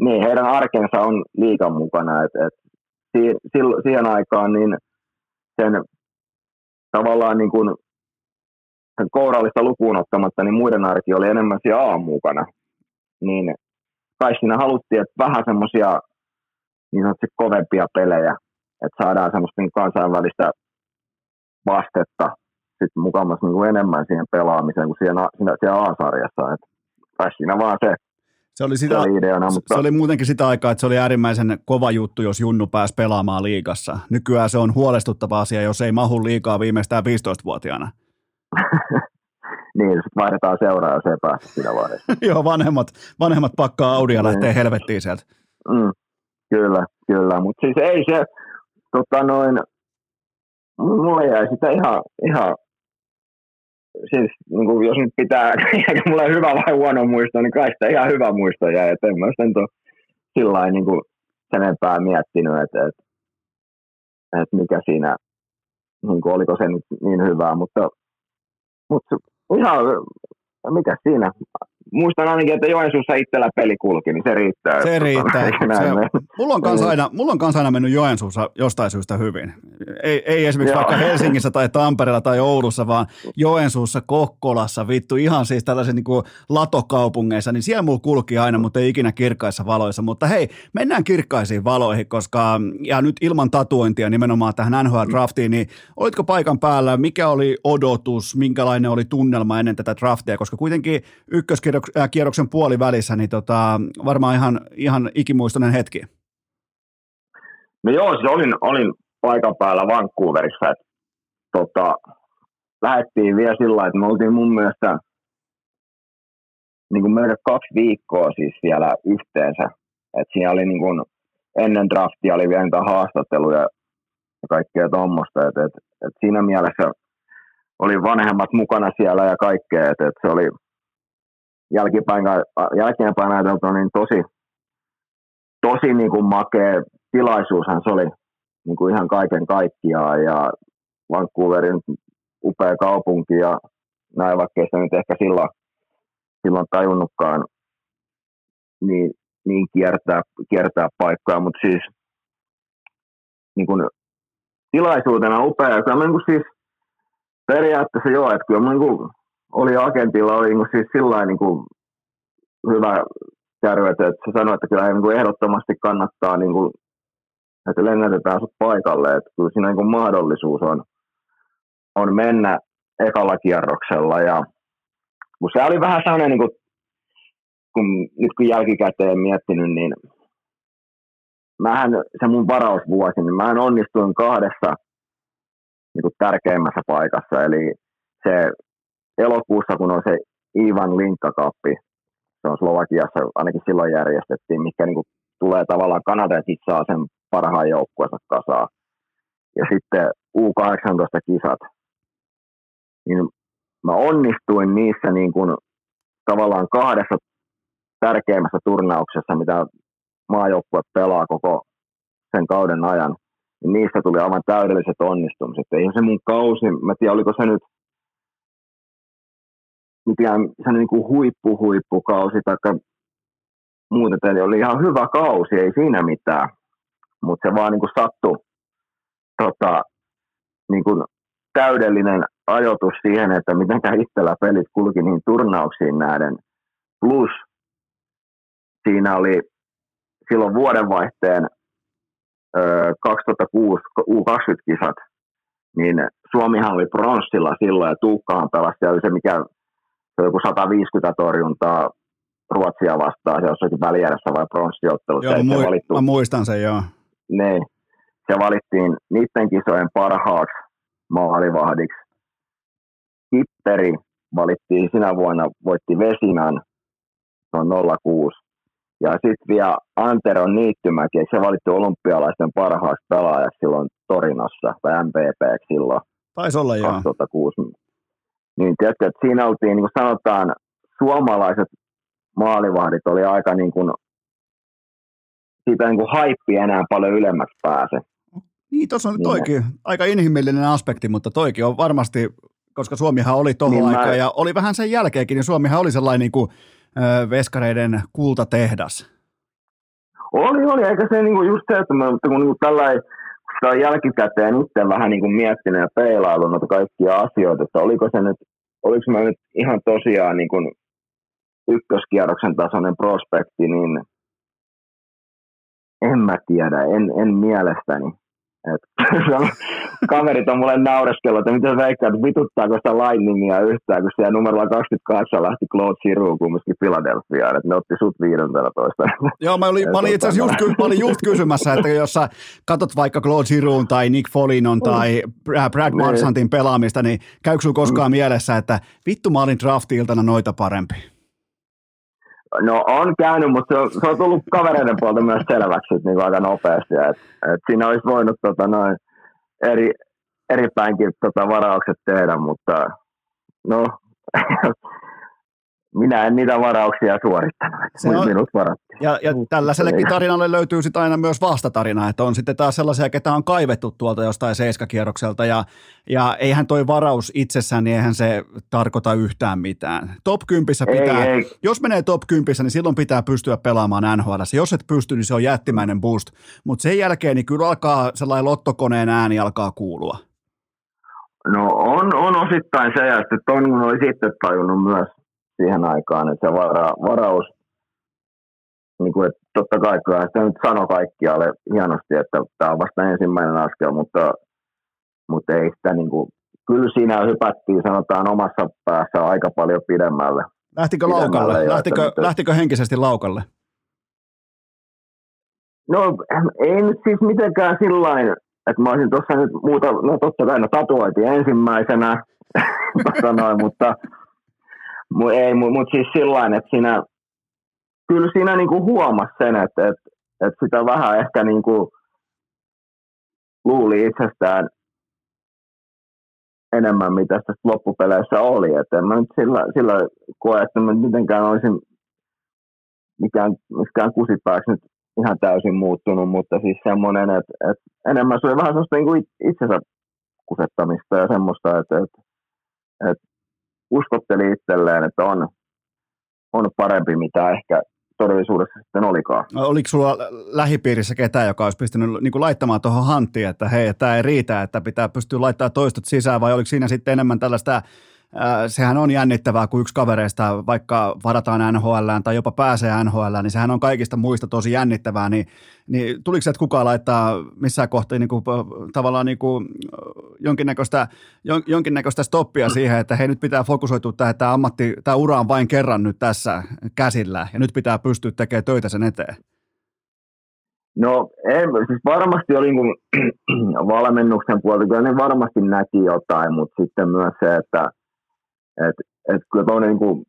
Speaker 3: niin heidän arkensa on liikan mukana, että et, si, siihen aikaan niin sen tavallaan niin kuin kourallista lukuun ottamatta, niin muiden arki oli enemmän siellä aamukana niin kai siinä haluttiin, että vähän semmoisia niin sanotusti kovempia pelejä, että saadaan semmoista niin kansainvälistä vastetta sitten mukamassa niin kuin enemmän siihen pelaamiseen kuin siinä, siinä, siellä A-sarjassa. Että kai siinä vaan se,
Speaker 1: se oli, sitä,
Speaker 3: se, oli ideana, mutta...
Speaker 1: se oli muutenkin sitä aikaa, että se oli äärimmäisen kova juttu, jos Junnu pääsi pelaamaan liigassa. Nykyään se on huolestuttava asia, jos ei mahu liikaa viimeistään 15-vuotiaana. (laughs)
Speaker 3: niin, sitten vaihdetaan seuraa, jos ei pääse siinä vaiheessa. (laughs)
Speaker 1: Joo, vanhemmat, vanhemmat pakkaa Audia niin. lähtee helvettiin sieltä.
Speaker 3: Mm, kyllä, kyllä. Mutta siis ei se, tota noin, mulle jäi sitä ihan, ihan siis niin kuin jos nyt pitää, (laughs) eikä mulla hyvä vai huono muisto, niin kai sitä ihan hyvä muisto jäi, että en mä sitä nyt ole sillä niin kuin sen enempää miettinyt, että, että, että mikä siinä, niin kuin, oliko se nyt niin hyvää, mutta, mutta ihan, mikä siinä, muistan ainakin, että Joensuussa itsellä peli kulki, niin se riittää.
Speaker 1: Se riittää. Se, mulla, on kanssa aina, mulla on kanssa aina mennyt Joensuussa jostain syystä hyvin. Ei, ei esimerkiksi Joo. vaikka Helsingissä tai Tampereella tai Oulussa, vaan Joensuussa, Kokkolassa, vittu ihan siis tällaisen niin latokaupungeissa, niin siellä mulla kulki aina, mutta ei ikinä kirkkaissa valoissa. Mutta hei, mennään kirkkaisiin valoihin, koska ja nyt ilman tatuointia nimenomaan tähän NHL-draftiin, niin olitko paikan päällä, mikä oli odotus, minkälainen oli tunnelma ennen tätä draftia, koska kuitenkin ykköskierroksen puolivälissä, niin tota, varmaan ihan, ihan ikimuistoinen hetki.
Speaker 3: No joo, siis olin, olin paikan päällä Vancouverissa, että tota, lähdettiin vielä sillä että me oltiin mun mielestä niin kuin meidän kaksi viikkoa siis siellä yhteensä. Et siinä oli niin kuin, ennen draftia oli vielä niitä haastatteluja ja kaikkea tuommoista. Et, et, et siinä mielessä oli vanhemmat mukana siellä ja kaikkea. Et, et se oli jälkipäin, jälkeenpäin ajateltuna niin tosi, tosi niin kuin makea tilaisuushan se oli niin kuin ihan kaiken kaikkiaan ja Vancouverin upea kaupunki ja näin, vaikka sitä nyt ehkä silloin, silloin tajunnutkaan niin, niin kiertää, kiertää paikkaa, mutta siis niin kuin, tilaisuutena upea. Kyllä niin kuin siis periaatteessa joo, että kyllä niin kuin, oli agentilla oli niin siis sillä niin hyvä kärry, että, se sanoi, että kyllä niin kuin ehdottomasti kannattaa niin kuin, että lennätetään sut paikalle, että kyllä siinä niin mahdollisuus on, on mennä ekalla kierroksella. Ja kun se oli vähän sellainen, niin kuin, kun, nyt kun jälkikäteen miettinyt, niin mähän, se mun varausvuosi, niin mä onnistuin kahdessa niin kuin tärkeimmässä paikassa, eli se elokuussa, kun on se Ivan Linkkakappi, se on Slovakiassa, ainakin silloin järjestettiin, mikä niin kuin tulee tavallaan Kanada sitten saa sen parhaan joukkueensa kasaan. Ja sitten U18-kisat, niin mä onnistuin niissä niin kuin tavallaan kahdessa tärkeimmässä turnauksessa, mitä maajoukkue pelaa koko sen kauden ajan, niin niissä tuli aivan täydelliset onnistumiset. Ei se mun kausi, mä tiedän, oliko se nyt mikään se niin kuin huippu, huippukausi tai muuten, eli oli ihan hyvä kausi, ei siinä mitään mutta se vaan niin kuin sattui tota, niin kuin täydellinen ajoitus siihen, että miten itsellä pelit kulki niin turnauksiin näiden. Plus siinä oli silloin vuodenvaihteen ö, 2006 U20-kisat, niin Suomihan oli pronssilla silloin ja Tuukkahan pelasi, ja oli se mikä se oli joku 150 torjuntaa Ruotsia vastaan, se jossakin välijärjessä vai pronssiottelussa.
Speaker 1: Joo, mä, valittu, mä muistan sen, joo
Speaker 3: ne, se valittiin niiden kisojen parhaaksi maalivahdiksi. Kipperi valittiin sinä vuonna, voitti Vesinan, se on 06. Ja sitten vielä Antero Niittymäki, se valittu olympialaisten parhaaksi pelaajaksi silloin Torinossa, tai MPP silloin.
Speaker 1: Taisi olla,
Speaker 3: 2006. joo. Niin, tiedätkö, että siinä oltiin, niin kuin sanotaan, suomalaiset maalivahdit oli aika niin kuin siitä niin kuin haippi enää paljon ylemmäksi pääse.
Speaker 1: Niin, tuossa on niin. toikin aika inhimillinen aspekti, mutta toikin on varmasti, koska Suomihan oli tuohon niin aikaan mä... ja oli vähän sen jälkeenkin, niin Suomihan oli sellainen niin kuin, ö, veskareiden kultatehdas.
Speaker 3: Oli, oli, eikä se niin kuin just se, että mä, kun niin tällainen, sitä jälkikäteen itse vähän niin kuin miettinyt ja peilailu noita kaikkia asioita, että oliko se nyt, oliko mä nyt ihan tosiaan niin kuin ykköskierroksen tasoinen prospekti, niin en mä tiedä, en, en mielestäni. Et, (laughs) kaverit on mulle naureskellut, että mitä veikkaa, että vituttaako sitä Lightningia yhtään, kun siellä numerolla 28 lähti Claude Giroux kumminkin Philadelphiaan, että ne otti sut 15.
Speaker 1: Joo, mä olin, mä olin itse asiassa just, mä olin just kysymässä, että jos sä katsot vaikka Claude Giroux tai Nick Folinon tai Brad niin. Marsantin pelaamista, niin käykö sulla koskaan mm. mielessä, että vittu mä olin draft-iltana noita parempi?
Speaker 3: No on käynyt, mutta se on, se on tullut kavereiden puolta myös selväksi niin aika nopeasti. Et, et siinä olisi voinut tota, noin eri, eri päinkin tota, varaukset tehdä, mutta no, (laughs) minä en niitä varauksia suorittanut. Se on, minut varattiin.
Speaker 1: Ja, ja tällaisellekin tarinalle löytyy sitten aina myös vastatarina, että on sitten taas sellaisia, ketä on kaivettu tuolta jostain seiskakierrokselta ja, ja eihän toi varaus itsessään, niin eihän se tarkoita yhtään mitään. Top 10 pitää, ei, ei. jos menee top 10, niin silloin pitää pystyä pelaamaan NHL. Jos et pysty, niin se on jättimäinen boost, mutta sen jälkeen niin kyllä alkaa sellainen lottokoneen ääni alkaa kuulua.
Speaker 3: No on, on osittain se, ja sitten toinen kun oli sitten tajunnut myös siihen aikaan, että se vara, varaus, niin kuin, että totta kai kyllä sitä nyt sanoi kaikkialle hienosti, että tämä on vasta ensimmäinen askel, mutta, mutta ei sitä niin kuin, kyllä siinä hypättiin sanotaan omassa päässä aika paljon pidemmälle.
Speaker 1: Lähtikö laukalle? lähtikö, että, lähtikö henkisesti laukalle?
Speaker 3: No ei nyt siis mitenkään sillä että mä olisin tuossa nyt muuta, no totta kai no tatuoitiin ensimmäisenä, (laughs) sanoin, mutta ei, mutta mut siis sillä että siinä, kyllä siinä niinku huomasi sen, että et, et sitä vähän ehkä niinku luuli itsestään enemmän, mitä tässä loppupeleissä oli. Et en mä nyt sillä, sillä koe, että mä mitenkään olisin mikään, mikään kusipääksi nyt ihan täysin muuttunut, mutta siis semmoinen, että, että enemmän se oli vähän sellaista niin itsensä kusettamista ja semmoista, että, että, että uskotteli itselleen, että on, on parempi, mitä ehkä todellisuudessa sitten olikaan.
Speaker 1: No, oliko sulla lähipiirissä ketään, joka olisi pystynyt niin kuin laittamaan tuohon hanttiin, että hei, tämä ei riitä, että pitää pystyä laittamaan toistot sisään, vai oliko siinä sitten enemmän tällaista sehän on jännittävää, kun yksi kavereista vaikka varataan NHL tai jopa pääsee NHL, niin sehän on kaikista muista tosi jännittävää, niin, niin tuliko se, että kukaan laittaa missään kohtaa niin kuin, tavallaan niin kuin, jonkinnäköistä, jon, jonkinnäköistä stoppia siihen, että hei nyt pitää fokusoitua tähän, että tämä, ammatti, tämä ura on vain kerran nyt tässä käsillä ja nyt pitää pystyä tekemään töitä sen eteen?
Speaker 3: No ei, siis varmasti oli niin (clears throat) valmennuksen puolta, kyllä ne varmasti näki jotain, mutta sitten myös se, että et, et kyllä tuollainen niin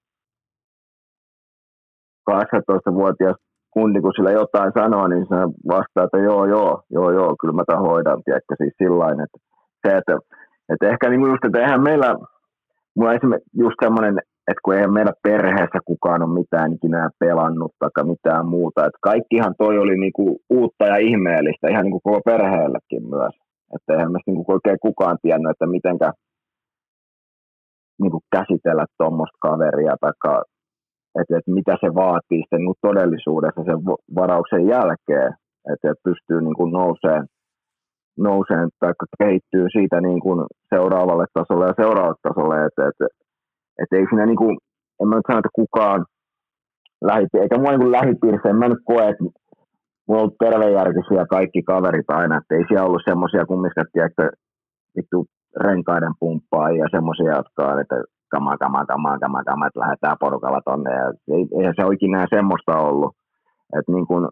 Speaker 3: 18-vuotias kundi, kun sillä jotain sanoo, niin se vastaa, että joo, joo, joo, joo, kyllä mä tämän hoidan, tiedätkö, siis sillain, että se, että, että ehkä niin just, että eihän meillä, mulla esimerkiksi just semmoinen, että kun eihän meillä perheessä kukaan ole mitään ikinä pelannut tai mitään muuta, että kaikkihan toi oli niin kuin uutta ja ihmeellistä, ihan niin kuin koko perheellekin myös, että eihän meistä niin kuin oikein kukaan tiennyt, että mitenkä, niin kuin käsitellä tuommoista kaveria, tai että, että mitä se vaatii sitten niin todellisuudessa sen varauksen jälkeen, että, että pystyy niin kuin nouseen, nouseen tai kehittyy siitä niin kuin seuraavalle tasolle ja seuraavalle tasolle, että, että, että ei siinä niin kuin, en mä nyt sano, että kukaan lähipi- eikä mua niin lähipiirissä, en mä nyt koe, että mulla on ollut tervejärkisiä kaikki kaverit aina, että ei siellä ollut semmoisia kumminkaan, että vittu renkaiden pumppaa ja semmoisia, jotka on, että kama, kama, kama, kama, kama, että lähdetään porukalla tonne. Ja ei, eihän se oikein näin semmoista ollut. Että niin kuin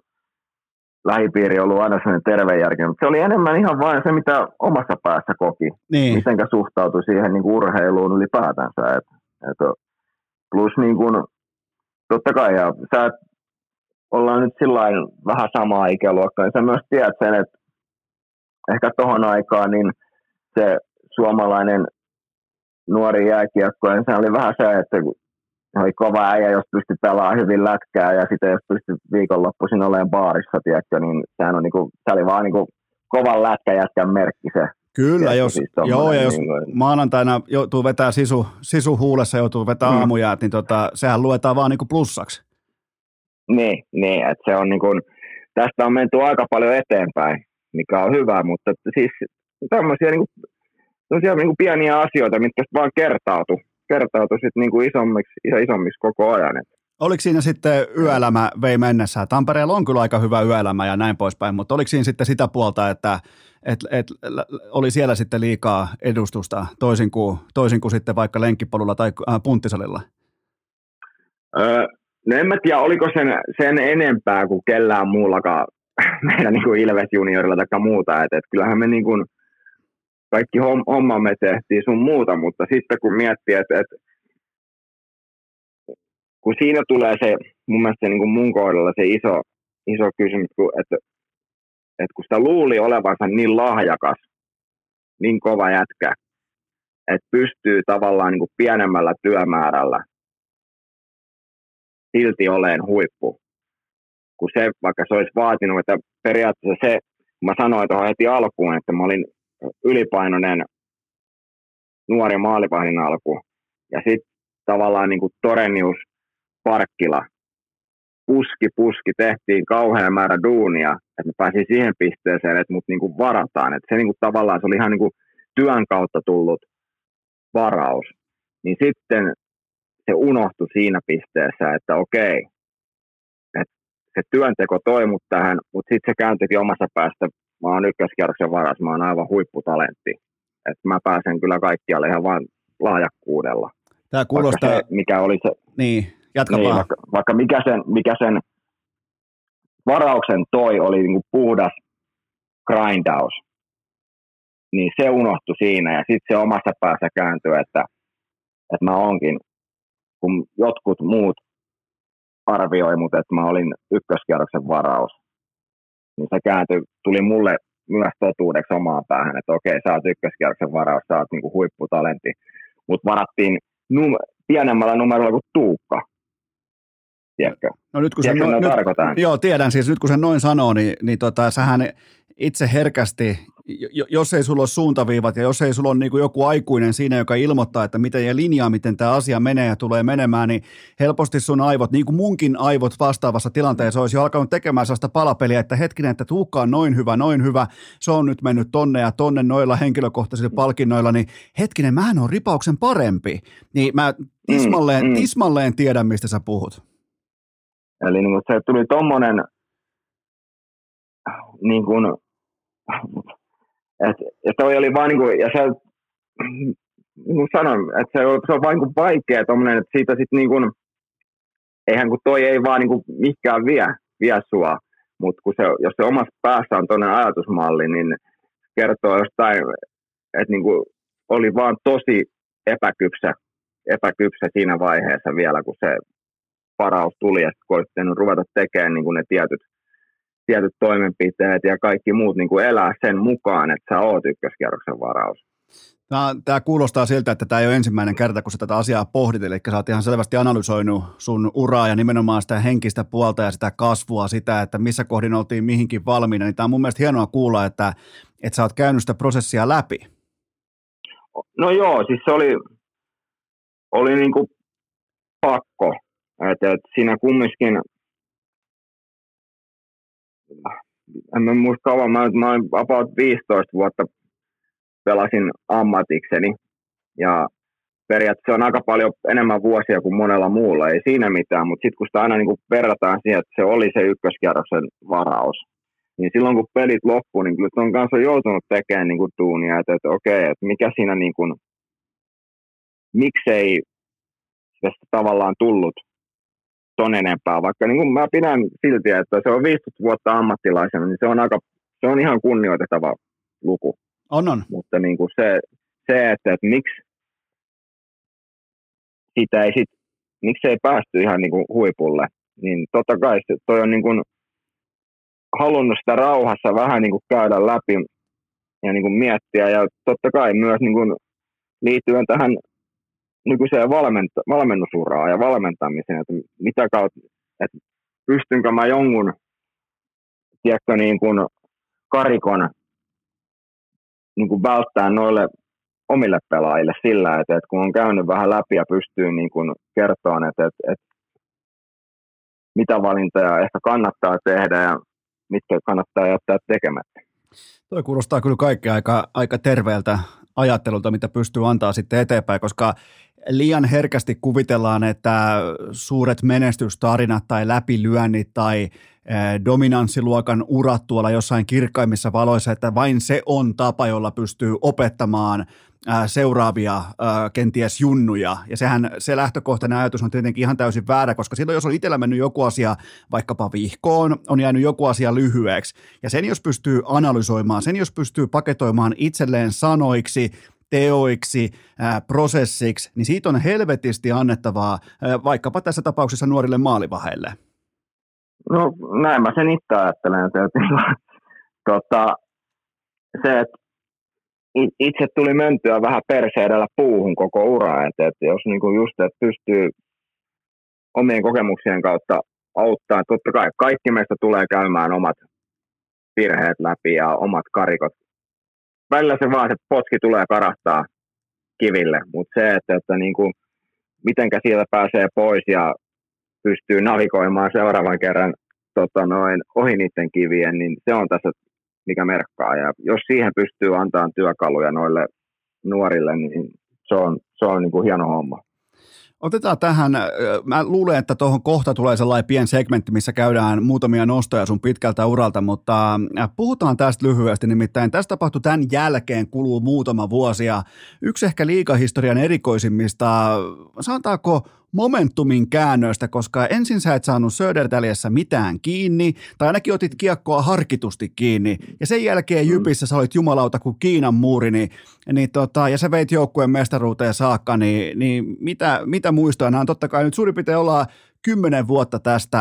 Speaker 3: lähipiiri on ollut aina sellainen tervejärki, mutta se oli enemmän ihan vain se, mitä omassa päässä koki. Niin. Mitenkä suhtautui siihen niin kuin urheiluun ylipäätänsä. Et, et, plus niin kuin, totta kai, ja sä ollaan nyt sillä vähän samaa ikäluokkaa, niin sä myös tiedät sen, että ehkä tohon aikaan niin se suomalainen nuori jääkiekko, niin se oli vähän se, että oli kova äijä, jos pystyi pelaamaan hyvin lätkää ja sitten jos pystyi viikonloppuisin olemaan baarissa, tiedätkö, niin sehän on niinku, se oli vaan niinku kovan lätkäjätkän merkki se.
Speaker 1: Kyllä, tiedätkö, jos, siis joo, ja jos niin maanantaina joutuu vetää sisu, sisu huulessa, joutuu vetää mm. aamujäät, niin tota, sehän luetaan vaan niinku plussaksi.
Speaker 3: Niin, niin että se on niinku, tästä on menty aika paljon eteenpäin, mikä on hyvä, mutta siis tämmöisiä niinku tosiaan niin kuin pieniä asioita, mitkä vaan kertautu, kertautu sit niin kuin isommiksi, isommiksi koko ajan.
Speaker 1: Oliko siinä sitten yöelämä vei mennessä? Tampereella on kyllä aika hyvä yöelämä ja näin poispäin, mutta oliko siinä sitten sitä puolta, että et, et, oli siellä sitten liikaa edustusta toisin kuin, toisin kuin sitten vaikka lenkkipolulla tai äh, punttisalilla?
Speaker 3: Öö, no en mä tiedä, oliko sen, sen enempää kuin kellään muullakaan (laughs) meidän niin kuin Ilves juniorilla tai muuta. Et, et kyllähän me niin kuin, kaikki hommamme tehtiin sun muuta, mutta sitten kun miettii, että, että kun siinä tulee se mun mielestä niin kuin mun kohdalla se iso, iso kysymys, että, että kun sitä luuli olevansa niin lahjakas, niin kova jätkä, että pystyy tavallaan niin kuin pienemmällä työmäärällä silti oleen huippu, kun se, vaikka se olisi vaatinut, että periaatteessa se, kun mä sanoin tuohon heti alkuun, että mä olin ylipainoinen nuori maalivahdin alku, ja sitten tavallaan niin kuin Torenius Parkkila, puski, puski, tehtiin kauhean määrä duunia, että mä pääsin siihen pisteeseen, että mut niinku varataan. Että se niinku tavallaan se oli ihan niinku työn kautta tullut varaus. Niin sitten se unohtui siinä pisteessä, että okei, että se työnteko toi mut tähän, mutta sitten se kääntyikin omassa päästä, mä oon ykköskierroksen varas, mä oon aivan huipputalentti. Että mä pääsen kyllä kaikkialle ihan vain lahjakkuudella.
Speaker 1: Tämä kuulostaa...
Speaker 3: Se, mikä oli se...
Speaker 1: Niin, jatka
Speaker 3: niin, vaikka, vaikka mikä, sen, mikä sen varauksen toi oli niin kuin puhdas grindaus, niin se unohtui siinä ja sitten se omassa päässä kääntyi, että, että mä onkin, kun jotkut muut arvioi mut, että mä olin ykköskierroksen varaus, niin se kääntyi, tuli mulle myös totuudeksi omaan päähän, että okei, sä oot ykköskierroksen varaus, sä oot niinku huipputalentti, mutta varattiin num- pienemmällä numerolla kuin Tuukka. Tiedätkö?
Speaker 1: No nyt kun Tiedätkö, sen, no, nyt, joo, tiedän siis, nyt kun sen noin sanoo, niin, niin tota, sähän itse herkästi, jos ei sulla ole suuntaviivat ja jos ei sulla ole niin kuin joku aikuinen siinä, joka ilmoittaa, että miten ja linjaa, miten tämä asia menee ja tulee menemään, niin helposti sun aivot, niin kuin munkin aivot vastaavassa tilanteessa olisi jo alkanut tekemään sellaista palapeliä, että hetkinen, että Tuukka on noin hyvä, noin hyvä, se on nyt mennyt tonne ja tonne noilla henkilökohtaisilla mm. palkinnoilla, niin hetkinen, mähän on ripauksen parempi. Niin mä tismalleen, mm, mm. tismalleen tiedän, mistä sä puhut.
Speaker 3: Eli niin se tuli tommonen niin kuin, et toi oli vaan niin kuin, ja se, niin kuin sanoin, että se, on, se on vain niin vaikea tommonen, että siitä sitten niin kuin, eihän kun toi ei vaan niin kuin mikään vie, vie sua, mutta kun se, jos se omassa päässä on toinen ajatusmalli, niin kertoo jostain, että niin kuin oli vaan tosi epäkypsä, epäkypsä siinä vaiheessa vielä, kun se varaus tuli ja olisi ruveta tekemään niin kuin ne tietyt, tietyt toimenpiteet ja kaikki muut niin kuin elää sen mukaan, että sä oot ykköskierroksen varaus.
Speaker 1: Tämä, tämä kuulostaa siltä, että tämä ei ole ensimmäinen kerta, kun sä tätä asiaa pohdit, eli sä oot ihan selvästi analysoinut sun uraa ja nimenomaan sitä henkistä puolta ja sitä kasvua, sitä, että missä kohdin oltiin mihinkin valmiina, niin tämä on mun mielestä hienoa kuulla, että, että sä oot käynyt sitä prosessia läpi.
Speaker 3: No joo, siis se oli, oli niin kuin pakko, et, et siinä kumminkin, en mä muista kauan, mä, mä about 15 vuotta pelasin ammatikseni. Ja periaatteessa on aika paljon enemmän vuosia kuin monella muulla, ei siinä mitään, mutta sitten kun sitä aina niin verrataan siihen, että se oli se ykköskierroksen varaus, niin silloin kun pelit loppuu, niin kyllä on kanssa joutunut tekemään niin kuin tuunia, että, että okei, että mikä siinä niin kuin, miksei tästä tavallaan tullut ton enempää, vaikka niin kuin mä pidän silti, että se on 15 vuotta ammattilaisena, niin se on, aika, se on ihan kunnioitettava luku.
Speaker 1: On, on.
Speaker 3: Mutta niin kuin se, se että, että miksi sitä ei sit, miksi ei päästy ihan niin kuin huipulle, niin totta kai toi on niin kuin halunnut sitä rauhassa vähän niin kuin käydä läpi ja niin kuin miettiä ja totta kai myös niin kuin liittyen tähän nykyiseen valmenta- valmennusuraan ja valmentamiseen, että mitä kautta, että pystynkö mä jonkun, tiedätkö, niin kuin karikon niin kuin välttää noille omille pelaajille sillä, että, että kun on käynyt vähän läpi ja pystyy niin kuin kertoa, että, että, että mitä valintoja ehkä kannattaa tehdä ja mitkä kannattaa jättää tekemättä.
Speaker 1: Toi kuulostaa kyllä kaikki aika, aika terveeltä ajattelulta, mitä pystyy antaa sitten eteenpäin, koska liian herkästi kuvitellaan, että suuret menestystarinat tai läpilyönnit tai eh, dominanssiluokan urat tuolla jossain kirkkaimmissa valoissa, että vain se on tapa, jolla pystyy opettamaan eh, seuraavia eh, kenties junnuja. Ja sehän se lähtökohtainen ajatus on tietenkin ihan täysin väärä, koska silloin jos on itsellä mennyt joku asia vaikkapa vihkoon, on jäänyt joku asia lyhyeksi. Ja sen jos pystyy analysoimaan, sen jos pystyy paketoimaan itselleen sanoiksi, teoiksi, ää, prosessiksi, niin siitä on helvetisti annettavaa ää, vaikkapa tässä tapauksessa nuorille maalivaheille.
Speaker 3: No näin mä sen itse ajattelen, (laughs) tota, se, että itse tuli mentyä vähän perseedellä puuhun koko ura, että, että jos niin kuin just että pystyy omien kokemuksien kautta auttaa, totta kai kaikki meistä tulee käymään omat virheet läpi ja omat karikot. Välillä se vaan se potki tulee karahtaa kiville, mutta se, että, että niin kuin, mitenkä sieltä pääsee pois ja pystyy navigoimaan seuraavan kerran tota noin, ohi niiden kivien, niin se on tässä mikä merkkaa. Ja jos siihen pystyy antamaan työkaluja noille nuorille, niin se on, se on niin kuin hieno homma.
Speaker 1: Otetaan tähän, mä luulen, että tuohon kohta tulee sellainen pieni segmentti, missä käydään muutamia nostoja sun pitkältä uralta, mutta puhutaan tästä lyhyesti, nimittäin tästä tapahtui tämän jälkeen, kuluu muutama vuosi ja yksi ehkä liikahistorian erikoisimmista, sanotaanko momentumin käännöstä, koska ensin sä et saanut Södertäljessä mitään kiinni, tai ainakin otit kiekkoa harkitusti kiinni, ja sen jälkeen mm. Jypissä sä olit jumalauta kuin Kiinan muuri, niin, niin tota, ja sä veit joukkueen mestaruuteen saakka, niin, niin mitä, mitä muistoja? Nämä on totta kai nyt suurin piirtein ollaan kymmenen vuotta tästä,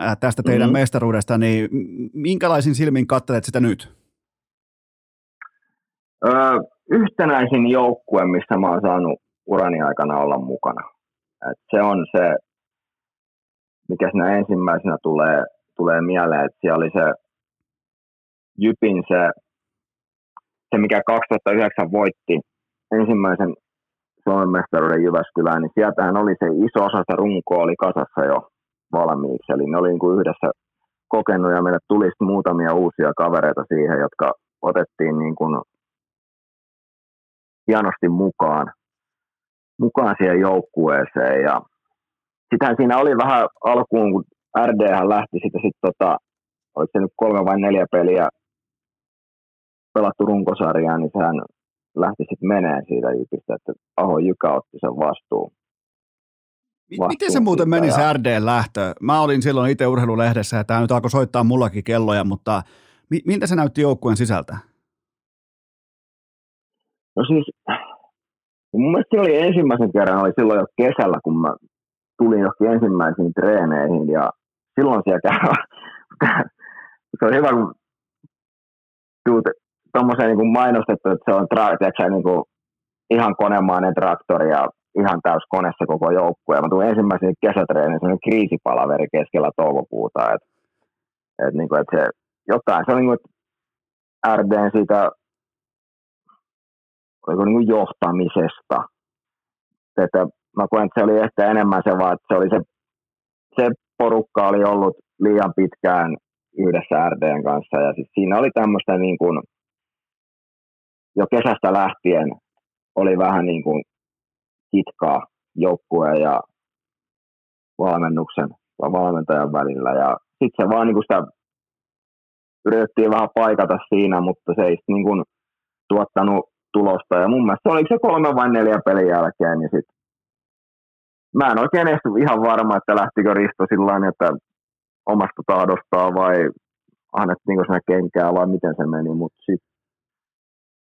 Speaker 1: äh, tästä teidän mm-hmm. mestaruudesta, niin minkälaisin silmin katselet sitä nyt?
Speaker 3: Öö, yhtenäisin joukkue, missä mä oon saanut urani aikana olla mukana. Et se on se, mikä siinä ensimmäisenä tulee, tulee mieleen, että siellä oli se Jypin se, se mikä 2009 voitti ensimmäisen Suomen mestaruuden Jyväskylään, niin sieltähän oli se iso osa sitä runkoa oli kasassa jo valmiiksi. Eli ne oli niin kuin yhdessä kokenut ja meille tuli muutamia uusia kavereita siihen, jotka otettiin niin kuin hienosti mukaan mukaan siihen joukkueeseen. Ja sitähän siinä oli vähän alkuun, kun RD lähti sitä sitten, tota, oliko se nyt kolme vai neljä peliä pelattu runkosarjaa, niin sehän lähti sitten meneen siitä Jypistä, että Aho Jykä otti sen vastuun.
Speaker 1: Miten se muuten meni se RD lähtö? Mä olin silloin itse urheilulehdessä ja tämä nyt alkoi soittaa mullakin kelloja, mutta miltä se näytti joukkueen sisältä?
Speaker 3: No siis Mun mielestä se oli ensimmäisen kerran, oli silloin jo kesällä, kun mä tulin johonkin ensimmäisiin treeneihin ja silloin siellä käy. (laughs) se on hyvä, kun tuut tuommoiseen niin kuin mainostettu, että se on tra- tiedätkö, niin kuin ihan konemainen traktori ja ihan täys konessa koko joukkue. Mä tulin ensimmäisen kesätreeniin, se oli kriisipalaveri keskellä toukokuuta. Et, et, niin kuin, että se, jotain, se on niin kuin, RDn siitä oliko niin johtamisesta. Että mä koen, että se oli ehkä enemmän se vaan, että se, oli se, se porukka oli ollut liian pitkään yhdessä RDn kanssa ja siis siinä oli tämmöistä niin kuin, jo kesästä lähtien oli vähän niin kuin kitkaa joukkueen ja valmennuksen ja valmentajan välillä ja sitten se vaan niin kuin sitä yritettiin vähän paikata siinä, mutta se ei niin kuin tuottanut tulosta. Ja mun mielestä oliko se kolme vai neljä pelin jälkeen, niin sit mä en oikein edes ihan varma, että lähtikö Risto sillä että omasta tahdostaan vai annettiinko sinne kenkää vai miten se meni, mutta sitten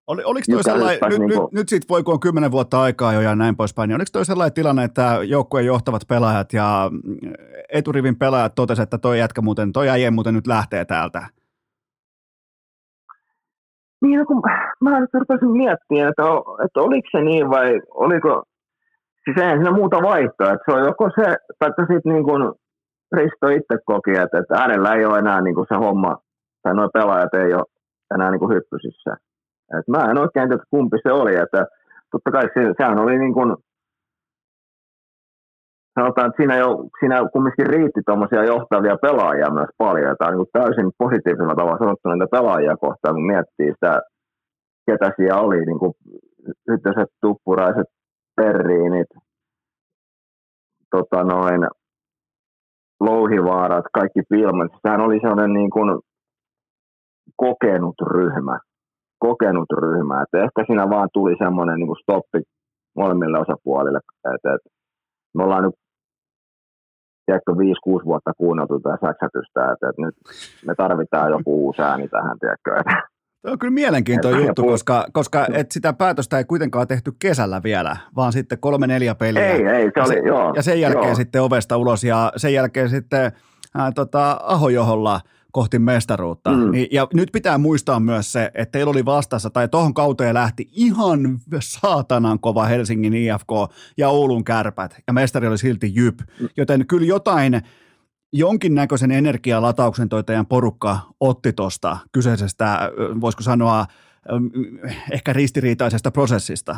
Speaker 1: oli, oliko toi sellainen, nyt, niin kuin... nyt, nyt siitä voi, kun on kymmenen vuotta aikaa jo ja näin poispäin, niin oliko toi sellainen tilanne, että joukkueen johtavat pelaajat ja eturivin pelaajat totesivat, että toi jätkä muuten, toi äijä muuten nyt lähtee täältä?
Speaker 3: Niin, no kun mä nyt rupesin miettimään, että, että oliko se niin vai oliko, siis eihän siinä muuta vaihtoa, että se on joko se, tai sitten niin kuin Risto itse koki, että, että hänellä ei ole enää niin kuin se homma, tai nuo pelaajat ei ole enää niin kuin hyppysissä. Et mä en oikein tiedä, kumpi se oli, että totta kai se, sehän oli niin kuin sanotaan, että siinä, jo, siinä kumminkin riitti tuommoisia johtavia pelaajia myös paljon. On niin täysin positiivisella tavalla sanottuna niitä pelaajia kohtaan, kun miettii sitä, ketä siellä oli, niin kuin yhteiset tuppuraiset, perriinit, tota noin, louhivaarat, kaikki filmat. Sehän oli sellainen niin kuin kokenut ryhmä, kokenut ryhmä. Että ehkä siinä vaan tuli semmoinen niin kuin stoppi molemmille osapuolille, että, että me ollaan nyt tiedätkö, 5-6 vuotta kuunneltu tätä säksätystä, että, että nyt me tarvitaan joku uusi ääni tähän, tiedätkö, että
Speaker 1: Tuo on kyllä mielenkiintoinen juttu, koska, koska et sitä päätöstä ei kuitenkaan tehty kesällä vielä, vaan sitten kolme neljä peliä.
Speaker 3: Ei, ei, se oli, ja, se, joo.
Speaker 1: Ja sen jälkeen
Speaker 3: joo.
Speaker 1: sitten ovesta ulos ja sen jälkeen sitten ää, tota, Ahojoholla kohti mestaruutta. Mm. Niin, ja nyt pitää muistaa myös se, että teillä oli vastassa, tai tuohon kauteen lähti ihan saatanan kova Helsingin IFK ja Oulun kärpät, ja mestari oli silti Jyp. Mm. Joten kyllä jotain, jonkinnäköisen energialatauksen toi teidän porukka otti tuosta kyseisestä, voisiko sanoa, ehkä ristiriitaisesta prosessista?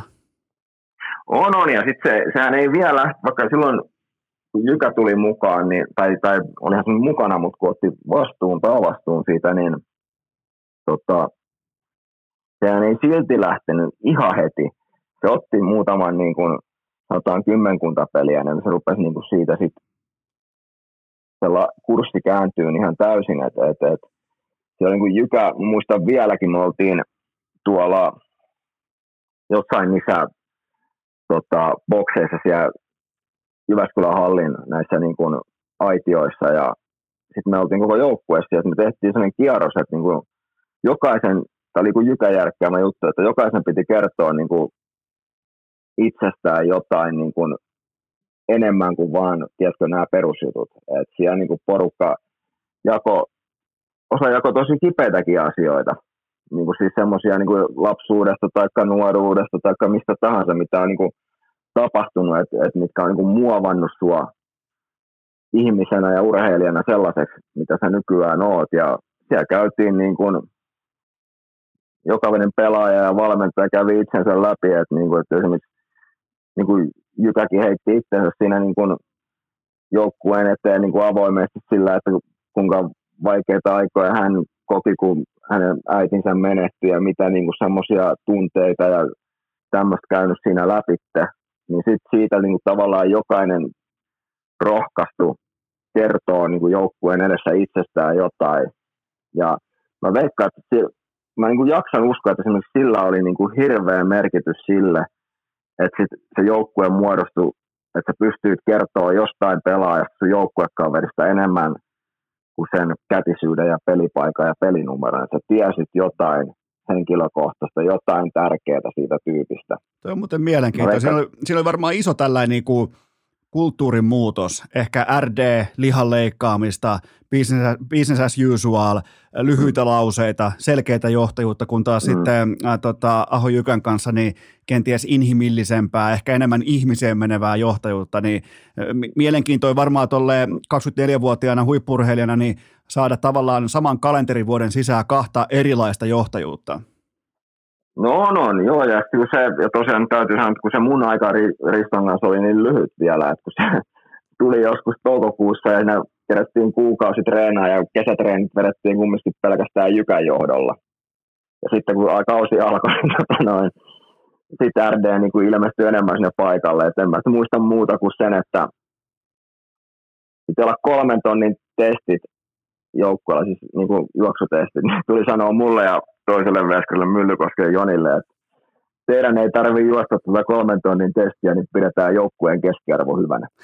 Speaker 3: On, on, ja sitten se, sehän ei vielä, vaikka silloin kun Jykä tuli mukaan, niin, tai, tai olihan se mukana, mutta kun otti vastuun, päävastuun siitä, niin tota, sehän ei silti lähtenyt ihan heti. Se otti muutaman, niin kuin, sanotaan, kymmenkunta peliä, niin se rupesi niin kuin siitä sitten kurssi kääntyy ihan täysin, että et, et, se oli niin kuin Jykä, muistan vieläkin, me oltiin tuolla jossain niissä tota, bokseissa siellä Jyväskylän hallin näissä niin kuin aitioissa ja sitten me oltiin koko joukkueessa ja me tehtiin sellainen kierros, että niin kuin jokaisen, tämä oli kuin jykäjärkkäämä juttu, että jokaisen piti kertoa niin kuin itsestään jotain niin kuin enemmän kuin vaan, tiedätkö, nämä perusjutut. Et siellä niin kuin porukka jako, osa jako tosi kipeitäkin asioita. Niin kuin siis semmoisia niin lapsuudesta tai nuoruudesta tai mistä tahansa, mitä on niin kuin tapahtunut, että, että mitkä on niin kuin muovannut sua ihmisenä ja urheilijana sellaiseksi, mitä sä nykyään oot. Ja siellä käytiin niin kuin, jokainen pelaaja ja valmentaja kävi itsensä läpi, että, niin kuin, että esimerkiksi niin kuin Jykäkin heitti itsensä siinä niin kuin joukkueen eteen niin kuin avoimesti sillä, että kuinka vaikeita aikoja hän koki, kun hänen äitinsä menehtyi ja mitä niin semmoisia tunteita ja tämmöistä käynyt siinä läpitte niin sit siitä niin kuin tavallaan jokainen rohkaistu kertoo niin kuin joukkueen edessä itsestään jotain. Ja mä veikkaan, että mä niin kuin jaksan uskoa, että esimerkiksi sillä oli niin kuin hirveä merkitys sille, että sit se joukkue muodostui, että sä pystyit kertoa jostain pelaajasta sun joukkuekaverista enemmän kuin sen kätisyyden ja pelipaikan ja pelinumeron. Sä tiesit jotain henkilökohtaista, jotain tärkeää siitä tyypistä.
Speaker 1: Tuo on muuten mielenkiintoista. Siinä oli, siinä oli varmaan iso tällainen niin kuin kulttuurin muutos, ehkä RD, lihan leikkaamista, business, business as usual, lyhyitä lauseita, selkeitä johtajuutta, kun taas mm. sitten ää, tota, Aho Jykän kanssa niin kenties inhimillisempää, ehkä enemmän ihmiseen menevää johtajuutta, niin mielenkiintoinen varmaan tuolle 24-vuotiaana huippurheilijana niin saada tavallaan saman kalenterivuoden sisään kahta erilaista johtajuutta.
Speaker 3: No on, on, joo, ja kyllä se, ja tosiaan täytyy sanoa, että kun se mun aika Riston kanssa oli niin lyhyt vielä, että kun se (laughs) tuli joskus toukokuussa ja siinä kerättiin kuukausi treenaa ja kesätreenit vedettiin kumminkin pelkästään jykän johdolla. Ja sitten kun kausi alkoi, (laughs) niin tota noin, sitten RD niin kuin ilmestyi enemmän sinne paikalle. Et en mä muista muuta kuin sen, että pitää olla kolmen tonnin testit joukkueella, siis niin kuin juoksutestit, niin (laughs) tuli sanoa mulle ja toiselle veskarille Myllykosken Jonille, että teidän ei tarvitse juosta tuota kolmen tonnin testiä, niin pidetään joukkueen keskiarvo hyvänä. (laughs)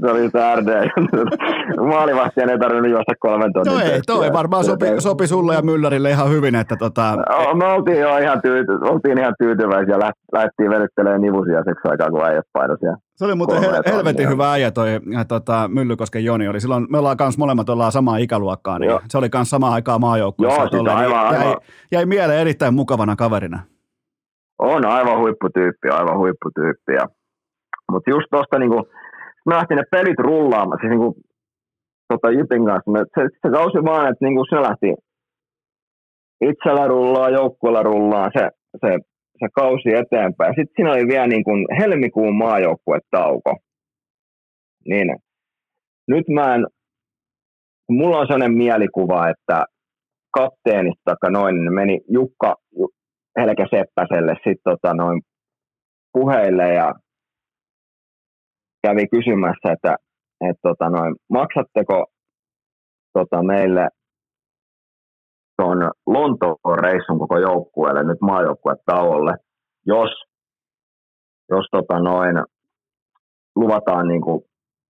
Speaker 3: se oli sitä RD. (laughs) Maalivahtien ei tarvinnut juosta kolmen tonnin
Speaker 1: No ei, toi varmaan sopi, sopi sulle ja Myllärille ihan hyvin, että tota...
Speaker 3: No, me oltiin jo ihan, tyyty, oltiin ihan tyytyväisiä ja lähdettiin vedyttelemään nivusia seksi aikaa, kun äijät painoisia.
Speaker 1: Se oli muuten hel- helvetin hyvä äijä toi tota, Myllykosken Joni. Oli silloin, me ollaan kans molemmat ollaan samaa ikäluokkaa, niin Joo. se oli kans samaan aikaan maajoukkueessa.
Speaker 3: Joo, sitä aivan,
Speaker 1: jäi,
Speaker 3: aivan.
Speaker 1: jäi mieleen erittäin mukavana kaverina.
Speaker 3: On aivan huipputyyppi, aivan huipputyyppi. Mutta just tuosta niinku, me lähti ne pelit rullaamaan, siis niinku, tota Jypin kanssa, me, se, se kausi vaan, että niinku se lähti itsellä rullaa, joukkueella rullaa se, se, se kausi eteenpäin. Sitten siinä oli vielä niin kuin helmikuun maajoukkuetauko. Niin nyt mä en, mulla on sellainen mielikuva, että kapteenista noin niin meni Jukka Helke Seppäselle sitten tota noin puheille ja kävi kysymässä, että, että tota noin, maksatteko tota meille tuon Lontoon reissun koko joukkueelle, nyt maajoukkuetauolle, jos, jos tota noin, luvataan, niin kuin,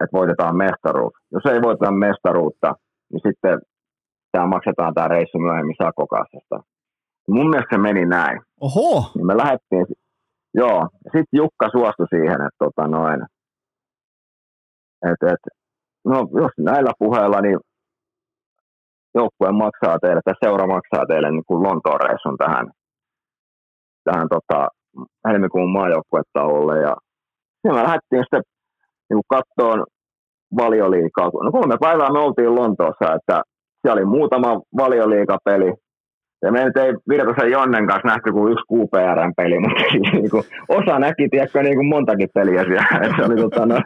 Speaker 3: että voitetaan mestaruus. Jos ei voiteta mestaruutta, niin sitten tämä maksetaan tämä reissu myöhemmin sakokassasta. Mun mielestä se meni näin.
Speaker 1: Oho!
Speaker 3: Niin me lähdettiin, joo, sitten Jukka suostui siihen, että tota noin, et, et, no jos näillä puheilla, niin joukkue maksaa teille, tai seura maksaa teille niin kuin Lontoon reissun tähän, tähän tota, helmikuun maajoukkuetaululle. Ja sitten me lähdettiin sitten niin kattoon valioliikaa. No kolme päivää me oltiin Lontoossa, että siellä oli muutama valioliikapeli, ja me ei Virtasen Jonnen kanssa nähty kuin yksi QPRn-peli, mutta (laughs) niin kuin, osa näki, tiedätkö, niin kuin montakin peliä siellä. (laughs) se oli, tota, no. (laughs)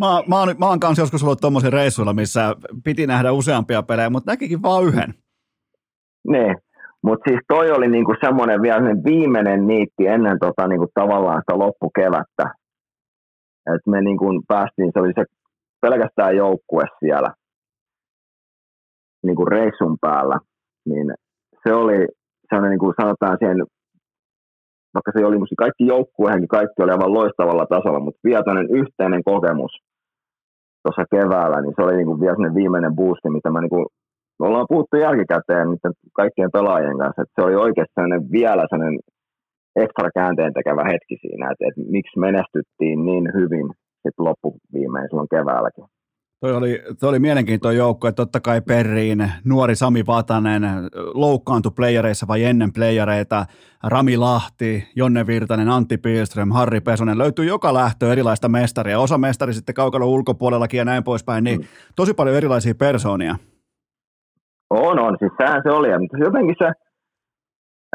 Speaker 1: mä, mä, oon, mä oon kanssa joskus ollut tuommoisilla reissuilla, missä piti nähdä useampia pelejä, mutta näkikin vain yhden.
Speaker 3: Niin, mutta siis toi oli niinku semmoinen vielä viimeinen niitti ennen tota, niinku tavallaan sitä loppukevättä. Et me niinku päästiin, se oli se pelkästään joukkue siellä niinku reissun päällä, niin se oli sellainen, niin kuin sanotaan siihen, vaikka se oli kaikki joukkueenkin, kaikki oli aivan loistavalla tasolla, mutta vielä yhteinen kokemus tuossa keväällä, niin se oli niin kuin vielä sellainen viimeinen boosti, mitä mä niin kuin, me ollaan puhuttu jälkikäteen niiden kaikkien pelaajien kanssa, että se oli oikeasti sellainen vielä sellainen ekstra käänteen tekevä hetki siinä, että, että miksi menestyttiin niin hyvin sitten loppuviimein silloin keväälläkin.
Speaker 1: Toi oli, toi oli mielenkiintoinen joukko, että totta kai Perriin, nuori Sami Vatanen, loukkaantui playereissa vai ennen playereita, Rami Lahti, Jonne Virtanen, Antti Pilström, Harri Pesonen, löytyy joka lähtö erilaista mestaria, osa mestari sitten kaukalon ulkopuolellakin ja näin poispäin, niin tosi paljon erilaisia persoonia.
Speaker 3: On, on, siis sehän se oli, mutta jotenkin se,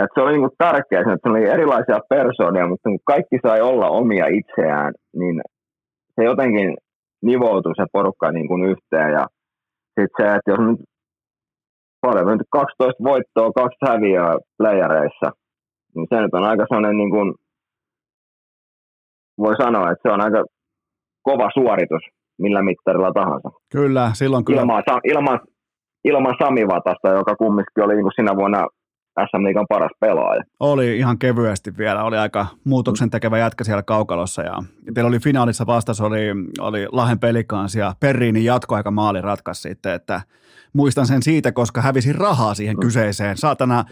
Speaker 3: että se oli niin tärkeää, että oli erilaisia persoonia, mutta kun kaikki sai olla omia itseään, niin se jotenkin nivoutuu se porukka niin kuin yhteen. Ja sitten se, että jos nyt paljon, nyt 12 voittoa, kaksi häviöä playereissa, niin se nyt on aika sellainen, niin kuin, voi sanoa, että se on aika kova suoritus millä mittarilla tahansa.
Speaker 1: Kyllä, silloin kyllä.
Speaker 3: Ilman, ilman, ilman Sami Vatasta, joka kumminkin oli niin kuin sinä vuonna SM Liigan paras pelaaja.
Speaker 1: Oli ihan kevyesti vielä, oli aika muutoksen tekevä jätkä siellä kaukalossa ja teillä oli finaalissa vastas oli, oli Lahen pelikans ja Perriinin jatkoaika maali ratkaisi sitten, että muistan sen siitä, koska hävisin rahaa siihen kyseiseen. Saatana,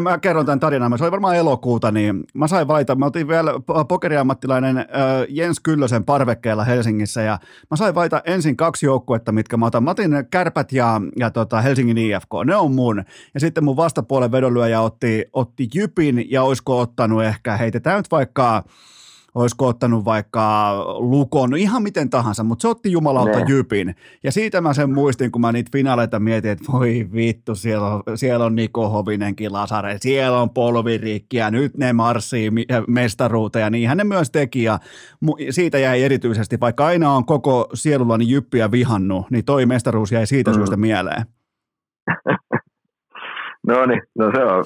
Speaker 1: mä kerron tämän tarinan, se oli varmaan elokuuta, niin mä sain valita, mä otin vielä pokeriammattilainen Jens Kyllösen parvekkeella Helsingissä ja mä sain valita ensin kaksi joukkuetta, mitkä mä otan. Mä otin Kärpät ja, ja tota Helsingin IFK, ne on mun. Ja sitten mun vastapuolen vedonlyöjä otti, otti Jypin ja olisiko ottanut ehkä, heitetään nyt vaikka olisiko ottanut vaikka Lukon, no ihan miten tahansa, mutta se otti jumalauta ne. Jypin. Ja siitä mä sen muistin, kun mä niitä finaaleita mietin, että voi vittu, siellä on, siellä on Niko Hovinenkin Lasare, siellä on polvirikki ja nyt ne marssii mestaruuteen ja niinhän ne myös teki ja siitä jäi erityisesti, vaikka aina on koko sielullani Jyppiä vihannut, niin toi mestaruus jäi siitä mm. syystä mieleen. (laughs)
Speaker 3: no niin, no se on,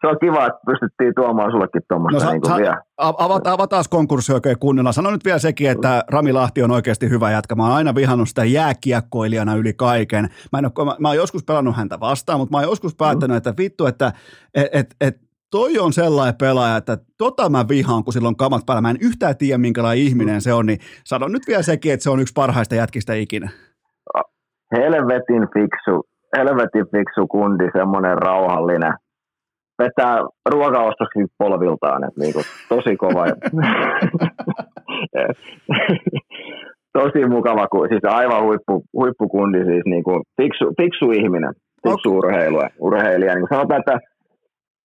Speaker 3: se on kiva, että pystyttiin tuomaan sullekin tuommoista no, niin sa- vielä.
Speaker 1: Avata, avataan konkurssi oikein kunnolla. Sano nyt vielä sekin, että Rami Lahti on oikeasti hyvä jätkä. Mä oon aina vihannut sitä jääkiekkoilijana yli kaiken. Mä, en ole, mä, mä oon joskus pelannut häntä vastaan, mutta mä oon joskus päättänyt, mm. että vittu, että et, et, et, toi on sellainen pelaaja, että tota mä vihaan, kun silloin kamat päällä. Mä en yhtään tiedä, minkälainen ihminen se on, niin sano nyt vielä sekin, että se on yksi parhaista jätkistä ikinä.
Speaker 3: Helvetin fiksu, helvetin fiksu kundi, semmoinen rauhallinen vetää ruokaostoksia polviltaan, että niinku, tosi kova. (laughs) tosi mukava, siis aivan huippu, huippukundi, siis niinku, fiksu, fiksu ihminen, fiksu okay. urheilija. urheilija. Niin sanotaan, että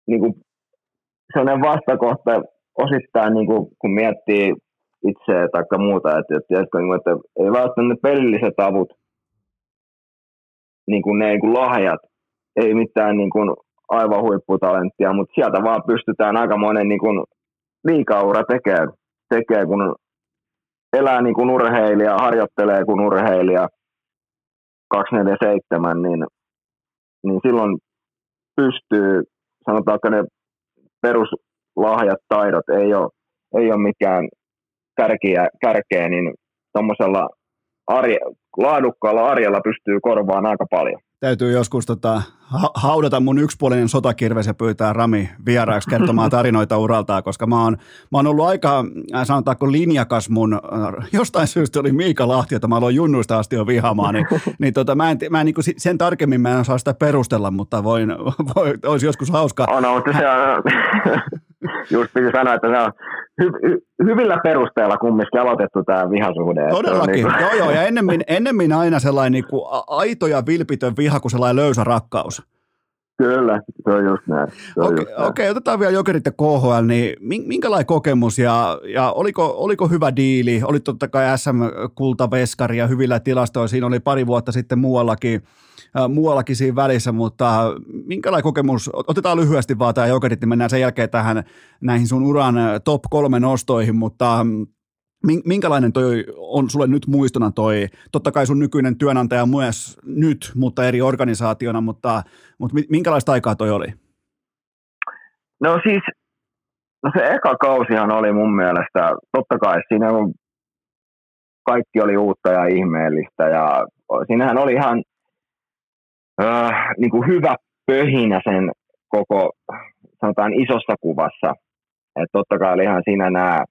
Speaker 3: niinku, sellainen vastakohta osittain, niinku, kun miettii itseä tai muuta, että, että, että, että ei välttämättä ne pelilliset avut, niin kuin ne niin kuin lahjat, ei mitään niin kuin aivan huipputalenttia, mutta sieltä vaan pystytään aika monen niin kuin liikaura tekee, tekee, kun elää niin kuin urheilija, harjoittelee kuin urheilija 247, niin, niin silloin pystyy, sanotaanko ne peruslahjat, taidot ei ole, ei ole mikään kärkeä, kärkeä niin tuommoisella laadukkaalla arjella pystyy korvaamaan aika paljon.
Speaker 1: täytyy joskus tota, haudata mun yksipuolinen sotakirves ja pyytää Rami vieraaksi kertomaan (laughs) tarinoita uraltaan, koska mä oon, mä oon ollut aika, äh, sanotaanko linjakas mun, äh, jostain syystä oli Miika Lahti, että mä aloin junnuista asti jo vihaamaan, niin, (laughs) niin tota, mä en, mä en niin kuin sen tarkemmin mä en saa sitä perustella, mutta voin, (laughs) voi, olisi joskus hauska.
Speaker 3: On, mutta se on, (laughs) just piti sanoa, että se on hy, hy, hyvillä perusteella kumminkin aloitettu tämä vihasuhde.
Speaker 1: Todellakin, niin kuin... joo joo, ja ennemmin, ennemmin aina sellainen niin kuin aito ja vilpitön viha kuin sellainen löysä rakkaus.
Speaker 3: Kyllä, se on just näin.
Speaker 1: Okei, okay, okay, otetaan vielä Jokerit ja KHL, niin minkälainen kokemus ja, ja oliko, oliko hyvä diili? Oli totta kai SM-kultaveskari ja hyvillä tilastoilla, siinä oli pari vuotta sitten muuallakin, muuallakin siinä välissä, mutta minkälainen kokemus, otetaan lyhyesti vaan tämä Jokerit, niin mennään sen jälkeen tähän näihin sun uran top kolme nostoihin, mutta Minkälainen toi on sulle nyt muistona toi, totta kai sun nykyinen työnantaja myös nyt, mutta eri organisaationa, mutta, mutta minkälaista aikaa toi oli?
Speaker 3: No siis, no se eka kausihan oli mun mielestä, totta kai siinä on, kaikki oli uutta ja ihmeellistä ja siinähän oli ihan äh, niin kuin hyvä pöhinä sen koko, sanotaan isossa kuvassa. Että totta kai olihan siinä nämä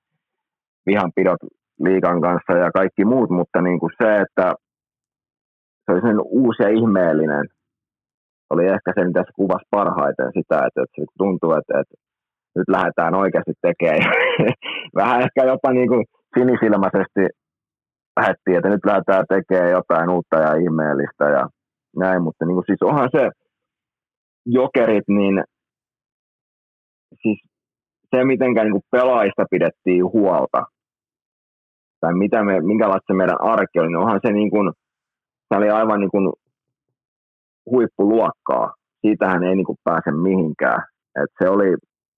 Speaker 3: vihanpidot liikan kanssa ja kaikki muut, mutta niin kuin se, että se oli sen uusi ja ihmeellinen, oli ehkä se, mitä se kuvasi parhaiten sitä, että, että se tuntuu, että, että nyt lähdetään oikeasti tekemään. (laughs) Vähän ehkä jopa niin kuin sinisilmäisesti lähdettiin, että nyt lähdetään tekemään jotain uutta ja ihmeellistä ja näin, mutta niin kuin siis onhan se jokerit, niin siis se, miten niin pelaajista pidettiin huolta, tai mitä me, minkälaista se meidän arki oli, niin onhan se niin kuin, se oli aivan niin kuin huippuluokkaa. Siitähän ei niin kuin pääse mihinkään. Et se oli,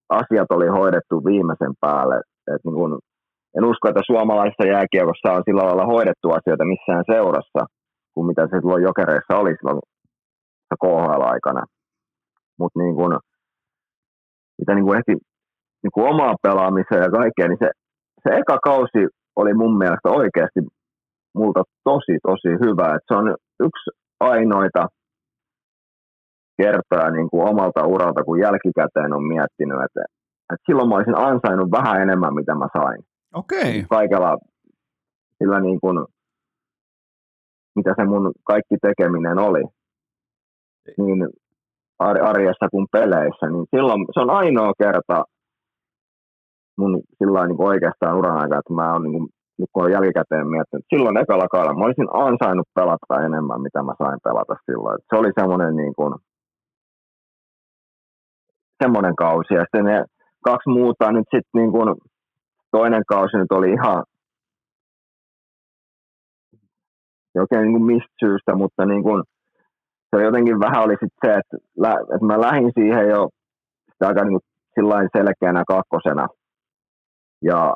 Speaker 3: asiat oli hoidettu viimeisen päälle. Et niin kuin, en usko, että suomalaisessa jääkiekossa on sillä lailla hoidettu asioita missään seurassa, kuin mitä se silloin jokereissa oli silloin KHL-aikana. Mutta niin kuin, mitä niin kuin ehti niin kuin omaa pelaamiseen ja kaikkea, niin se, se eka kausi oli mun mielestä oikeasti multa tosi, tosi hyvä. Et se on yksi ainoita kertoja niin kuin omalta uralta, kun jälkikäteen on miettinyt, että, että silloin mä olisin ansainnut vähän enemmän, mitä mä sain.
Speaker 1: Okei. Okay.
Speaker 3: Kaikella sillä niin kuin, mitä se mun kaikki tekeminen oli, niin arjessa kuin peleissä, niin silloin se on ainoa kerta, mun sillä niin oikeastaan uran aikaa, että mä oon niin kuin, nyt kun jälkikäteen miettinyt, silloin ekalla kaudella mä olisin ansainnut pelata enemmän, mitä mä sain pelata silloin. Et se oli semmoinen niin kuin, semmoinen kausi. Ja sitten ne kaksi muuta nyt sitten niin kuin, toinen kausi nyt oli ihan oikein niin kuin mistä syystä, mutta niin kuin, se jotenkin vähän oli sit se, että, että mä lähdin siihen jo sitä aika niin kuin, selkeänä kakkosena – ja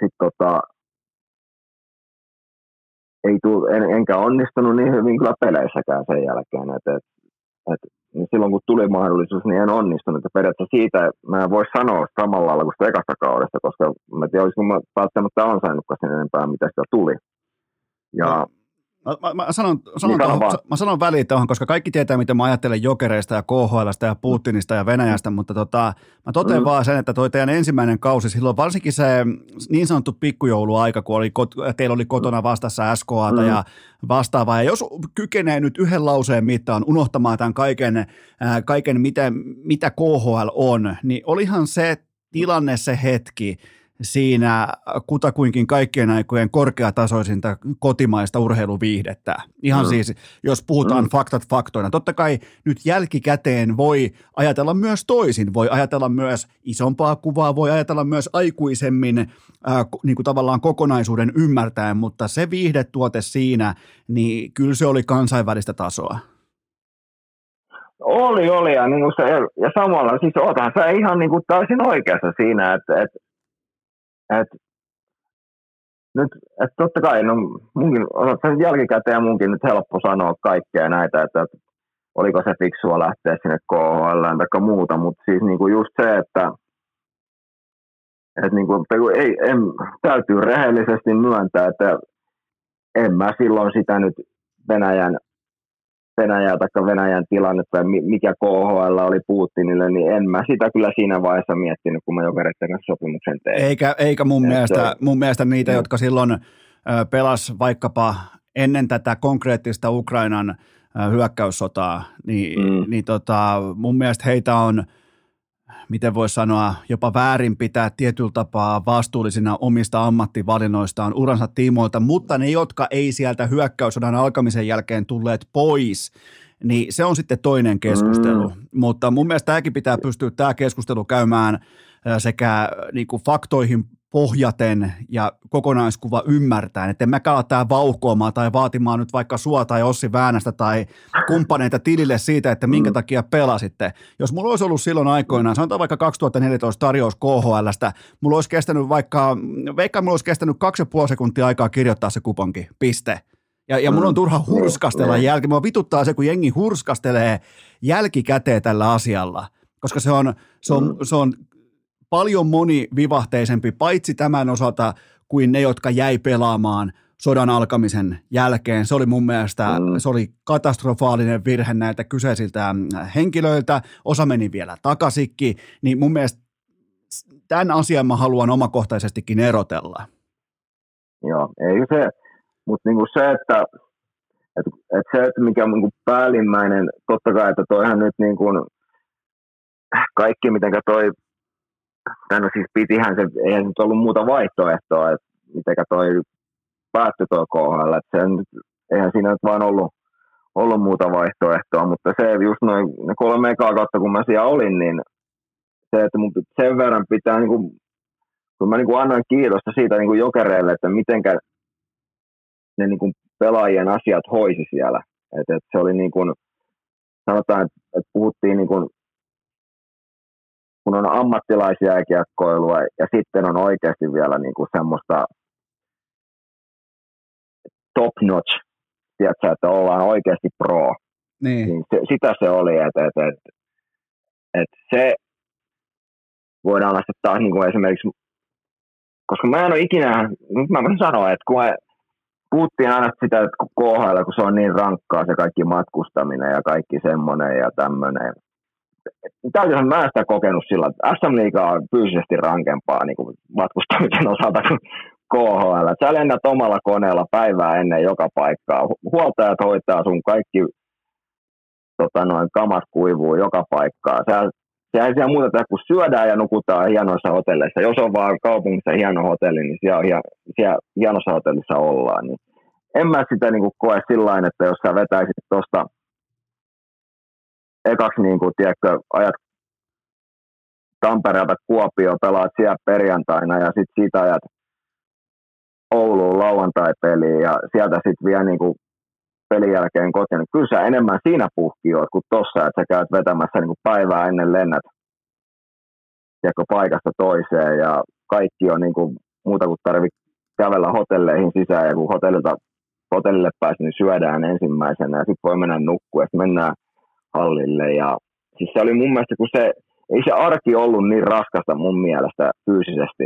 Speaker 3: sitten tota, ei tuu, en, enkä onnistunut niin hyvin kyllä peleissäkään sen jälkeen. Et, et, et, niin silloin kun tuli mahdollisuus, niin en onnistunut. Ja periaatteessa siitä mä en voi sanoa samalla lailla kuin sitä ekasta kaudesta, koska mä tiedän, olisiko mä välttämättä ansainnutkaan sen enempää, mitä sitä tuli. Ja
Speaker 1: Mä, mä, mä, sanon, sanon, niin tohon, mä sanon väliin tuohon, koska kaikki tietää, mitä mä ajattelen jokereista ja KHLstä ja Putinista ja Venäjästä, mutta tota, mä totean mm. vaan sen, että toi teidän ensimmäinen kausi, silloin varsinkin se niin sanottu pikkujouluaika, kun oli, teillä oli kotona vastassa SKAta mm. ja vastaavaa, ja jos kykenee nyt yhden lauseen mittaan unohtamaan tämän kaiken, äh, kaiken mitä, mitä KHL on, niin olihan se tilanne, se hetki, siinä kutakuinkin kaikkien aikojen korkeatasoisinta kotimaista urheiluviihdettä. Ihan mm. siis, jos puhutaan mm. faktat faktoina. Totta kai nyt jälkikäteen voi ajatella myös toisin. Voi ajatella myös isompaa kuvaa, voi ajatella myös aikuisemmin äh, niin kuin tavallaan kokonaisuuden ymmärtäen, mutta se viihdetuote siinä, niin kyllä se oli kansainvälistä tasoa.
Speaker 3: Oli, oli. Ja, niin se, ja samalla, siis oothan sä ihan niin kuin täysin oikeassa siinä, että, että et, nyt, et totta kai, no munkin, sen jälkikäteen munkin nyt helppo sanoa kaikkea näitä, että, että oliko se fiksua lähteä sinne KHL tai muuta, mutta siis niinku just se, että et niinku, ei, en, täytyy rehellisesti myöntää, että en mä silloin sitä nyt Venäjän Venäjää tai Venäjän tilannetta ja mikä KHL oli Putinille, niin en mä sitä kyllä siinä vaiheessa miettinyt, kun mä Jokereiden kanssa sopimuksen tein.
Speaker 1: Eikä, eikä mun, mielestä, mun mielestä niitä, mm. jotka silloin pelas vaikkapa ennen tätä konkreettista Ukrainan hyökkäyssotaa, niin, mm. niin tota, mun mielestä heitä on – miten voisi sanoa, jopa väärin pitää tietyllä tapaa vastuullisina omista ammattivalinnoistaan uransa tiimoilta, mutta ne, jotka ei sieltä hyökkäyssodan alkamisen jälkeen tulleet pois, niin se on sitten toinen keskustelu. Mm. Mutta mun mielestä tämäkin pitää pystyä tämä keskustelu käymään sekä niin kuin faktoihin pohjaten ja kokonaiskuva ymmärtäen, että en mäkään ole tää vauhkoamaan tai vaatimaan nyt vaikka sua tai Ossi Väänästä tai kumppaneita tilille siitä, että minkä mm. takia pelasitte. Jos mulla olisi ollut silloin aikoinaan, sanotaan vaikka 2014 tarjous KHLstä, mulla olisi kestänyt vaikka, veikka mulla olisi kestänyt kaksi ja puoli sekuntia aikaa kirjoittaa se kuponki, piste. Ja, ja mun on turha mm. hurskastella jälki. Mua vituttaa se, kun jengi hurskastelee jälkikäteen tällä asialla, koska se on, se on, se on paljon monivivahteisempi, paitsi tämän osalta kuin ne, jotka jäi pelaamaan sodan alkamisen jälkeen. Se oli mun mielestä, mm. se oli katastrofaalinen virhe näiltä kyseisiltä henkilöiltä. Osa meni vielä takaisinkin, niin mun mielestä tämän asian mä haluan omakohtaisestikin erotella.
Speaker 3: Joo, ei se, mutta niinku se, että, että, että se, että mikä on niinku päällimmäinen, totta kai, että toihan nyt niinku, kaikki, miten toi tai no siis pitihän se, eihän nyt ollut muuta vaihtoehtoa, että mitenkä toi päättyi tuo KHL, että sen, eihän siinä nyt vaan ollut, ollut muuta vaihtoehtoa, mutta se just noin ne kolme ekaa kautta, kun mä siellä olin, niin se, että mun sen verran pitää, niin kuin, kun mä niin kuin annoin kiitosta siitä niin kuin jokereille, että mitenkä ne niin kuin pelaajien asiat hoisi siellä. että et se oli niin kuin, sanotaan, että, että puhuttiin niin kuin kun on ammattilaisjääkiekkoilua ja sitten on oikeasti vielä niin kuin semmoista top notch, tiedätkö, että ollaan oikeasti pro. Niin. niin se, sitä se oli, että, että, että, että se voidaan taas niin kuin esimerkiksi, koska mä en ole ikinä, nyt mä voin sanoa, että kun mä puhuttiin aina sitä, että KHL, kun se on niin rankkaa se kaikki matkustaminen ja kaikki semmoinen ja tämmöinen, täytyyhän mä sitä kokenut sillä, että SM Liiga on fyysisesti rankempaa niin kuin matkustamisen osalta kuin KHL. Sä lennät omalla koneella päivää ennen joka paikkaa. Huoltajat hoitaa sun kaikki tota noin, kamat kuivuu joka paikkaa. Sä, se ei siellä muuta tehdä, kun syödään ja nukutaan hienoissa hotelleissa. Jos on vaan kaupungissa hieno hotelli, niin siellä, siellä hienossa hotellissa ollaan. Niin en mä sitä niin kuin koe sillä että jos sä vetäisit tuosta ekaksi niin kuin, tiedätkö, ajat Tampereelta Kuopio, pelaat siellä perjantaina ja sitten siitä ajat Ouluun lauantai-peliin ja sieltä sitten vielä niin kuin pelin jälkeen kotiin. Niin kyllä sä enemmän siinä puhki oot kuin tossa, että sä käyt vetämässä niin kuin päivää ennen lennät tiedätkö, paikasta toiseen ja kaikki on niin kuin muuta kuin tarvitse kävellä hotelleihin sisään ja kun hotellilta, hotellille pääsee, niin syödään ensimmäisenä ja sitten voi mennä nukkua ja mennään hallille. Ja siis se oli mun mielestä, kun se, ei se arki ollut niin raskasta mun mielestä fyysisesti,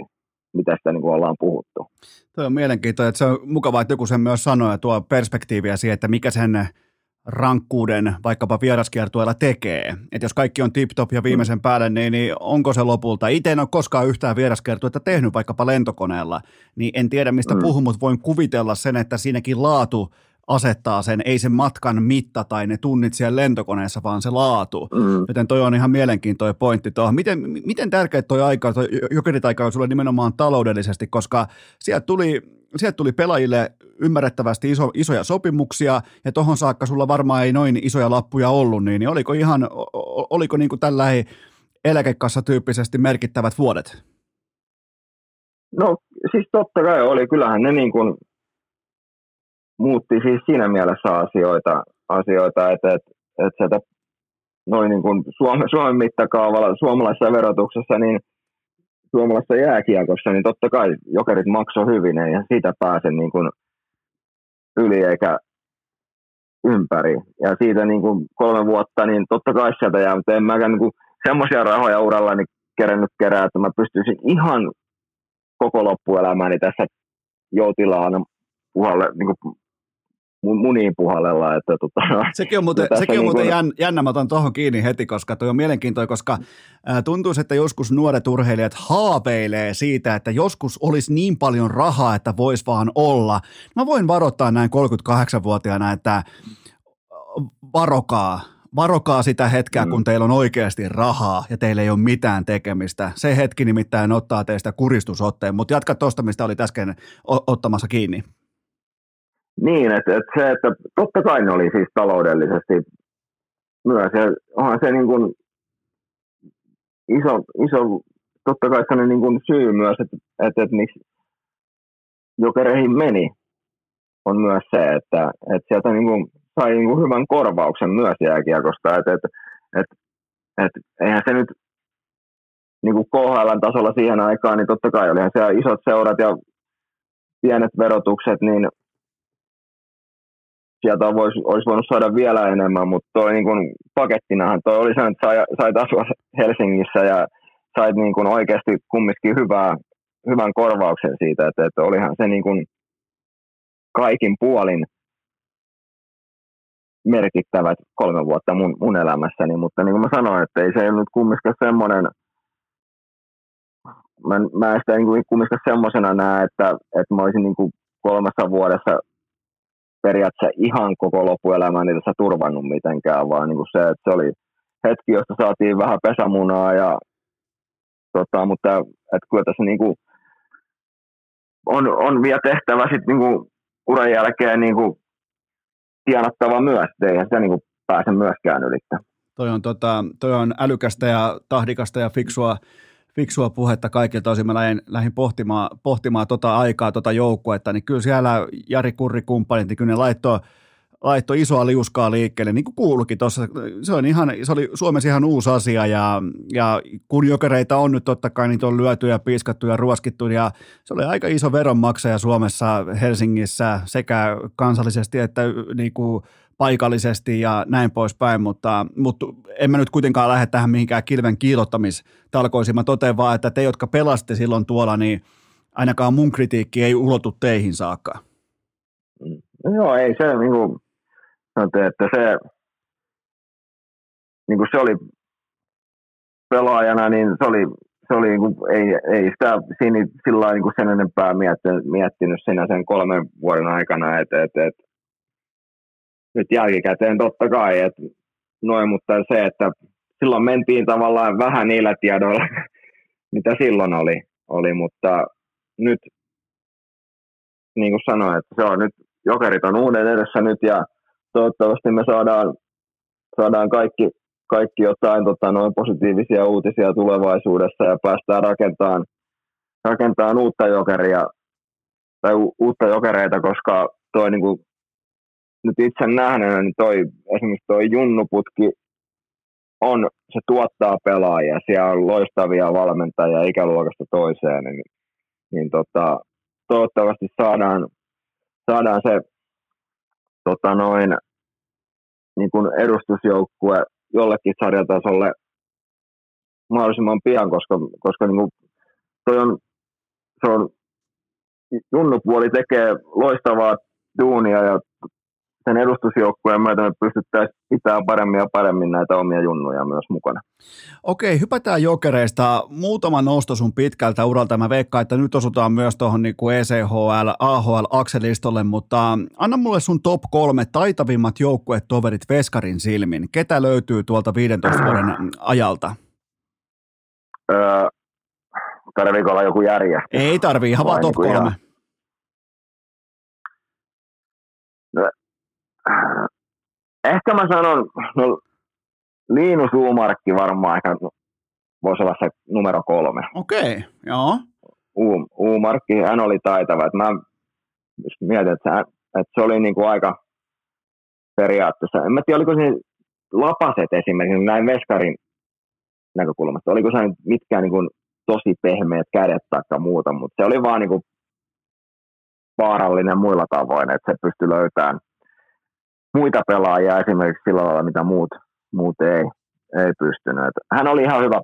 Speaker 3: mitä sitä niin kuin ollaan puhuttu.
Speaker 1: Tuo on mielenkiintoinen, että se on mukavaa, että joku sen myös sanoo ja tuo perspektiiviä siihen, että mikä sen rankkuuden vaikkapa vieraskiertueella tekee. Että jos kaikki on tip-top ja viimeisen päälle, niin, niin onko se lopulta? Itse en ole koskaan yhtään vieraskiertuetta tehnyt vaikkapa lentokoneella, niin en tiedä mistä mm. puhun, mutta voin kuvitella sen, että siinäkin laatu asettaa sen, ei sen matkan mitta tai ne tunnit siellä lentokoneessa, vaan se laatu. Mm. Joten toi on ihan mielenkiintoinen pointti tuohon. Miten, miten tärkeä toi aika, toi jokerit aika on sulle nimenomaan taloudellisesti, koska sieltä tuli, sieltä tuli pelaajille ymmärrettävästi iso, isoja sopimuksia, ja tuohon saakka sulla varmaan ei noin isoja lappuja ollut, niin, niin oliko ihan, oliko niin kuin tällä eläkekassa tyyppisesti merkittävät vuodet?
Speaker 3: No siis totta kai oli, kyllähän ne niin kuin muutti siis siinä mielessä asioita, asioita että, että, että sieltä noin niin kuin Suomen, Suomen mittakaavalla, suomalaisessa verotuksessa, niin suomalaisessa jääkiekossa, niin totta kai jokerit maksoi hyvin ja siitä pääsen niin kuin yli eikä ympäri. Ja siitä niin kuin kolme vuotta, niin totta kai sieltä jää, mutta en mäkään niin semmoisia rahoja uralla niin kerennyt kerää, että mä pystyisin ihan koko loppuelämäni tässä joutilaana puhalle, niin kuin muniin puhallella. Että, tota,
Speaker 1: sekin on muuten, sekin on muuten niin kuin... jännä, mä otan tuohon kiinni heti, koska tuo on mielenkiintoinen, koska tuntuu, että joskus nuoret urheilijat haaveilee siitä, että joskus olisi niin paljon rahaa, että voisi vaan olla. Mä voin varoittaa näin 38-vuotiaana, että varokaa, varokaa sitä hetkeä, mm. kun teillä on oikeasti rahaa ja teillä ei ole mitään tekemistä. Se hetki nimittäin ottaa teistä kuristusotteen, mutta jatka tuosta, mistä oli äsken ottamassa kiinni.
Speaker 3: Niin, että, että se, että totta kai ne oli siis taloudellisesti myös, ja onhan se niin kuin iso, iso totta kai se niin kuin syy myös, että, että, että miksi jokereihin meni, on myös se, että, että sieltä niin kuin sai niin kuin hyvän korvauksen myös jääkiekosta, että, että, että, että eihän se nyt niin kuin KHL-tasolla siihen aikaan, niin totta kai olihan siellä isot seurat ja pienet verotukset, niin sieltä olisi, olisi voinut saada vielä enemmän, mutta toi niin kuin pakettinahan toi oli se, että sai, sait asua Helsingissä ja sait niin kuin oikeasti kumminkin hyvää, hyvän korvauksen siitä, että, että olihan se niin kuin kaikin puolin merkittävät kolme vuotta mun, mun elämässäni, mutta niin kuin mä sanoin, että ei se nyt kumminkaan semmoinen, mä, mä en sitä niin kumminkaan semmoisena näe, että, että mä olisin niin kuin kolmessa vuodessa periaatteessa ihan koko loppuelämäni tässä turvannut mitenkään, vaan niin kuin se, että se oli hetki, josta saatiin vähän pesämunaa, ja, tota, mutta että kyllä tässä niin kuin on, on vielä tehtävä sitten niin uran jälkeen niin kuin tienattava myös, eihän sitä niin kuin pääse myöskään ylittämään.
Speaker 1: Toi on, tota, toi on älykästä ja tahdikasta ja fiksua fiksua puhetta kaikilta osin. Mä lähdin, lähdin pohtimaan, pohtimaan tota aikaa, tota joukkuetta, niin kyllä siellä Jari Kurri kumppanit, niin kyllä ne laittoi laitto isoa liuskaa liikkeelle, niin kuin kuulukin tuossa. Se, on ihan, se oli Suomessa ihan uusi asia ja, ja kun jokereita on nyt totta kai, niitä on lyöty ja piiskattu ja ruoskittu ja se oli aika iso veronmaksaja Suomessa, Helsingissä sekä kansallisesti että niin kuin paikallisesti ja näin poispäin, mutta, mutta en mä nyt kuitenkaan lähde tähän mihinkään kilven kiilottamistalkoisiin. Mä totean vaan, että te, jotka pelaste silloin tuolla, niin ainakaan mun kritiikki ei ulotu teihin saakka.
Speaker 3: No joo, ei se, niin kuin, että se, niin kuin se oli pelaajana, niin se oli, se oli niin kuin, ei, ei sitä siinä sillä niin kuin sen enempää miettinyt, miettinyt siinä sen kolmen vuoden aikana, että, että, että nyt jälkikäteen totta kai, että noin, mutta se, että silloin mentiin tavallaan vähän niillä tiedoilla, (laughs) mitä silloin oli, oli mutta nyt, niin kuin sanoin, että se on nyt, jokerit on uuden edessä nyt ja toivottavasti me saadaan, saadaan kaikki, kaikki jotain tota, noin positiivisia uutisia tulevaisuudessa ja päästään rakentamaan, rakentamaan uutta jokeria tai u, uutta jokereita, koska toi niin kuin nyt itse nähneenä, niin toi, esimerkiksi toi junnuputki on, se tuottaa pelaajia, siellä on loistavia valmentajia ikäluokasta toiseen, niin, niin tota, toivottavasti saadaan, saadaan se tota noin, niin kuin edustusjoukkue jollekin sarjatasolle mahdollisimman pian, koska, koska niin kuin toi on, se on, junnupuoli tekee loistavaa duunia ja sen edustusjoukkueen myötä me pystyttäisiin pitämään paremmin ja paremmin näitä omia junnuja myös mukana.
Speaker 1: Okei, hypätään jokereista. Muutama nosto sun pitkältä uralta. Mä veikkaan, että nyt osutaan myös tuohon niin ECHL, AHL, Akselistolle, mutta anna mulle sun top kolme taitavimmat joukkuetoverit Veskarin silmin. Ketä löytyy tuolta 15 vuoden ajalta?
Speaker 3: Öö, tarviiko olla joku järjestys?
Speaker 1: Ei tarvii, ihan vaan top niin kolme. Ihan
Speaker 3: ehkä mä sanon, no Liinus Uumarkki varmaan ehkä voisi olla se numero kolme.
Speaker 1: Okei, okay, joo.
Speaker 3: U, Uumarkki, hän oli taitava. Et mä mietin, että se, että se oli niinku aika periaatteessa, en mä tiedä, oliko se lapaset esimerkiksi näin Veskarin näkökulmasta, oliko se mitkään niinku tosi pehmeät kädet tai muuta, mutta se oli vaan niinku vaarallinen muilla tavoin, että se pystyi löytämään muita pelaajia esimerkiksi sillä lailla, mitä muut, muut ei, ei pystynyt. Et hän oli ihan hyvä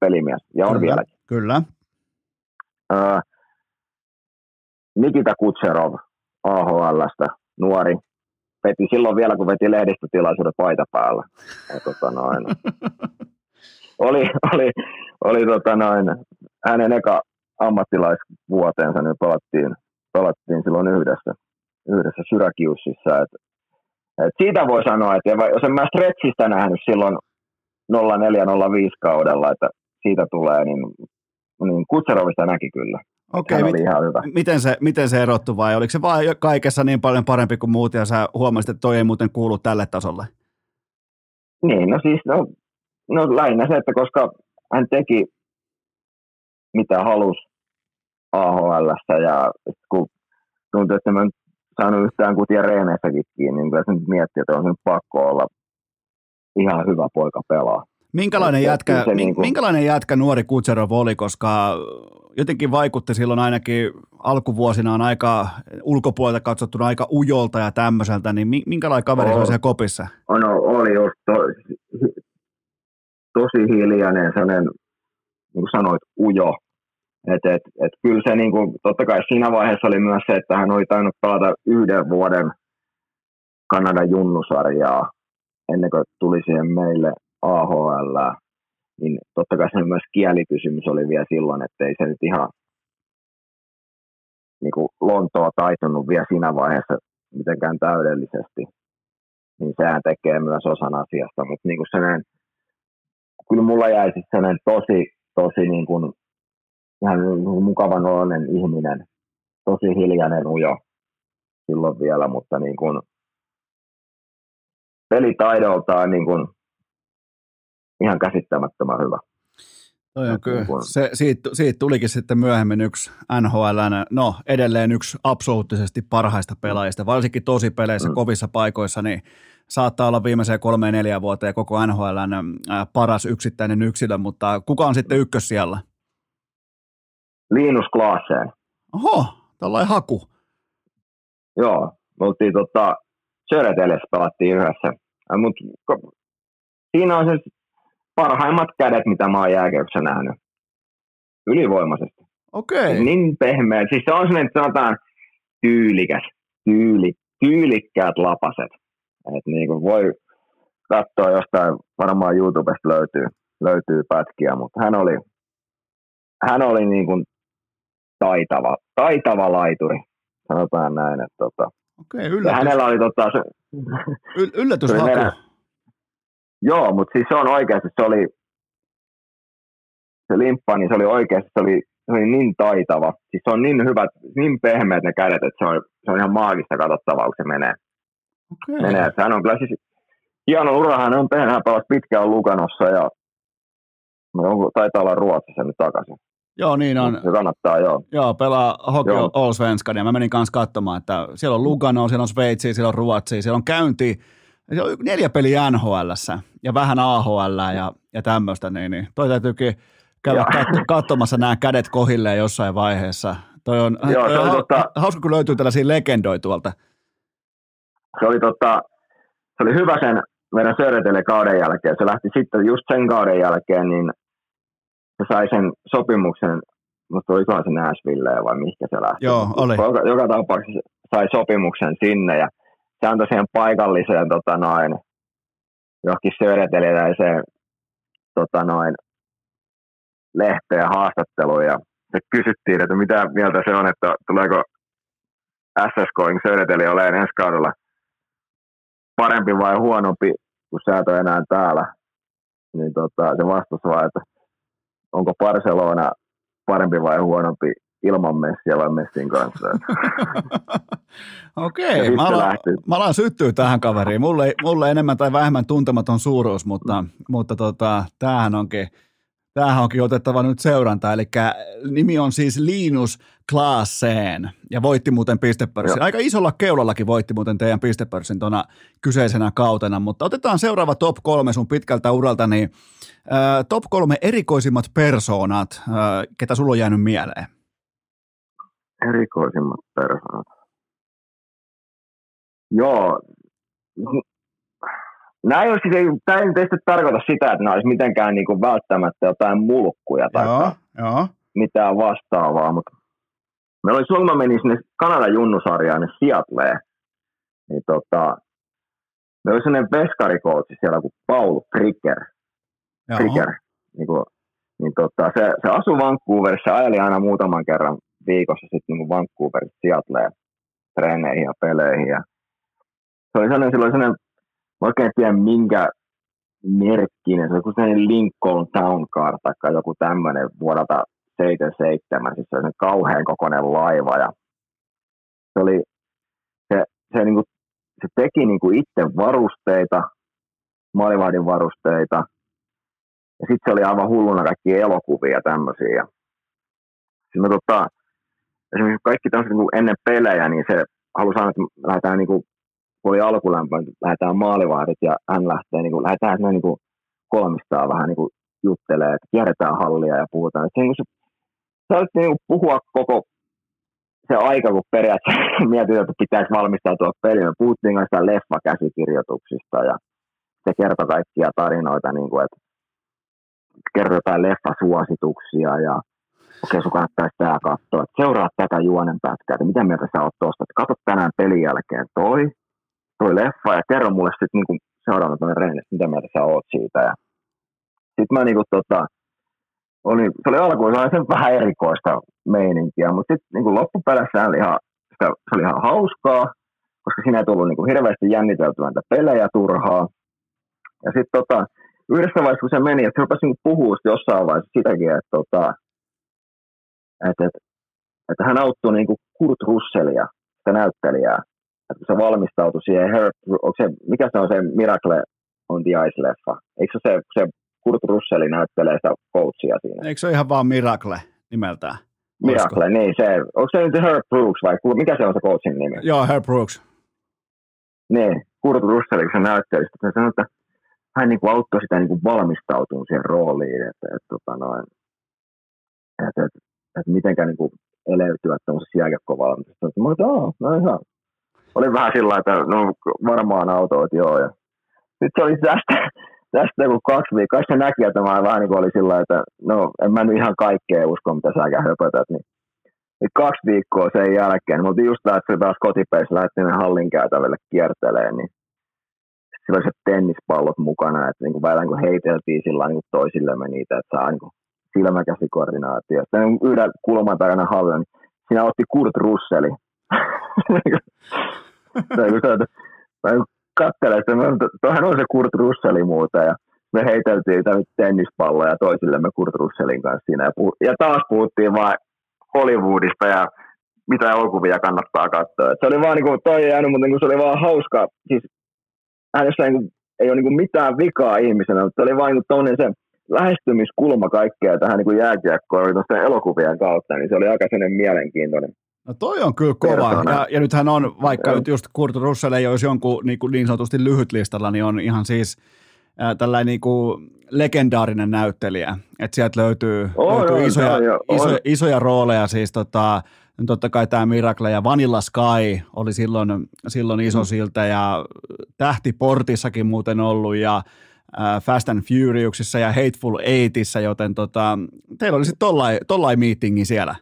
Speaker 3: pelimies ja on
Speaker 1: kyllä,
Speaker 3: vieläkin.
Speaker 1: Kyllä.
Speaker 3: Nikita Kutserov AHLstä, nuori, veti silloin vielä, kun veti lehdistötilaisuuden paita päällä. Ja, tota noin, (laughs) oli, oli, oli tota noin, hänen eka ammattilaisvuoteensa, niin pelattiin, pelattiin silloin yhdessä, yhdessä Syrakiussissa. Et, et siitä voi sanoa, että jos en mä Stretchistä nähnyt silloin 04-05 kaudella, että siitä tulee, niin, niin Kutserovista näki kyllä.
Speaker 1: Okei, mit, ihan hyvä. Miten, se, miten se erottui vai oliko se vaan kaikessa niin paljon parempi kuin muut ja sä huomasit, että toi ei muuten kuulu tälle tasolle?
Speaker 3: Niin, no siis no, no lähinnä se, että koska hän teki mitä halusi AHL ja kun tuntui, että mä en saanut yhtään kutia reeneissäkin kiinni, niin kyllä se nyt miettii, että on se pakko olla ihan hyvä poika pelaa.
Speaker 1: Minkälainen jätkä, niin kuin... minkälainen jätkä nuori Kutserov oli, koska jotenkin vaikutti silloin ainakin alkuvuosinaan aika ulkopuolelta katsottuna aika ujolta ja tämmöiseltä, niin minkälainen kaveri oli siellä kopissa?
Speaker 3: No, oli just to, tosi hiljainen, sellainen, niin kuin sanoit, ujo. Et, et, et kyllä se niin kuin, totta kai siinä vaiheessa oli myös se, että hän oli tainnut pelata yhden vuoden Kanadan junnusarjaa ennen kuin tuli siihen meille AHL, niin totta kai se myös kielikysymys oli vielä silloin, että ei se nyt ihan niin kuin Lontoa taitunut vielä siinä vaiheessa mitenkään täydellisesti, niin sehän tekee myös osan asiasta, mutta niin kuin sellainen, kyllä mulla jäi sitten sellainen tosi, tosi niin kuin, ihan niin mukavan oloinen ihminen, tosi hiljainen ujo silloin vielä, mutta niin kuin, pelitaidoltaan niin kuin, ihan käsittämättömän hyvä.
Speaker 1: Toi on kyllä. Se, siitä, siitä, tulikin sitten myöhemmin yksi NHL, no edelleen yksi absoluuttisesti parhaista pelaajista, varsinkin tosi peleissä, mm. kovissa paikoissa, niin saattaa olla viimeiseen kolmeen neljä vuoteen koko NHL paras yksittäinen yksilö, mutta kuka on sitten ykkös siellä?
Speaker 3: Linus Klaaseen.
Speaker 1: Oho, tällainen haku.
Speaker 3: Joo, me oltiin tota, Söreteles pelattiin yhdessä, mutta siinä on se parhaimmat kädet, mitä mä oon jääkäyksessä nähnyt. Ylivoimaisesti.
Speaker 1: Okei. Okay.
Speaker 3: Niin pehmeä. Siis se on sellainen, sanotaan, tyylikäs, tyyli, tyylikkäät lapaset. Et niin kuin voi katsoa jostain, varmaan YouTubesta löytyy, löytyy pätkiä, mutta hän oli, hän oli niin kuin taitava, taitava laituri, sanotaan näin. Että tota,
Speaker 1: Okei, yllätys. Ja
Speaker 3: hänellä oli tota, se,
Speaker 1: y- yllätyshaku. Meidän,
Speaker 3: Joo, mutta siis se on oikeasti, se oli, se limppa, niin se oli oikeasti, se oli, se oli niin taitava. Siis se on niin hyvät, niin pehmeät ne kädet, että se on, se on ihan maagista katsottavaa, kun se menee. Okay. menee. Että hän on kyllä siis hieno ura, hän on tehnyt, hän pelasi pitkään Luganossa ja no, taitaa olla Ruotsissa nyt takaisin.
Speaker 1: Joo, niin on.
Speaker 3: Se kannattaa, joo.
Speaker 1: Joo, pelaa Hockey Allsvenskan ja mä menin kanssa katsomaan, että siellä on Lugano, siellä on Sveitsi, siellä on Ruotsi, siellä on käynti se on neljä peliä nhl ja vähän AHL ja, ja tämmöistä, niin, niin toi täytyykin käydä kat- katsomassa nämä kädet kohilleen jossain vaiheessa. Toi on, Joo, toi on ha- tota, hauska, kun löytyy tällaisia legendoja tuolta.
Speaker 3: Se oli, tota, se oli hyvä sen meidän Söretelle kauden jälkeen. Se lähti sitten just sen kauden jälkeen, niin se sai sen sopimuksen, mutta olikohan se Nashville vai mihinkä se lähti.
Speaker 1: Joo, oli.
Speaker 3: Joka, joka tapauksessa sai sopimuksen sinne ja se antoi siihen paikalliseen tota noin, johonkin sööreteliläiseen tota noin, lehteen haastatteluun ja se kysyttiin, että mitä mieltä se on, että tuleeko SSK Söreteli olemaan ensi kaudella parempi vai huonompi, kun sä et ole enää täällä. Niin tota, se vastasi vaan, että onko Barcelona parempi vai huonompi ilman Messiä vai Messin kanssa. (laughs)
Speaker 1: Okei, okay, mä, alan, mä alan syttyä tähän kaveriin. Mulle, mulle enemmän tai vähemmän tuntematon suuruus, mutta, mm. mutta tota, tämähän onkin, tämähän onkin otettava nyt seuranta. Eli nimi on siis Linus Klaasseen ja voitti muuten pistepörssin. Aika isolla keulallakin voitti muuten teidän pistepörssin tuona kyseisenä kautena, mutta otetaan seuraava top kolme sun pitkältä uralta, niin äh, top kolme erikoisimmat persoonat, äh, ketä sulla on jäänyt mieleen?
Speaker 3: Erikoisimmat persoonat. Joo. Nämä ei, siis, tämä ei tietysti tarkoita sitä, että nämä olisi mitenkään niin kuin välttämättä jotain mulkkuja tai joo, joo. mitään vastaavaa, mutta meillä oli silloin, mä menin sinne Kanadan junnusarjaan, niin Seattleen, niin tota, meillä oli sellainen veskarikoutsi siellä kuin Paul Fricker. Fricker niin, kuin, niin tota, se, se asui Vancouverissa, ajeli aina muutaman kerran viikossa sitten niin Vancouverissa Seattleen treeneihin ja peleihin. Ja se oli sellainen, silloin sellainen, mä oikein tiedä minkä merkkinen, se oli kuin sellainen Lincoln Town Car tai joku tämmöinen vuodelta 77, siis se oli kauhean kokoinen laiva ja se oli, se, se, niin kuin, se teki niin kuin itse varusteita, maalivahdin varusteita, ja sitten se oli aivan hulluna kaikki elokuvia ja tämmöisiä. Me, tota, esimerkiksi kaikki tämmöiset niin ennen pelejä, niin se halusi sanoa, että lähdetään niin kuin, oli alkulämpö, että lähdetään maalivahdit ja hän lähtee, niin kuin, lähdetään sinne niin kuin kolmistaan vähän niin kuin juttelee, että kierretään hallia ja puhutaan. Että se, niin kuin, se, se niin kuin puhua koko se aika, kun periaatteessa (laughs) mietin, että pitäisi valmistautua peliin. Me puhuttiin kanssa leffakäsikirjoituksista ja se kertoi kaikkia tarinoita, niin kuin, että kertoi jotain leffasuosituksia ja okei, okay, sun kannattaisi tämä katsoa, että seuraa tätä juonen pätkää, että mitä mieltä sä oot tuosta, että katso tänään pelin jälkeen toi, toi leffa ja kerro mulle sitten niin seuraavana reenistä, mitä mieltä sä oot siitä. Ja sitten mä niin kuin, tota, oli, se oli alkuun sen vähän erikoista meininkiä, mutta sitten niin loppupeleissä oli ihan, se oli ihan hauskaa, koska siinä ei tullut niin kuin hirveästi jänniteltyä näitä pelejä turhaa. Ja sitten tota, yhdessä vaiheessa, kun se meni, että se rupesi niin puhua jossain vaiheessa sitäkin, että, tota, että, että, että hän auttoi niin kuin Kurt Russellia, sitä näyttelijää, että se valmistautui siihen, Her, se, mikä se on se Miracle on the Ice-leffa? Eikö se, se Kurt Russell näyttelee sitä coachia siinä.
Speaker 1: Eikö se ole ihan vaan Miracle nimeltään?
Speaker 3: Miracle, Olisiko? niin se, onko se nyt Herb Brooks vai mikä se on se coachin nimi?
Speaker 1: Joo, Herb Brooks.
Speaker 3: Niin, Kurt Russell, se näytteli, että sanoi, että hän niin kuin auttoi sitä niin kuin valmistautumaan siihen rooliin, että, että, tota noin, että, että, että mitenkään niin kuin eleytyä tämmöisessä jääkiekkovalmistuksessa. Mä olin, että no ihan. Oli vähän sillä että no varmaan auto, että joo. Ja sitten se oli tästä, (laughs) tästä kun kaksi viikkoa, se näki, että mä vähän niin kuin oli sillä että no en mä nyt ihan kaikkea usko, mitä säkään höpötät, niin niin kaksi viikkoa sen jälkeen, mutta just lähti taas kotipeissa, lähti ne hallin käytävälle kierteleen, niin sillä oli se tennispallot mukana, että niin kuin vähän niin kuin heiteltiin sillä niin toisillemme niitä, että saa niin silmäkäsikoordinaatio. Sitten yhden kulman takana hallin, niin siinä otti Kurt Russeli. Se, kattelee että tuohan on se Kurt Russelli muuta ja me heiteltiin tennispalloja toisillemme Kurt Russellin kanssa siinä ja, puh- ja taas puhuttiin vain Hollywoodista ja mitä elokuvia kannattaa katsoa. Et se oli vaan niin toi ei jäänyt, mutta niin se oli vaan hauska, siis hänessä niin kuin, ei ole kuin mitään vikaa ihmisenä, mutta se oli vaan niin se lähestymiskulma kaikkea tähän niin jääkiekkoon elokuvien kautta, niin se oli aika mielenkiintoinen.
Speaker 1: No toi on kyllä kova. Ja, ja nythän on, vaikka nyt just Kurt Russell ei olisi jonkun niin, kuin niin sanotusti lyhyt listalla, niin on ihan siis äh, tällainen niin kuin legendaarinen näyttelijä. Että sieltä löytyy, oh, löytyy joo, isoja, joo, iso, isoja rooleja, siis tota, totta kai tämä Miracle ja Vanilla Sky oli silloin, silloin iso mm. siltä ja Tähtiportissakin muuten ollut ja Fast and Furiousissa ja Hateful Eightissa, joten tota, teillä oli sitten tollain, tollain meetingi siellä.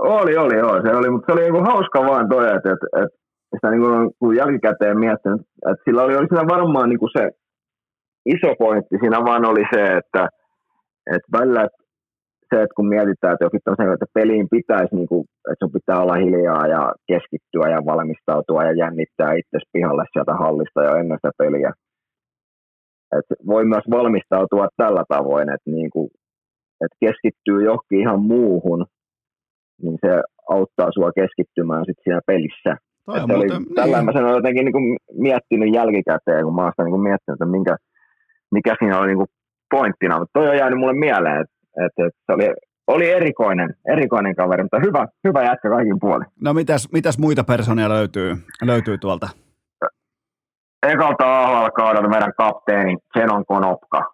Speaker 3: Oli, oli, joo. Se oli, mutta se oli niinku hauska vaan toi, että, että, että sitä niinku, kun jälkikäteen miettinyt, että sillä oli, oli siinä varmaan niinku se iso pointti siinä vaan oli se, että, että välillä se, että kun mietitään, että jokin tämmöisen, että peliin pitäisi, niin kuin, että sun pitää olla hiljaa ja keskittyä ja valmistautua ja jännittää itse pihalle sieltä hallista jo ennen sitä peliä. että voi myös valmistautua tällä tavoin, että, niin kuin, että keskittyy johonkin ihan muuhun, niin se auttaa sua keskittymään sit siinä pelissä. Toi oli, niin. Tällä mä sen olen jotenkin niin kuin miettinyt jälkikäteen, kun mä oon sitä niin kuin miettinyt, että minkä, mikä siinä oli niin kuin pointtina, mutta toi on jäänyt mulle mieleen, että, että, että se oli, oli erikoinen, erikoinen kaveri, mutta hyvä, hyvä jätkä kaikin puolin.
Speaker 1: No mitäs, mitäs muita personia löytyy, löytyy tuolta?
Speaker 3: Ekalta AHL-kaudelta meidän kapteeni Zenon Konopka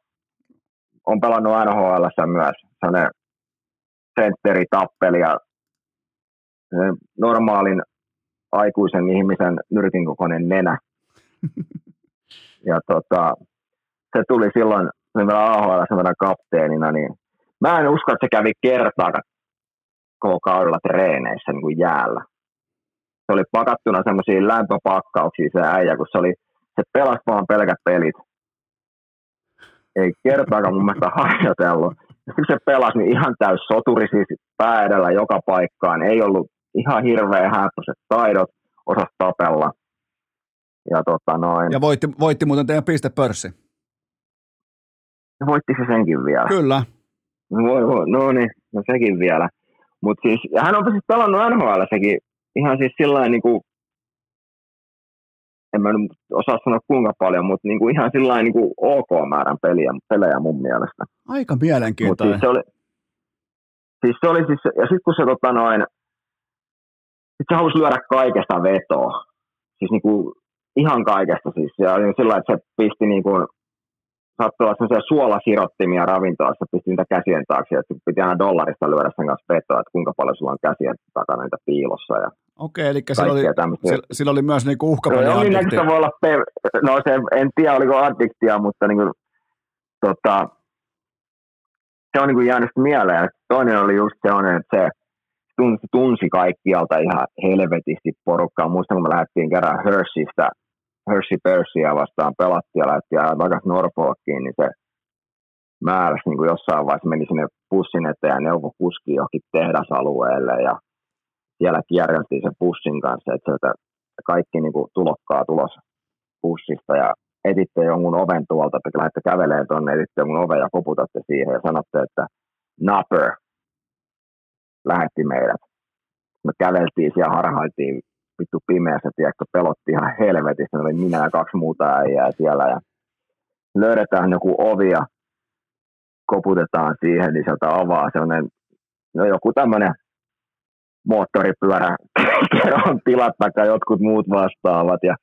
Speaker 3: on pelannut NHL myös. Sellainen sentteri, tappeli ja normaalin aikuisen ihmisen nyrkin kokoinen nenä. (laughs) Ja tota, se tuli silloin AHL semmoinen kapteenina, niin mä en usko, että se kävi kertaa koko kaudella treeneissä niin kuin jäällä. Se oli pakattuna semmoisiin lämpöpakkauksiin se äijä, kun se oli, se pelasi vaan pelkät pelit. Ei kertaakaan mun mielestä harjoitellut. Sitten se pelasi niin ihan täys soturi siis pää edellä joka paikkaan. Ei ollut ihan hirveä hääppöiset taidot, osas tapella. Ja, tota noin.
Speaker 1: ja voitti, voitti muuten teidän pistepörssi.
Speaker 3: voitti se senkin vielä.
Speaker 1: Kyllä.
Speaker 3: Voi, voi, no niin, no sekin vielä. Mut siis, ja hän on siis pelannut NHL sekin ihan siis sillä niin kuin, en mä nyt osaa sanoa kuinka paljon, mutta niin kuin ihan sillä niin kuin ok määrän peliä, pelejä mun mielestä.
Speaker 1: Aika
Speaker 3: Mut
Speaker 1: mielenkiintoinen.
Speaker 3: siis se oli, siis se oli siis, ja sitten kun se tota noin, sit se halusi lyödä kaikesta vetoa. Siis niin kuin, ihan kaikesta siis. Ja oli sillä että se pisti niin kuin, saattoi olla sellaisia suolasirottimia ravintolassa, pisti niitä käsien taakse, että piti aina dollarista lyödä sen kanssa vetoa, että kuinka paljon sulla on käsien takana niitä piilossa ja
Speaker 1: Okei, eli sillä oli, sillä, sillä oli myös niinku
Speaker 3: No,
Speaker 1: uhkapeliaddiktio.
Speaker 3: jonkinnäköistä voi olla, pe- no se, en tiedä oliko addiktia, mutta niin kuin, tota, se on niin kuin jäänyt mieleen. Toinen oli just sellainen, että se tunsi, tunsi kaikkialta ihan helvetisti porukkaa. Muistan, kun me lähdettiin kerran Hersheystä, Hershey Persia vastaan pelattiin ja lähdettiin takaisin Norfolkiin, niin se määräsi niin kuin jossain vaiheessa meni sinne bussin eteen ja neuvoi kuski johonkin tehdasalueelle ja siellä kierreltiin sen bussin kanssa, että sieltä kaikki niin kuin tulokkaa tulos bussista ja etitte jonkun oven tuolta, että lähdette kävelemään tuonne, etitte jonkun oven ja koputatte siihen ja sanotte, että Napper lähetti meidät. Me käveltiin siellä, harhailtiin vittu pimeässä, tiedätkö, pelotti ihan helvetissä, oli minä ja kaksi muuta äijää siellä ja löydetään joku ovi ja koputetaan siihen, niin sieltä avaa sellainen, no joku tämmöinen moottoripyörä (clears throat) kerron tilat tai jotkut muut vastaavat ja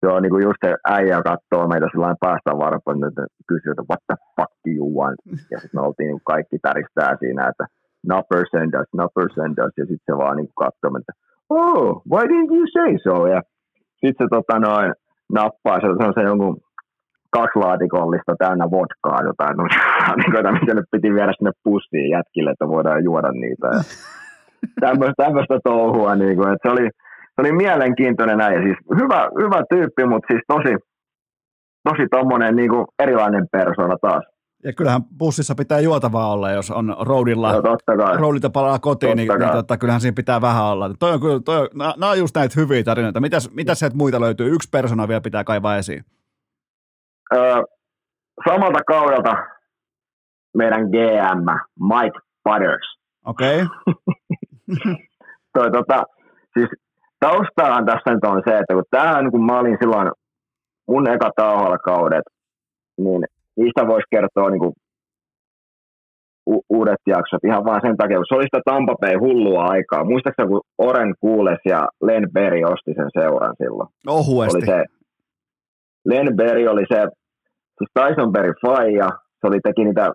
Speaker 3: se on niin kuin just se äijä katsoo meitä sellainen päästä varpoin, että kysyy, että what the fuck you want? Ja sitten me oltiin niin kaikki täristää siinä, että Nupper send us, Nupper send us. Ja sitten se vaan niin katsoo, että oh, why didn't you say so? Ja sitten se tota noin, nappaa se, se on se jonkun kaksi laatikollista täynnä vodkaa, jotain noita, (laughs) mitä nyt piti viedä sinne pussiin jätkille, että voidaan juoda niitä. Ja (laughs) tämmöistä, tämmöistä touhua, niin kuin, että se oli, se oli mielenkiintoinen näin. Siis hyvä, hyvä tyyppi, mutta siis tosi, tosi tommonen niin kuin erilainen persona taas.
Speaker 1: Ja kyllähän bussissa pitää juotavaa olla, jos on roadilla,
Speaker 3: No, totta kai.
Speaker 1: roadilta palaa kotiin, niin,
Speaker 3: Totta
Speaker 1: niin
Speaker 3: kai.
Speaker 1: tota, kyllähän siinä pitää vähän olla. Toi on kyllä, toi on, nämä, on just näitä hyviä tarinoita. Mitäs, mitäs sieltä muita löytyy? Yksi persona vielä pitää kaivaa esiin.
Speaker 3: Öö, samalta kaudelta meidän GM Mike Butters.
Speaker 1: Okei, okay. (laughs)
Speaker 3: Toi, tota, siis taustahan tässä nyt on se, että kun tämähän, kun mä olin silloin mun eka kaudet, niin niistä voisi kertoa niin kuin u- uudet jaksot ihan vaan sen takia, kun se oli sitä Tampa Bay hullua aikaa. Muistaakseni, kun Oren Kuules ja Len Berry osti sen seuran silloin?
Speaker 1: ohuesti.
Speaker 3: oli se, Len Berry oli se, siis Tyson Berry faija, se oli teki niitä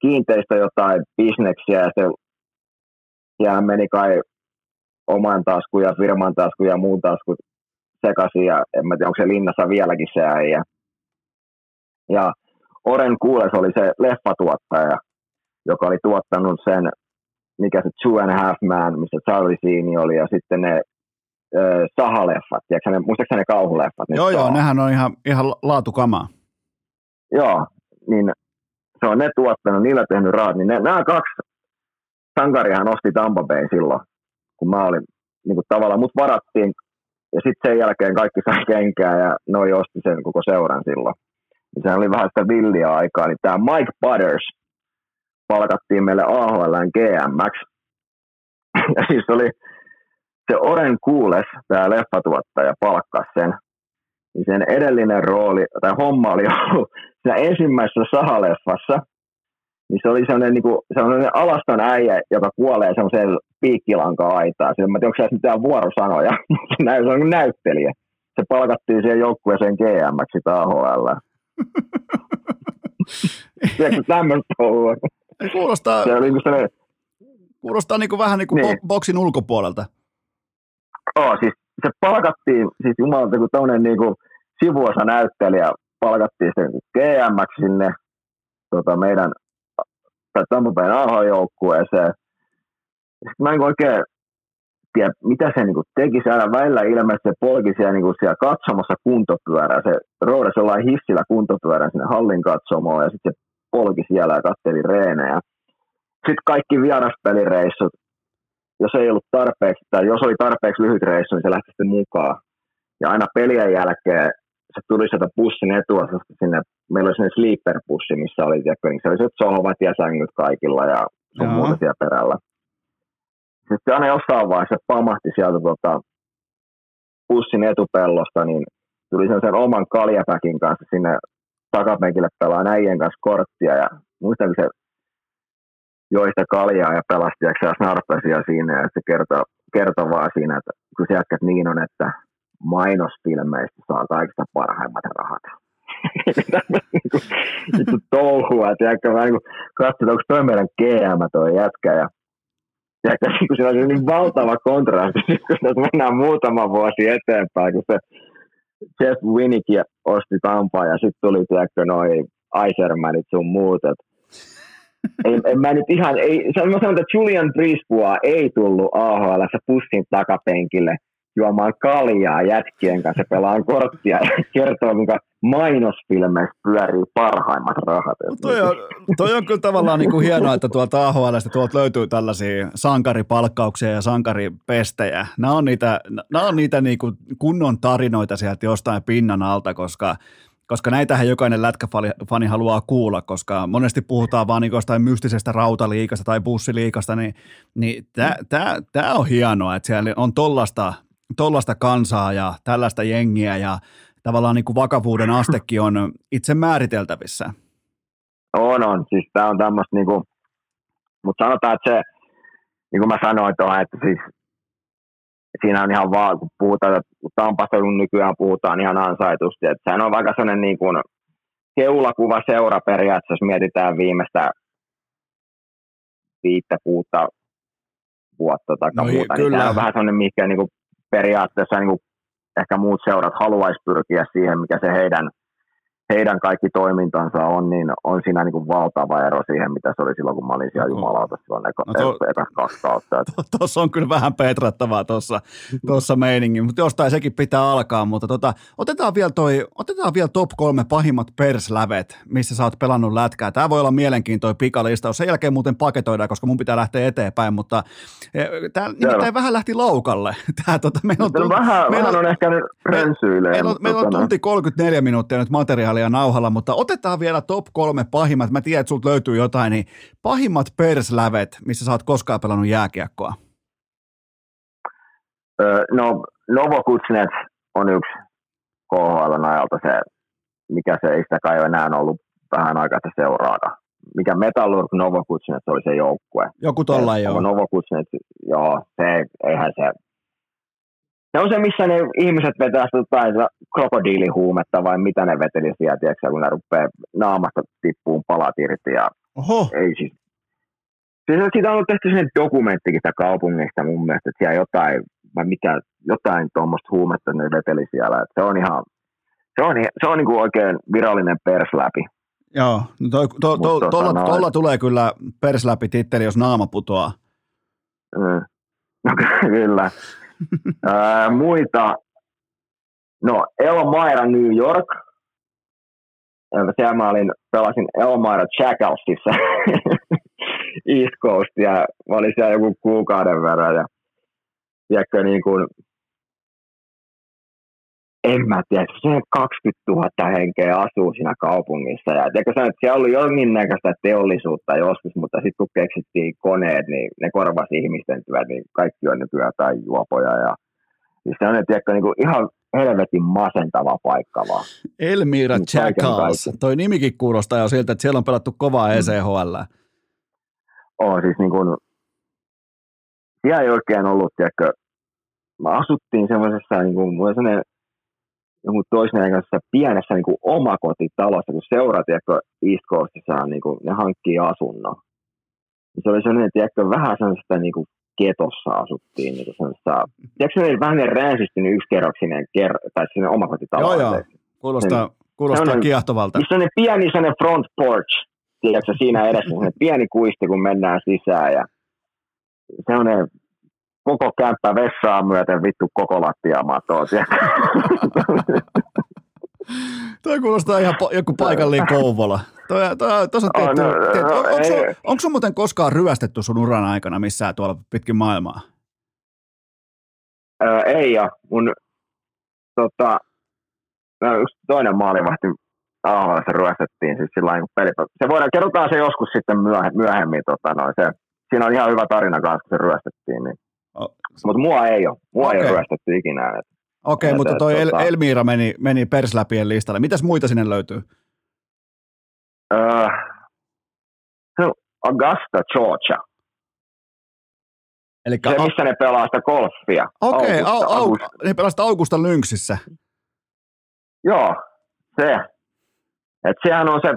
Speaker 3: kiinteistä jotain bisneksiä ja se ja meni kai oman taskun ja firman taskun ja muun taskun sekaisin ja en mä tiedä, onko se linnassa vieläkin se äijä. Ja Oren Kuules oli se leffatuottaja, joka oli tuottanut sen, mikä se Two and a Half Man, missä Charlie Sheen oli, ja sitten ne ö, sahaleffat, tiedätkö ne, muistaakseni ne kauhuleffat? ne
Speaker 1: Joo, joo,
Speaker 3: Saha?
Speaker 1: nehän on ihan, ihan laatukamaa.
Speaker 3: Joo, niin se on ne tuottanut, niillä tehnyt raat, niin ne, nämä kaksi sankariahan osti Tampa Bay silloin, kun mä olin niin kuin tavallaan, mut varattiin, ja sitten sen jälkeen kaikki sai kenkää, ja noi osti sen koko seuran silloin. Niin sehän oli vähän sitä villiä aikaa, niin tämä Mike Butters palkattiin meille AHLn GMX, ja siis oli se Oren Kuules, tämä leffatuottaja, palkkasi sen, niin sen edellinen rooli, tai homma oli ollut (laughs) siinä ensimmäisessä sahaleffassa, niin se oli sellainen, niin kuin, sellainen alaston äijä, joka kuolee semmoiseen piikkilanka-aitaan. Siinä, mä en tiedä, onko se mitään vuorosanoja, (laughs) se on näyttelijä. Se palkattiin siihen joukkueeseen GMX AHL. Tiedätkö tämmöistä touhua?
Speaker 1: Kuulostaa,
Speaker 3: Se niin kuin
Speaker 1: kuulostaa niin kuin vähän niin kuin
Speaker 3: Niin.
Speaker 1: bo- boksin ulkopuolelta.
Speaker 3: Oo, siis se palkattiin, siis jumalauta, kun tämmöinen niinku sivuosa näyttelijä palkattiin sen GMX sinne tota meidän tai Tampa Bayn AH-joukkueeseen. Sitten mä en oikein miettiä, mitä se niin kuin teki. Se aina välillä ilmeisesti se polki siellä, niin kuin siellä katsomassa kuntopyörää. Se roudasi jollain hissillä kuntopyörän sinne hallin katsomoon ja sitten se polki siellä ja katteli reenejä. Sitten kaikki vieraspelireissut, jos ei ollut tarpeeksi, tai jos oli tarpeeksi lyhyt reissu, niin se lähti sitten mukaan. Ja aina pelien jälkeen se tuli sieltä bussin etuosasta sinne, meillä oli sinne sleeper-bussi, missä oli, tiedätkö, niin se oli se sohvat ja sängyt kaikilla ja sun muuta siellä perällä. Sitten aina jossain vaiheessa pamahti sieltä tota, bussin etupellosta, niin tuli sen oman kaljapäkin kanssa sinne takapenkille pelaa äijän kanssa korttia ja muistan, kun se joi sitä kaljaa ja pelasti ja snarpesia siinä ja se kertoo, kertoo vaan siinä, että kun se jätkät niin on, että mainosfilmeistä saa kaikista parhaimmat rahat. (laughs) Vittu touhua, tiedätkö, mä niin katsoin, onko toi meidän GM toi jätkä ja tiedätkö, (laughs) kun siinä on niin valtava kontrasti, (laughs) kun mennään muutama vuosi eteenpäin, kun se Jeff Winnick osti Tampaa ja sitten tuli, tiedätkö, noi Isermanit sun muut, ei, (laughs) en mä nyt ihan, ei, mä sanon, että Julian Brisbois ei tullut AHL pussin takapenkille juomaan kaljaa jätkien kanssa, pelaan korttia ja kertoo, kuinka mainosfilmeissä pyörii parhaimmat rahat.
Speaker 1: No toi, on, toi on kyllä tavallaan niin kuin hienoa, että tuolta AHLstä tuolta löytyy tällaisia sankaripalkkauksia ja sankaripestejä. Nämä on niitä, nämä on niitä niin kuin kunnon tarinoita sieltä jostain pinnan alta, koska koska näitähän jokainen lätkäfani haluaa kuulla, koska monesti puhutaan vaan niin jostain mystisestä rautaliikasta tai bussiliikasta, niin, niin tämä on hienoa, että siellä on tollasta, tollasta kansaa ja tällaista jengiä ja tavallaan niin kuin vakavuuden astekin on itse määriteltävissä.
Speaker 3: On, on. Siis tämä on tämmöistä, niin kuin, mutta sanotaan, että se, niin kuin mä sanoin tuohon, että siis siinä on ihan vaan, kun puhutaan, että Tampasta kun nykyään puhutaan ihan ansaitusti, että sehän on vaikka sellainen niin kuin keulakuva seura periaatteessa, jos mietitään viimeistä viittä, kuutta vuotta tai no, muuta, kyllä. niin tämä on vähän sellainen, mikä niin kuin periaatteessa niin kuin ehkä muut seurat haluaisi pyrkiä siihen, mikä se heidän – heidän kaikki toimintansa on, niin on siinä niin kuin valtava ero siihen, mitä se oli silloin, kun mä olin siellä jumalauta silloin eka, no to, eka kaksi kautta. (laughs)
Speaker 1: Tuossa on kyllä vähän petrattavaa tuossa tossa meiningin, mutta jostain sekin pitää alkaa, mutta tota, otetaan, vielä toi, otetaan vielä top kolme pahimmat perslävet, missä sä oot pelannut lätkää. Tämä voi olla mielenkiintoinen pikalistaus. Sen jälkeen muuten paketoidaan, koska mun pitää lähteä eteenpäin, mutta e, tämä nimittäin vähän lähti laukalle. (laughs) Tää, tota,
Speaker 3: meillä on, no, vähän, meillä on, vähän on ehkä nyt
Speaker 1: Meillä, meillä on, meillä on tunti 34 minuuttia nyt materiaalia materiaalia nauhalla, mutta otetaan vielä top kolme pahimmat. Mä tiedän, että sulta löytyy jotain, niin pahimmat perslävet, missä sä oot koskaan pelannut jääkiekkoa?
Speaker 3: no, Novo Kutsnets on yksi KHL ajalta se, mikä se ei sitä kai ole enää ollut vähän aikaa seuraada. Mikä Metallurg Novo Kutsnets oli se joukkue.
Speaker 1: Joku tolla joo.
Speaker 3: Novo Kutsnets, joo, se, eihän se, se, missä ne ihmiset vetää jotain krokodiilihuumetta vai mitä ne veteli siellä, tiedätkö, kun ne rupeaa naamasta tippuun palat irti. Ja
Speaker 1: Oho.
Speaker 3: Ei siis. Siis siitä on tehty sen dokumenttikin sitä kaupungista mun mielestä, että siellä jotain, vai mitä, jotain tuommoista huumetta ne veteli siellä. Että se on ihan, se on, se on niin kuin oikein virallinen persläpi.
Speaker 1: Joo, no toi, to, to, to, tuolla, tuolla tulee kyllä persläpi titteli, jos naama putoaa.
Speaker 3: Mm. No, kyllä muita, no Elmira New York. Siellä mä olin, pelasin Elmira Jackalsissa (laughs) East Coast ja mä olin siellä joku kuukauden verran ja tiedätkö, niin kuin, en mä tiedä, se 20 000 henkeä asuu siinä kaupungissa. Ja tiedätkö, että siellä oli jonkinnäköistä teollisuutta joskus, mutta sitten kun keksittiin koneet, niin ne korvasi ihmisten työt, niin kaikki on nykyään tai juopoja. Ja, siis se on tiedätkö, niin kuin ihan helvetin masentava paikka vaan.
Speaker 1: Elmira niin Jackals. Toi nimikin kuulostaa jo siltä, että siellä on pelattu kovaa mm. ECHL.
Speaker 3: On siis niin kuin, siellä ei oikein ollut, tiedätkö, mä asuttiin semmoisessa, niin kuin, sellainen jonkun toisen kanssa pienessä niin kuin omakotitalossa, kun seurat, tiedätkö, East Coastissa niin kuin, ne hankkii asunnon. Se oli sellainen, tiedätkö, vähän sellaista niin kuin ketossa asuttiin. Niin kuin sellaista, tiedätkö, se oli vähän yksi yksikerroksinen ker- tai sinne omakotitalo.
Speaker 1: Joo, joo. Kuulostaa, niin, kuulostaa sellainen, kiehtovalta.
Speaker 3: Missä on pieni sellainen front porch, tiedätkö, siinä edessä sellainen pieni kuisti, kun mennään sisään ja sellainen koko kämppä vessaa myöten vittu koko lattiamatoa.
Speaker 1: Toi kuulostaa ihan po- joku paikallinen Kouvola. Toi, toi,
Speaker 3: no,
Speaker 1: tehty.
Speaker 3: no,
Speaker 1: Onko
Speaker 3: ei.
Speaker 1: sun, onko sun muuten koskaan ryöstetty sun uran aikana missään tuolla pitkin maailmaa?
Speaker 3: Öö, ei ja mun tota, no, just toinen maalivahti AHL ryöstettiin siis sillä kun peli. Se voidaan, kerrotaan se joskus sitten myöhe- myöhemmin. Tota, noin, se, siinä on ihan hyvä tarina kanssa, kun se ryöstettiin. Niin. Mutta mua ei ole. Mua ei
Speaker 1: Okei.
Speaker 3: ole ryöstetty ikinä.
Speaker 1: Okei,
Speaker 3: Ja
Speaker 1: mutta toi El-
Speaker 3: tota-
Speaker 1: Elmiira meni, meni persläpien listalle. Mitäs muita sinne löytyy?
Speaker 3: se on Augusta, Georgia.
Speaker 1: Eli
Speaker 3: Se, missä ne pelaa sitä golfia.
Speaker 1: Okei, au,
Speaker 3: Augusta,
Speaker 1: au,
Speaker 3: Augusta.
Speaker 1: ne pelasta Augusta Lynxissä.
Speaker 3: Joo, se. Et sehän on se,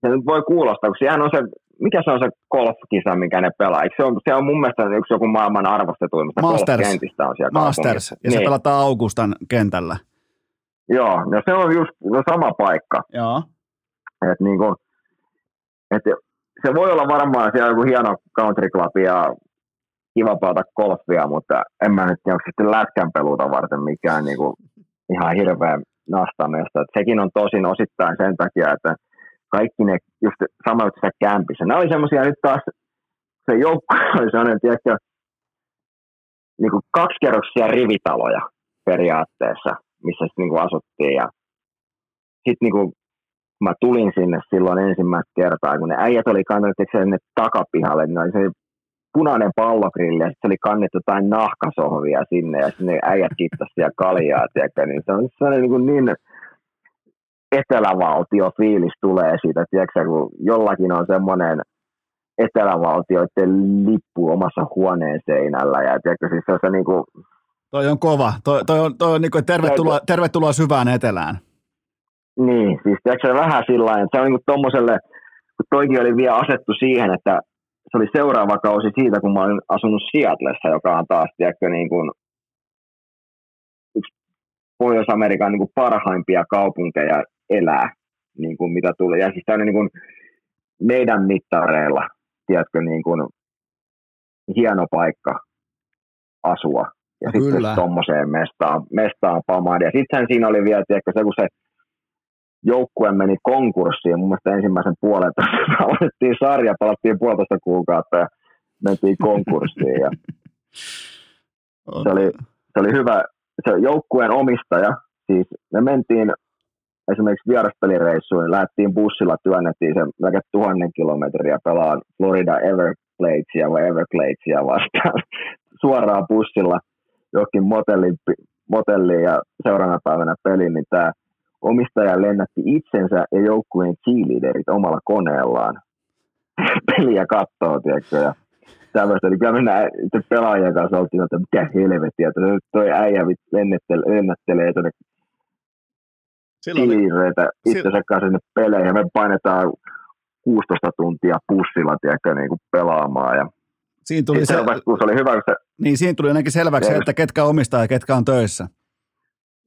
Speaker 3: se nyt voi kuulostaa, kun sehän on se, mikä se on se golfkisa, mikä ne pelaa. Eikö se, on, se on mun mielestä yksi joku maailman arvostetuimmista
Speaker 1: Masters.
Speaker 3: golfkentistä on siellä
Speaker 1: Masters, ja se
Speaker 3: niin.
Speaker 1: pelataan Augustan kentällä.
Speaker 3: Joo, no se on just no sama paikka.
Speaker 1: Joo.
Speaker 3: Et niinku, et se voi olla varmaan siellä joku hieno country club ja kiva pelata golfia, mutta en mä nyt tiedä, onko se sitten lätkän peluuta varten mikään niinku ihan hirveä nastamesta. Et sekin on tosin osittain sen takia, että kaikki ne just sama juttu siellä kämpissä. Ne oli semmoisia nyt taas, se joukko (laughs) oli sellainen, tiedätkö, niinku kaksikerroksisia rivitaloja periaatteessa, missä sitten niinku asuttiin ja sitten niinku kun mä tulin sinne silloin ensimmäistä kertaa, kun ne äijät oli kannettu sinne takapihalle, niin oli se punainen pallogrilli ja sitten oli kannettu jotain nahkasohvia sinne ja sinne äijät kittasi siellä kaljaa, tiedätkö, niin se on sellainen niin, kuin niin etelävaltio fiilis tulee siitä, tiedätkö, kun jollakin on semmoinen etelävaltioiden lippu omassa huoneen seinällä ja tiedätkö, siis se on se niin kuin,
Speaker 1: Toi on kova. Toi, toi on, toi on niin kuin, tervetuloa, tervetuloa syvään etelään.
Speaker 3: Niin, siis tiedätkö, se vähän sillä että se on niin tuommoiselle, kun toikin oli vielä asettu siihen, että se oli seuraava kausi siitä, kun mä olin asunut Seattleissa, joka on taas, tiedätkö, niin kuin yksi Pohjois-Amerikan niin kuin parhaimpia kaupunkeja elää, niin kuin mitä tulee. Ja siis tämä niin kuin meidän mittareilla, tiedätkö, niin kuin hieno paikka asua. Ja
Speaker 1: No
Speaker 3: sitten
Speaker 1: kyllä.
Speaker 3: tuommoiseen mestaan, mestaan pamada. Ja sittenhän siinä oli vielä, tiedätkö, se kun se joukkue meni konkurssiin, mun mielestä ensimmäisen puolen (laughs) aloitettiin sarja, palattiin puolitoista kuukautta ja mentiin konkurssiin. Ja (laughs) se, oli, se oli hyvä, se joukkueen omistaja, siis me mentiin esimerkiksi vieraspelireissuun, niin lähdettiin bussilla, työnnettiin se melkein tuhannen kilometriä pelaan Florida Evergladesia vai Evergladesia vastaan (laughs) suoraan bussilla johonkin motelliin, motelliin ja seuraavana päivänä peliin, niin tämä omistaja lennätti itsensä ja joukkueen cheerleaderit omalla koneellaan (laughs) peliä kattoo, tiedätkö, ja tämmöistä. Eli kyllä itse pelaajien kanssa oltiin, että mikä helvettiä, että toi äijä lennättelee, lennättelee tuonne
Speaker 1: Silloin oli,
Speaker 3: cheerleadereitä itsensä kanssa sinne peleihin, ja me painetaan 16 tuntia pussilla, tiedätkö, niin kuin pelaamaan, ja
Speaker 1: siinä, tuli se,
Speaker 3: se, kun se oli hyvä, kun se
Speaker 1: niin siinä tuli ainakin selväksi, että ketkä omistaa ja ketkä on töissä.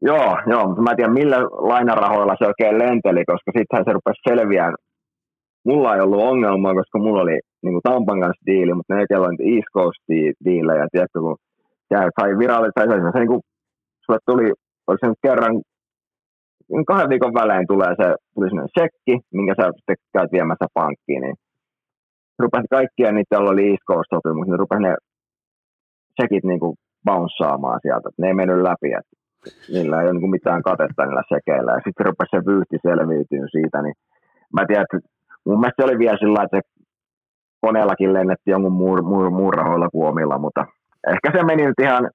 Speaker 3: Joo, joo, mutta mä en tiedä millä lainarahoilla se oikein lenteli, koska sittenhän se rupesi selviään. Mulla ei ollut ongelmaa, koska mulla oli niin kuin Tampan kanssa diili, mutta ne kello niitä East Coast diilejä, tiedätkö, kun käy, sai virallisesti, tai se, se niin kuin, sulle tuli, oliko se nyt kerran, kahden viikon välein tulee se, tuli sinne sekki, minkä sä sitten käyt viemässä pankkiin, niin rupesi kaikkia niitä, joilla oli East Coast sopimus, niin rupesi ne sekit niin kuin bouncaamaan sieltä, että ne ei mennyt läpi, että niillä ei ole niin kuin mitään katetta niillä sekeillä. Ja sitten rupesi se vyyhti selviytyy siitä, niin mä tiedän, että mun mielestä se oli vielä sillä että koneellakin lennettiin jonkun muun, muun rahoilla kuin omilla, mutta ehkä se meni nyt ihan,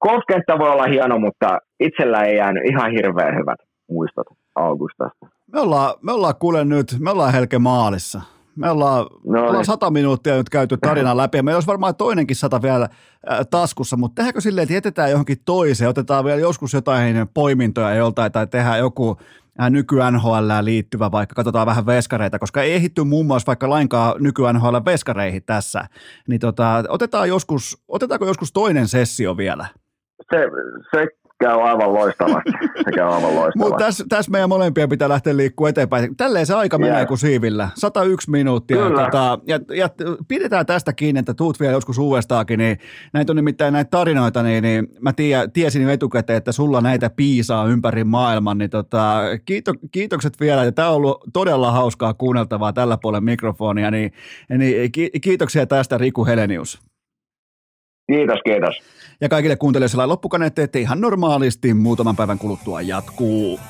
Speaker 3: golfkenttä voi olla hieno, mutta itsellä ei jäänyt ihan hirveän hyvät muistot Augustasta.
Speaker 1: Me ollaan, me ollaan kuule nyt, me ollaan Helke maalissa. Me ollaan, me
Speaker 3: No
Speaker 1: ollaan
Speaker 3: niin.
Speaker 1: sata minuuttia nyt käyty tarinan läpi meillä olisi varmaan toinenkin sata vielä äh, taskussa, mutta tehdäänkö silleen, että jätetään johonkin toiseen, otetaan vielä joskus jotain poimintoja joltain tai tehdään joku äh, nyky NHL liittyvä, vaikka katsotaan vähän veskareita, koska ei ehitty muun muassa vaikka lainkaan nyky NHL veskareihin tässä, niin tota, otetaan joskus, otetaanko joskus toinen sessio vielä?
Speaker 3: Se, se käy aivan loistavasti. (laughs) Se käy aivan loistavasti.
Speaker 1: Mutta tässä täs meidän molempia pitää lähteä liikkua eteenpäin. Tälleen se aika menee
Speaker 3: Jep.
Speaker 1: kuin siivillä. 101 minuuttia.
Speaker 3: Kyllä.
Speaker 1: Tota, ja, ja, pidetään tästä kiinni, että tuut vielä joskus uudestaakin. Niin, näitä on nimittäin näitä tarinoita, niin, niin mä tie, tiesin jo etukäteen, että sulla näitä piisaa ympäri maailman. Niin tota, kiito, kiitokset vielä. Ja tämä on ollut todella hauskaa kuunneltavaa tällä puolella mikrofonia. Niin, niin ki, kiitoksia tästä Riku Helenius.
Speaker 3: Kiitos, kiitos.
Speaker 1: Ja kaikille kuuntelijoille sellainen loppukaneetti, että ihan normaalisti muutaman päivän kuluttua jatkuu.